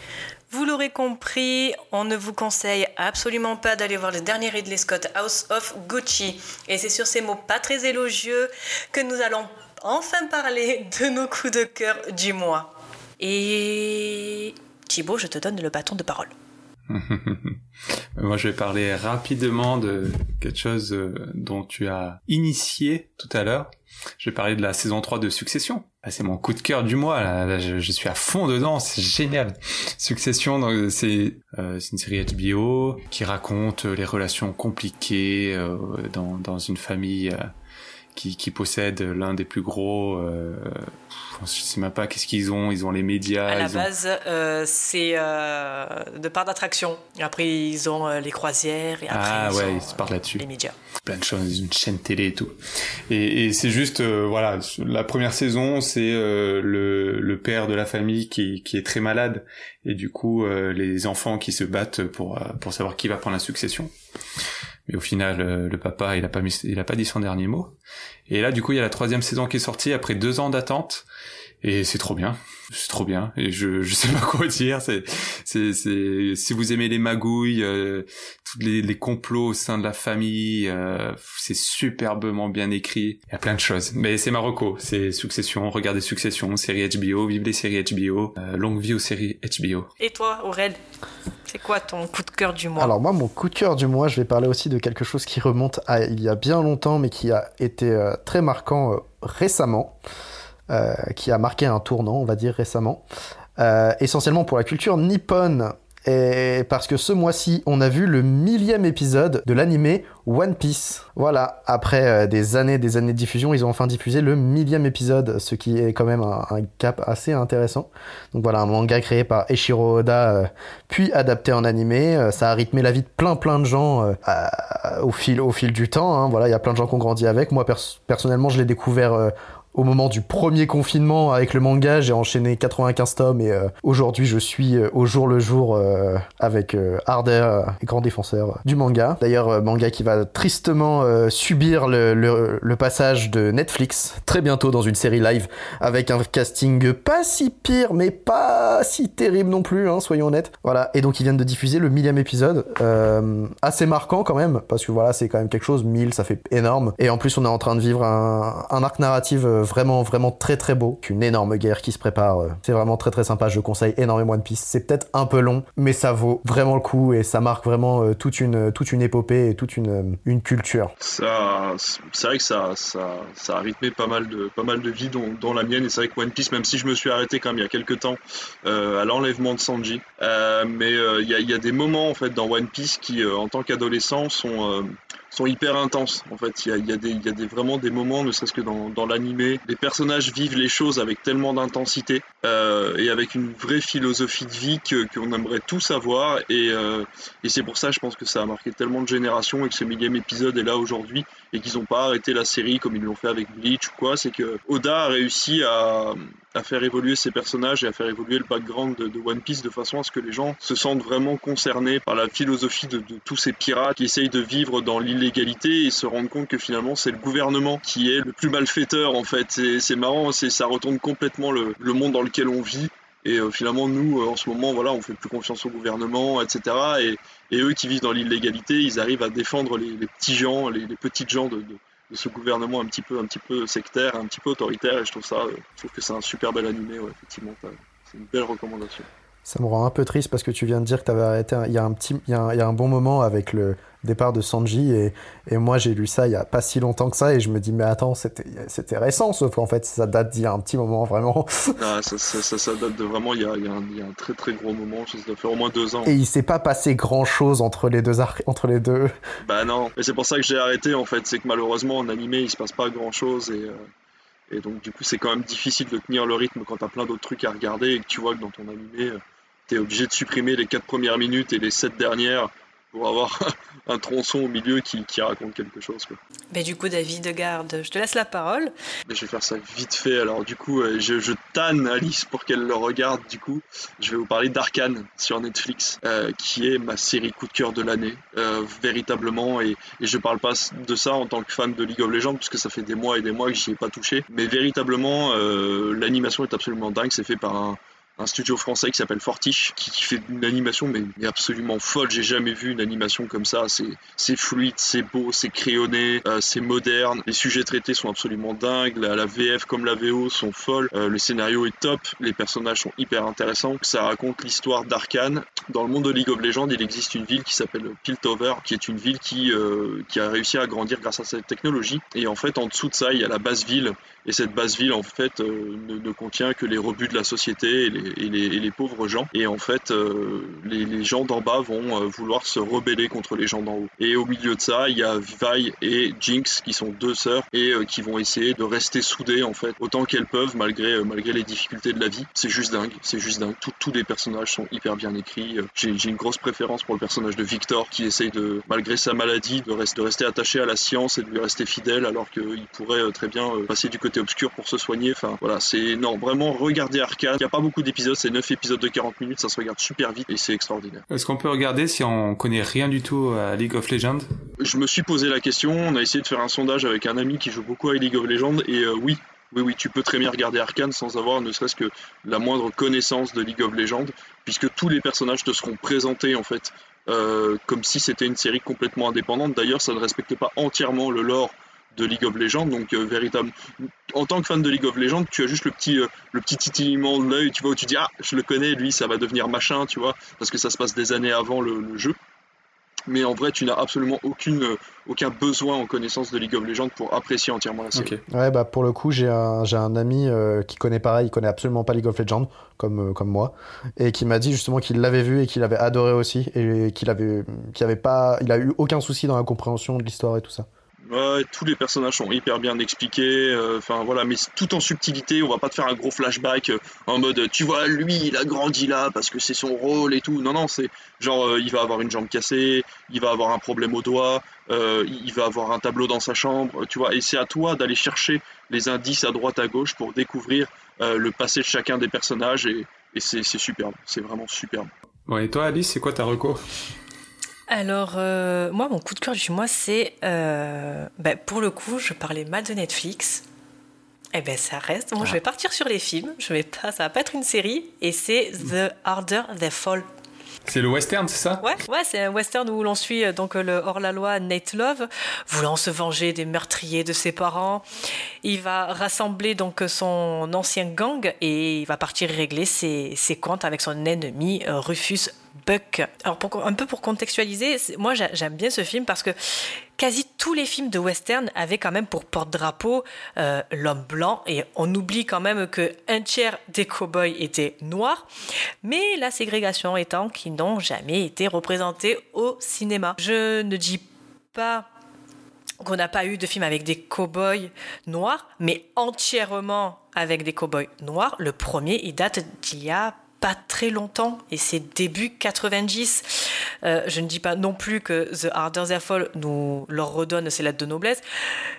Vous l'aurez compris, on ne vous conseille absolument pas d'aller voir le dernier Ridley Scott House of Gucci. Et c'est sur ces mots pas très élogieux que nous allons enfin parler de nos coups de cœur du mois. Et Thibaut, je te donne le bâton de parole. Moi, je vais parler rapidement de quelque chose euh, dont tu as initié tout à l'heure. Je vais parler de la saison 3 de Succession. Ah, c'est mon coup de cœur du mois. Là, je, suis à fond dedans. C'est génial. Succession, euh, c'est une série HBO qui raconte les relations compliquées euh, dans, une famille euh, qui, qui possède l'un des plus gros. Euh, je sais même pas qu'est-ce qu'ils ont. Ils ont les médias. À la ont- base, euh, c'est euh, de part d'attraction. Après, ils ont euh, les croisières et après, Ah ils ouais, ont ils se parlent là-dessus. les médias. plein de choses, une chaîne télé et tout. Et, et c'est juste, euh, voilà, la première saison, c'est euh, le, le père de la famille qui, qui est très malade, et du coup, euh, les enfants qui se battent pour, euh, pour savoir qui va prendre la succession. Mais au final, euh, le papa, il a pas mis, il a pas dit son dernier mot. Et là, du coup, il y a la troisième saison qui est sortie après deux ans d'attente. Et c'est trop bien, c'est trop bien. Et je je sais pas quoi dire. C'est c'est c'est si vous aimez les magouilles, euh, tous les, les complots au sein de la famille, euh, c'est superbement bien écrit. Il y a plein de choses. Mais c'est Marocco, c'est Succession. Regardez Succession, série HBO, vive les séries HBO, euh, longue vie aux séries HBO. Et toi, Aurel, c'est quoi ton coup de cœur du mois? Alors moi, mon coup de cœur du mois, je vais parler aussi de quelque chose qui remonte à il y a bien longtemps, mais qui a été euh, très marquant euh, récemment, qui a marqué un tournant, on va dire récemment, Euh, essentiellement pour la culture nippone. Et parce que ce mois-ci, on a vu le millième épisode de l'animé One Piece. Voilà, après euh, des années, des années de diffusion, ils ont enfin diffusé le millième épisode, ce qui est quand même un, cap assez intéressant. Donc voilà, un manga créé par Eiichiro Oda, euh, puis adapté en animé. Euh, ça a rythmé la vie de plein plein de gens euh, au, fil, au fil du temps. hein. Voilà, il y a plein de gens qui ont grandi avec. Moi, pers- personnellement, je l'ai découvert euh, au moment du premier confinement avec le manga, j'ai enchaîné 95 tomes et euh, aujourd'hui je suis euh, au jour le jour euh, avec ardeur et grand défenseur du manga. D'ailleurs, manga qui va tristement subir le, passage de Netflix très bientôt dans une série live avec un casting pas si pire mais pas si terrible non plus, hein, soyons honnêtes. Voilà, et donc ils viennent de diffuser le millième épisode, assez marquant quand même parce que voilà c'est quand même quelque chose, 1000 ça fait énorme et en plus on est en train de vivre un, un arc narratif vraiment, vraiment très très beau, qu'une énorme guerre qui se prépare. Euh, c'est vraiment très très sympa, je conseille énormément One Piece. C'est peut-être un peu long, mais ça vaut vraiment le coup et ça marque vraiment euh, toute, une, toute une épopée et toute une, euh, une culture. Ça, c'est vrai que ça, ça, ça, a rythmé pas mal de, pas mal de vies, dont, la mienne. Et c'est vrai que One Piece, même si je me suis arrêté quand même il y a quelques temps à l'enlèvement de Sanji, mais il y, y, a des moments en fait dans One Piece qui, en tant qu'adolescent, sont sont hyper intenses. En fait, il y a, des, y a des, vraiment des moments, ne serait-ce que dans, dans l'animé, les personnages vivent les choses avec tellement d'intensité euh, et avec une vraie philosophie de vie qu'on aimerait tous avoir. Et, euh, et c'est pour ça, je pense que ça a marqué tellement de générations et que ce millième épisode est là aujourd'hui et qu'ils n'ont pas arrêté la série comme ils l'ont fait avec Bleach ou quoi. C'est que Oda a réussi à, à faire évoluer ses personnages et à faire évoluer le background de, One Piece de façon à ce que les gens se sentent vraiment concernés par la philosophie de, tous ces pirates qui essayent de vivre dans l'illégalité et se rendent compte que finalement c'est le gouvernement qui est le plus malfaiteur en fait. C'est marrant, ça retourne complètement le, monde dans lequel on vit. Et euh, finalement, nous, euh, en ce moment, voilà, on fait plus confiance au gouvernement, etc. Et, eux qui vivent dans l'illégalité, ils arrivent à défendre les, petits gens, les, petites gens de ce gouvernement un petit peu, un petit peu sectaire, un petit peu autoritaire. Et je trouve ça, euh, je que c'est un super bel animé. Effectivement, c'est une belle recommandation. Ça me rend un peu triste parce que tu viens de dire que tu avais arrêté. Il y, a un petit, il y, a il y a un bon moment avec le départ de Sanji et, et moi j'ai lu ça il y a pas si longtemps que ça et je me dis mais attends c'était récent sauf qu'en fait ça date d'il y a un petit moment vraiment. Ah, ça, ça, ça, date de vraiment il y, a, il, y a un, il y, a un, très très gros moment ça doit faire au moins deux ans. Et il s'est pas passé grand chose entre les deux arcs entre les deux. Bah non et c'est pour ça que j'ai arrêté en fait c'est que malheureusement en animé il se passe pas grand chose et euh, et donc du coup c'est quand même difficile de tenir le rythme quand t'as plein d'autres trucs à regarder et que tu vois que dans ton animé euh, t'es obligé de supprimer les quatre premières minutes et les sept dernières pour avoir un tronçon au milieu qui, qui raconte quelque chose. Quoi. Mais du coup, David de Garde, je te laisse la parole. Mais je vais faire ça vite fait. Alors, du coup, euh, je, je tanne Alice pour qu'elle le regarde. Du coup, je vais vous parler d'Arkane sur Netflix, euh, qui est ma série coup de cœur de l'année, euh, véritablement. Et, et je parle pas de ça en tant que fan de League of Legends, puisque ça fait des mois et des mois que j'y ai pas touché. Mais véritablement, l'animation est absolument dingue. C'est fait par un un studio français qui s'appelle Fortiche, qui, fait une animation mais, absolument folle. J'ai jamais vu une animation comme ça. C'est fluide, c'est beau, c'est crayonné, euh, c'est moderne. Les sujets traités sont absolument dingues. La, VF comme la VO sont folles. Euh, le scénario est top. Les personnages sont hyper intéressants. Ça raconte l'histoire d'Arkane. Dans le monde de League of Legends, il existe une ville qui s'appelle Piltover, qui est une ville qui, euh, qui a réussi à grandir grâce à cette technologie. Et en fait, en dessous de ça, il y a la base ville. Et cette base ville, en fait, ne, ne contient que les rebuts de la société et les et les, pauvres gens. Et en fait, euh, les, gens d'en bas vont euh, vouloir se rebeller contre les gens d'en haut. Et au milieu de ça, il y a Vi et Jinx qui sont deux sœurs et euh, qui vont essayer de rester soudées en fait autant qu'elles peuvent malgré malgré les difficultés de la vie. C'est juste dingue, c'est juste dingue. tous les personnages sont hyper bien écrits. J'ai une grosse préférence pour le personnage de Victor qui essaye de malgré sa maladie de rester attaché à la science et de lui rester fidèle alors qu'il pourrait très bien passer du côté obscur pour se soigner. Enfin voilà, c'est non vraiment regardez Arcade. Il n'y a pas beaucoup d'épisodes c'est 9 épisodes de 40 minutes, ça se regarde super vite et c'est extraordinaire. Est-ce qu'on peut regarder si on connaît rien du tout à League of Legends? Je me suis posé la question, on a essayé de faire un sondage avec un ami qui joue beaucoup à League of Legends et euh, oui, oui, oui, tu peux très bien regarder Arkane sans avoir ne serait-ce que la moindre connaissance de League of Legends, puisque tous les personnages te seront présentés en fait euh, comme si c'était une série complètement indépendante. D'ailleurs, ça ne respecte pas entièrement le lore de League of Legends. Donc, euh, véritable. En tant que fan de League of Legends, tu as juste le petit, euh, le petit titillement de l'œil, tu vois, où tu dis Ah, je le connais, lui, ça va devenir machin, tu vois, parce que ça se passe des années avant le, jeu. Mais en vrai, tu n'as absolument aucune, euh, aucun besoin en connaissance de League of Legends pour apprécier entièrement la série. Ouais, bah pour le coup, j'ai un, un ami qui connaît pareil, il connaît absolument pas League of Legends, comme, comme moi, et qui m'a dit justement qu'il l'avait vu et qu'il avait adoré aussi, et qu'il avait, qu'il avait pas, il a eu aucun souci dans la compréhension de l'histoire et tout ça. Ouais, tous les personnages sont hyper bien expliqués, euh, enfin voilà, mais tout en subtilité, on va pas te faire un gros flashback euh, en mode tu vois, lui il a grandi là parce que c'est son rôle et tout. Non, non, c'est genre euh, il va avoir une jambe cassée, il va avoir un problème au doigt, il va avoir un tableau dans sa chambre, tu vois, et c'est à toi d'aller chercher les indices à droite à gauche pour découvrir le passé de chacun des personnages et, c'est superbe, c'est vraiment superbe. Bon, et toi Alice, c'est quoi ta reco? Alors, euh, moi, mon coup de cœur du mois, c'est. Euh, ben, pour le coup, je parlais mal de Netflix. Eh ben, ça reste. Moi, je vais partir sur les films. Je vais pas, ça va pas être une série. Et c'est The Harder They Fall. C'est le western, c'est ça? Ouais, ouais c'est un western où l'on suit euh, donc le hors-la-loi Nate Love, voulant se venger des meurtriers de ses parents. Il va rassembler donc son ancien gang et il va partir régler ses, ses comptes avec son ennemi Rufus Buck. Alors un peu pour contextualiser, moi j'aime bien ce film parce que quasi tous les films de western avaient quand même pour porte-drapeau euh, l'homme blanc et on oublie quand même que un tiers des cow-boys étaient noirs, mais la ségrégation étant qu'ils n'ont jamais été représentés au cinéma. Je ne dis pas qu'on n'a pas eu de film avec des cow-boys noirs, mais entièrement avec des cow-boys noirs. Le premier, il date d'il y a pas très longtemps et c'est début 90. Euh, je ne dis pas non plus que The Harder They Fall nous leur redonne ses lettres de noblesse,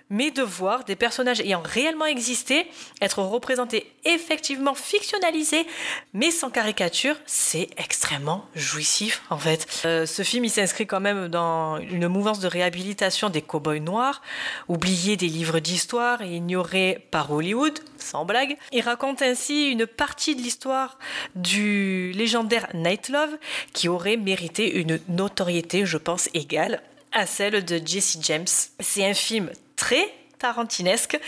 mais de voir des personnages ayant réellement existé être représentés effectivement fictionnalisés, mais sans caricature, c'est extrêmement jouissif en fait. Euh, ce film il s'inscrit quand même dans une mouvance de réhabilitation des cow-boys noirs, oubliés des livres d'histoire et ignorés par Hollywood, sans blague. Il raconte ainsi une partie de l'histoire du légendaire Night Love qui aurait mérité une notoriété, je pense, égale à celle de Jesse James. C'est un film très tarantinesque.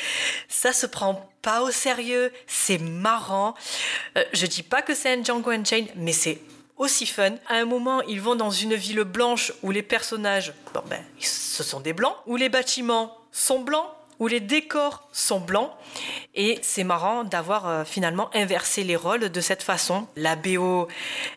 Ça se prend pas au sérieux, c'est marrant. Euh, je dis pas que c'est un Django Unchained, mais c'est aussi fun. À un moment, ils vont dans une ville blanche où les personnages, bon ben, ce sont des blancs, où les bâtiments sont blancs, où les décors sont blancs. Et c'est marrant d'avoir euh, finalement inversé les rôles de cette façon. La BO,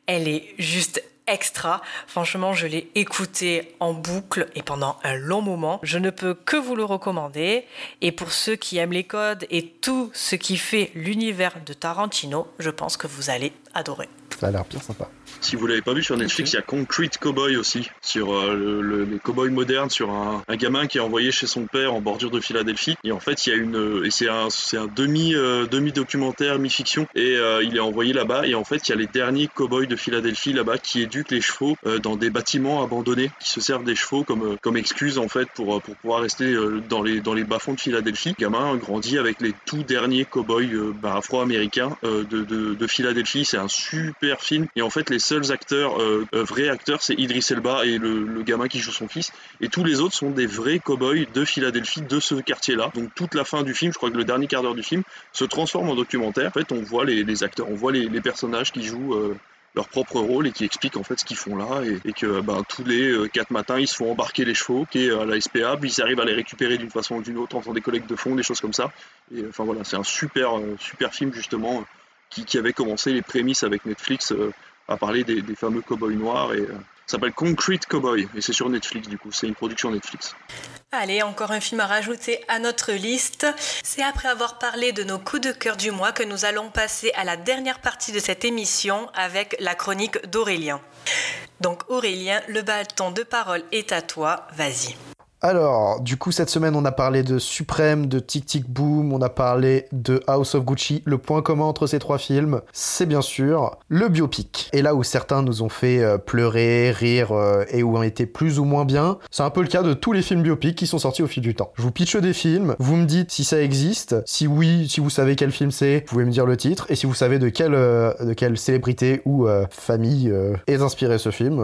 elle est juste extra. Franchement, je l'ai écouté en boucle et pendant un long moment. Je ne peux que vous le recommander. Et pour ceux qui aiment les codes et tout ce qui fait l'univers de Tarantino, je pense que vous allez adorer. Ça a l'air bien sympa. Si vous l'avez pas vu sur Netflix, il y a Concrete Cowboy aussi, sur euh, le, les cowboys modernes, sur un, gamin qui est envoyé chez son père en bordure de Philadelphie. Et en fait, il y a une, et c'est un, c'est un demi, euh, demi documentaire, mi fiction, et euh, il est envoyé là-bas. Et en fait, il y a les derniers cowboys de Philadelphie là-bas qui éduquent les chevaux dans des bâtiments abandonnés, qui se servent des chevaux comme comme excuse en fait pour pour pouvoir rester dans les dans les bas-fonds de Philadelphie. Le gamin grandit avec les tout derniers cowboys bah, afro-américains de, de, de Philadelphie. C'est un super film. Et en fait, les seuls acteurs, euh, euh, vrais acteurs, c'est Idris Elba et le, gamin qui joue son fils. Et tous les autres sont des vrais cow-boys de Philadelphie, de ce quartier-là. Donc toute la fin du film, je crois que le dernier quart d'heure du film, se transforme en documentaire. En fait, on voit les, acteurs, on voit les, personnages qui jouent. Euh, leur propre rôle et qui expliquent en fait ce qu'ils font là et, que ben, tous les quatre matins ils se font embarquer les chevaux qui est à la SPA puis ils arrivent à les récupérer d'une façon ou d'une autre en faisant des collectes de fonds des choses comme ça et enfin voilà c'est un super super film justement qui, avait commencé les prémices avec Netflix euh, à parler des, fameux cowboys noirs et euh, ça s'appelle Concrete Cowboy et c'est sur Netflix du coup, c'est une production Netflix. Allez, encore un film à rajouter à notre liste. C'est après avoir parlé de nos coups de cœur du mois que nous allons passer à la dernière partie de cette émission avec la chronique d'Aurélien. Donc Aurélien, le bâton de parole est à toi, vas-y. Alors, du coup, cette semaine, on a parlé de Suprême, de Tic Tic Boom, on a parlé de House of Gucci. Le point commun entre ces trois films, c'est bien sûr le biopic. Et là où certains nous ont fait euh, pleurer, rire euh, et où on était plus ou moins bien, c'est un peu le cas de tous les films biopics qui sont sortis au fil du temps. Je vous pitche des films, vous me dites si ça existe, si oui, si vous savez quel film c'est, vous pouvez me dire le titre, et si vous savez de quelle, euh, de quelle célébrité ou famille est inspiré ce film,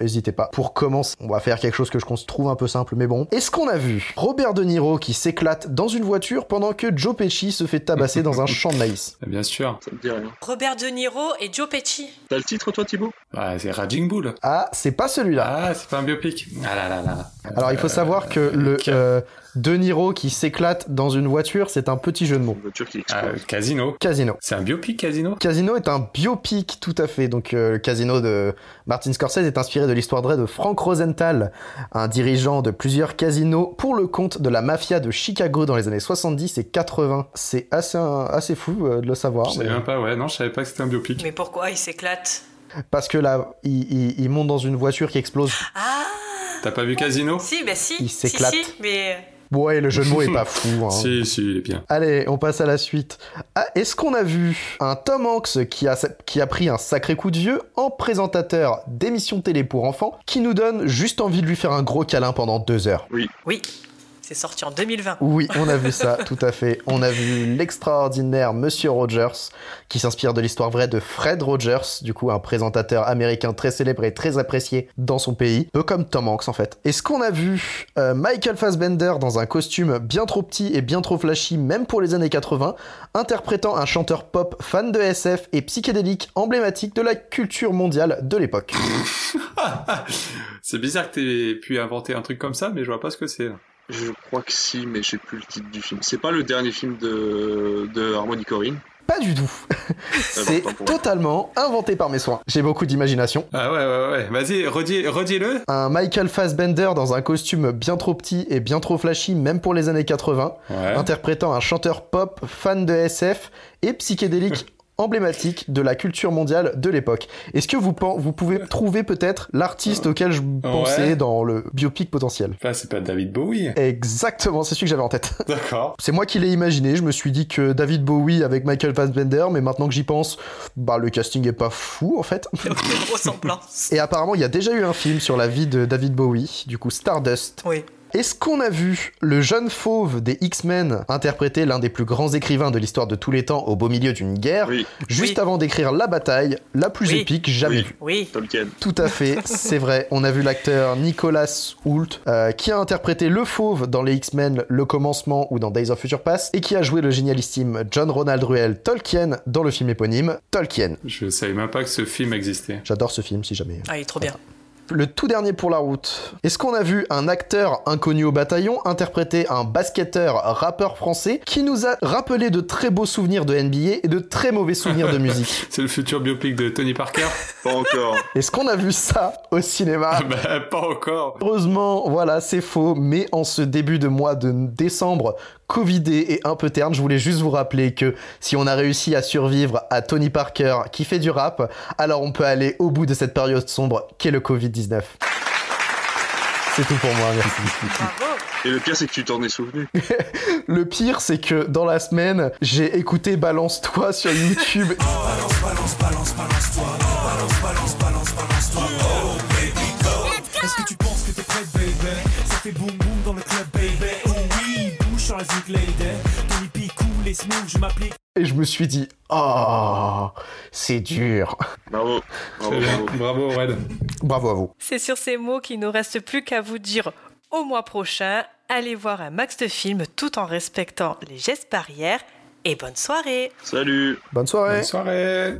n'hésitez pas. Pour commencer, on va faire quelque chose que je trouve un peu simple, mais bon. Est-ce qu'on a vu Robert De Niro qui s'éclate dans une voiture pendant que Joe Pesci se fait tabasser dans un champ de maïs? Bien sûr. Ça me dit rien. Robert De Niro et Joe Pesci. T'as le titre toi Thibaut? Ah, c'est Raging Bull. Ah, c'est pas celui-là. Ah, c'est pas un biopic. Ah là là là. Alors il faut savoir que le, euh, De Niro qui s'éclate dans une voiture, c'est un petit jeu de mots. Une voiture qui explose. Casino. Casino. C'est un biopic Casino Casino est un biopic, tout à fait. Donc, euh, le Casino de Martin Scorsese est inspiré de l'histoire vraie de Frank Rosenthal, un dirigeant de plusieurs casinos pour le compte de la mafia de Chicago dans les années 70 et 80. C'est assez, assez fou euh, de le savoir. Je savais mais- même pas, ouais, non, je savais pas que c'était un biopic. Mais pourquoi il s'éclate? Parce que là, il, il- il monte dans une voiture qui explose. Ah T'as pas vu Casino? Si, bah si. Il si, s'éclate. si, mais. Ouais, le jeu de mots est pas fou. hein. Si, si, il est bien. Allez, on passe à la suite. Ah, Est-ce qu'on a vu un Tom Hanks qui a, qui a pris un sacré coup de vieux en présentateur d'émissions télé pour enfants qui nous donne juste envie de lui faire un gros câlin pendant deux heures? Oui. Oui, c'est sorti en 2020. Oui, on a vu ça, tout à fait. On a vu l'extraordinaire Monsieur Rogers, qui s'inspire de l'histoire vraie de Fred Rogers, du coup un présentateur américain très célèbre et très apprécié dans son pays, peu comme Tom Hanks en fait. Est-ce qu'on a vu euh, Michael Fassbender dans un costume bien trop petit et bien trop flashy, même pour les années 80, interprétant un chanteur pop fan de SF et psychédélique emblématique de la culture mondiale de l'époque C'est bizarre que t'aies pu inventer un truc comme ça, mais je vois pas ce que c'est. Je crois que si, mais je sais plus le titre du film. C'est pas le dernier film de, de Harmony Corrine. Pas du tout. C'est totalement inventé par mes soins. J'ai beaucoup d'imagination. Ah ouais, ouais, ouais. Vas-y, redis, redis-le. Un Michael Fassbender dans un costume bien trop petit et bien trop flashy, même pour les années 80, Ouais. interprétant un chanteur pop fan de SF et psychédélique emblématique de la culture mondiale de l'époque. Est-ce que vous, vous pouvez trouver peut-être l'artiste auquel je pensais Ouais. dans le biopic potentiel? Enfin, c'est pas David Bowie. Exactement, c'est celui que j'avais en tête. D'accord. C'est moi qui l'ai imaginé, je me suis dit que David Bowie avec Michael Fassbender, mais maintenant que j'y pense, bah le casting est pas fou en fait. Il y a aucune ressemblance. Et apparemment, il y a déjà eu un film sur la vie de David Bowie, du coup Stardust. Oui. Est-ce qu'on a vu le jeune fauve des X-Men interpréter l'un des plus grands écrivains de l'histoire de tous les temps au beau milieu d'une guerre, Oui. juste Oui. avant d'écrire la bataille la plus Oui. épique jamais vue? Oui. Tolkien. tout à fait, c'est vrai. On a vu l'acteur Nicolas Hoult, euh, qui a interprété le fauve dans les X-Men Le Commencement ou dans Days of Future Past, et qui a joué le génialissime John Ronald Ruel Tolkien dans le film éponyme Tolkien. Je savais même pas que ce film existait. J'adore ce film si jamais. Ah, il est trop bien. Le tout dernier pour la route. Est-ce qu'on a vu un acteur inconnu au bataillon interpréter un basketteur rappeur français qui nous a rappelé de très beaux souvenirs de NBA et de très mauvais souvenirs de musique? C'est le futur biopic de Tony Parker? Pas encore. Est-ce qu'on a vu ça au cinéma? Bah, pas encore. Heureusement, voilà, c'est faux, mais en ce début de mois de décembre, Covidé et un peu terne, je voulais juste vous rappeler que si on a réussi à survivre à Tony Parker qui fait du rap, alors on peut aller au bout de cette période sombre qu'est le Covid-19. C'est tout pour moi, merci. Bravo. Et le pire, c'est que tu t'en es souvenu. Le pire, c'est que dans la semaine, j'ai écouté Balance-toi sur YouTube. Est-ce que tu penses que t'es prêt, baby? Ça fait boum Tony et je m'applique. Et je me suis dit, oh, c'est dur. Bravo. Bravo, bravo. Bravo, Red. Bravo à vous. C'est sur ces mots qu'il ne reste plus qu'à vous dire au mois prochain, allez voir un max de films tout en respectant les gestes barrières et bonne soirée. Salut. Bonne soirée. Bonne soirée.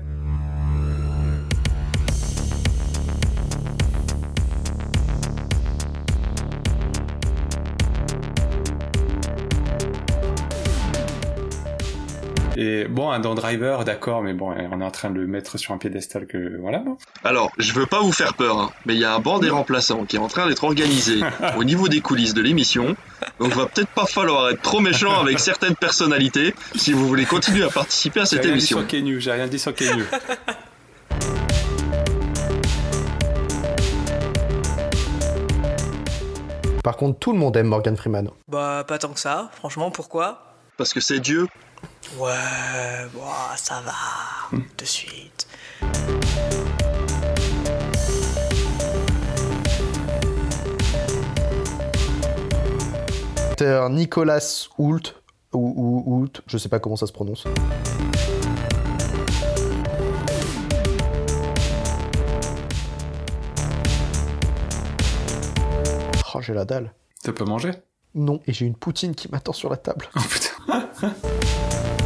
Et bon, un Don Driver, d'accord, mais bon, on est en train de le mettre sur un piédestal que voilà. bon. Alors, je veux pas vous faire peur, hein, mais il y a un banc des remplaçants qui est en train d'être organisé au niveau des coulisses de l'émission. Donc, va peut-être pas falloir être trop méchant avec certaines personnalités si vous voulez continuer à participer à J'ai cette rien dit émission. j'ai rien dit sur Kenyu. Par contre, tout le monde aime Morgan Freeman. Bah, pas tant que ça, franchement, pourquoi? Parce que c'est Dieu. Ouais, bon, ça va, de suite. Acteur Nicolas Hoult, ou, ou Hoult, je sais pas comment ça se prononce. Oh, j'ai la dalle. Ça peut manger? Non, et j'ai une poutine qui m'attend sur la table. Oh putain.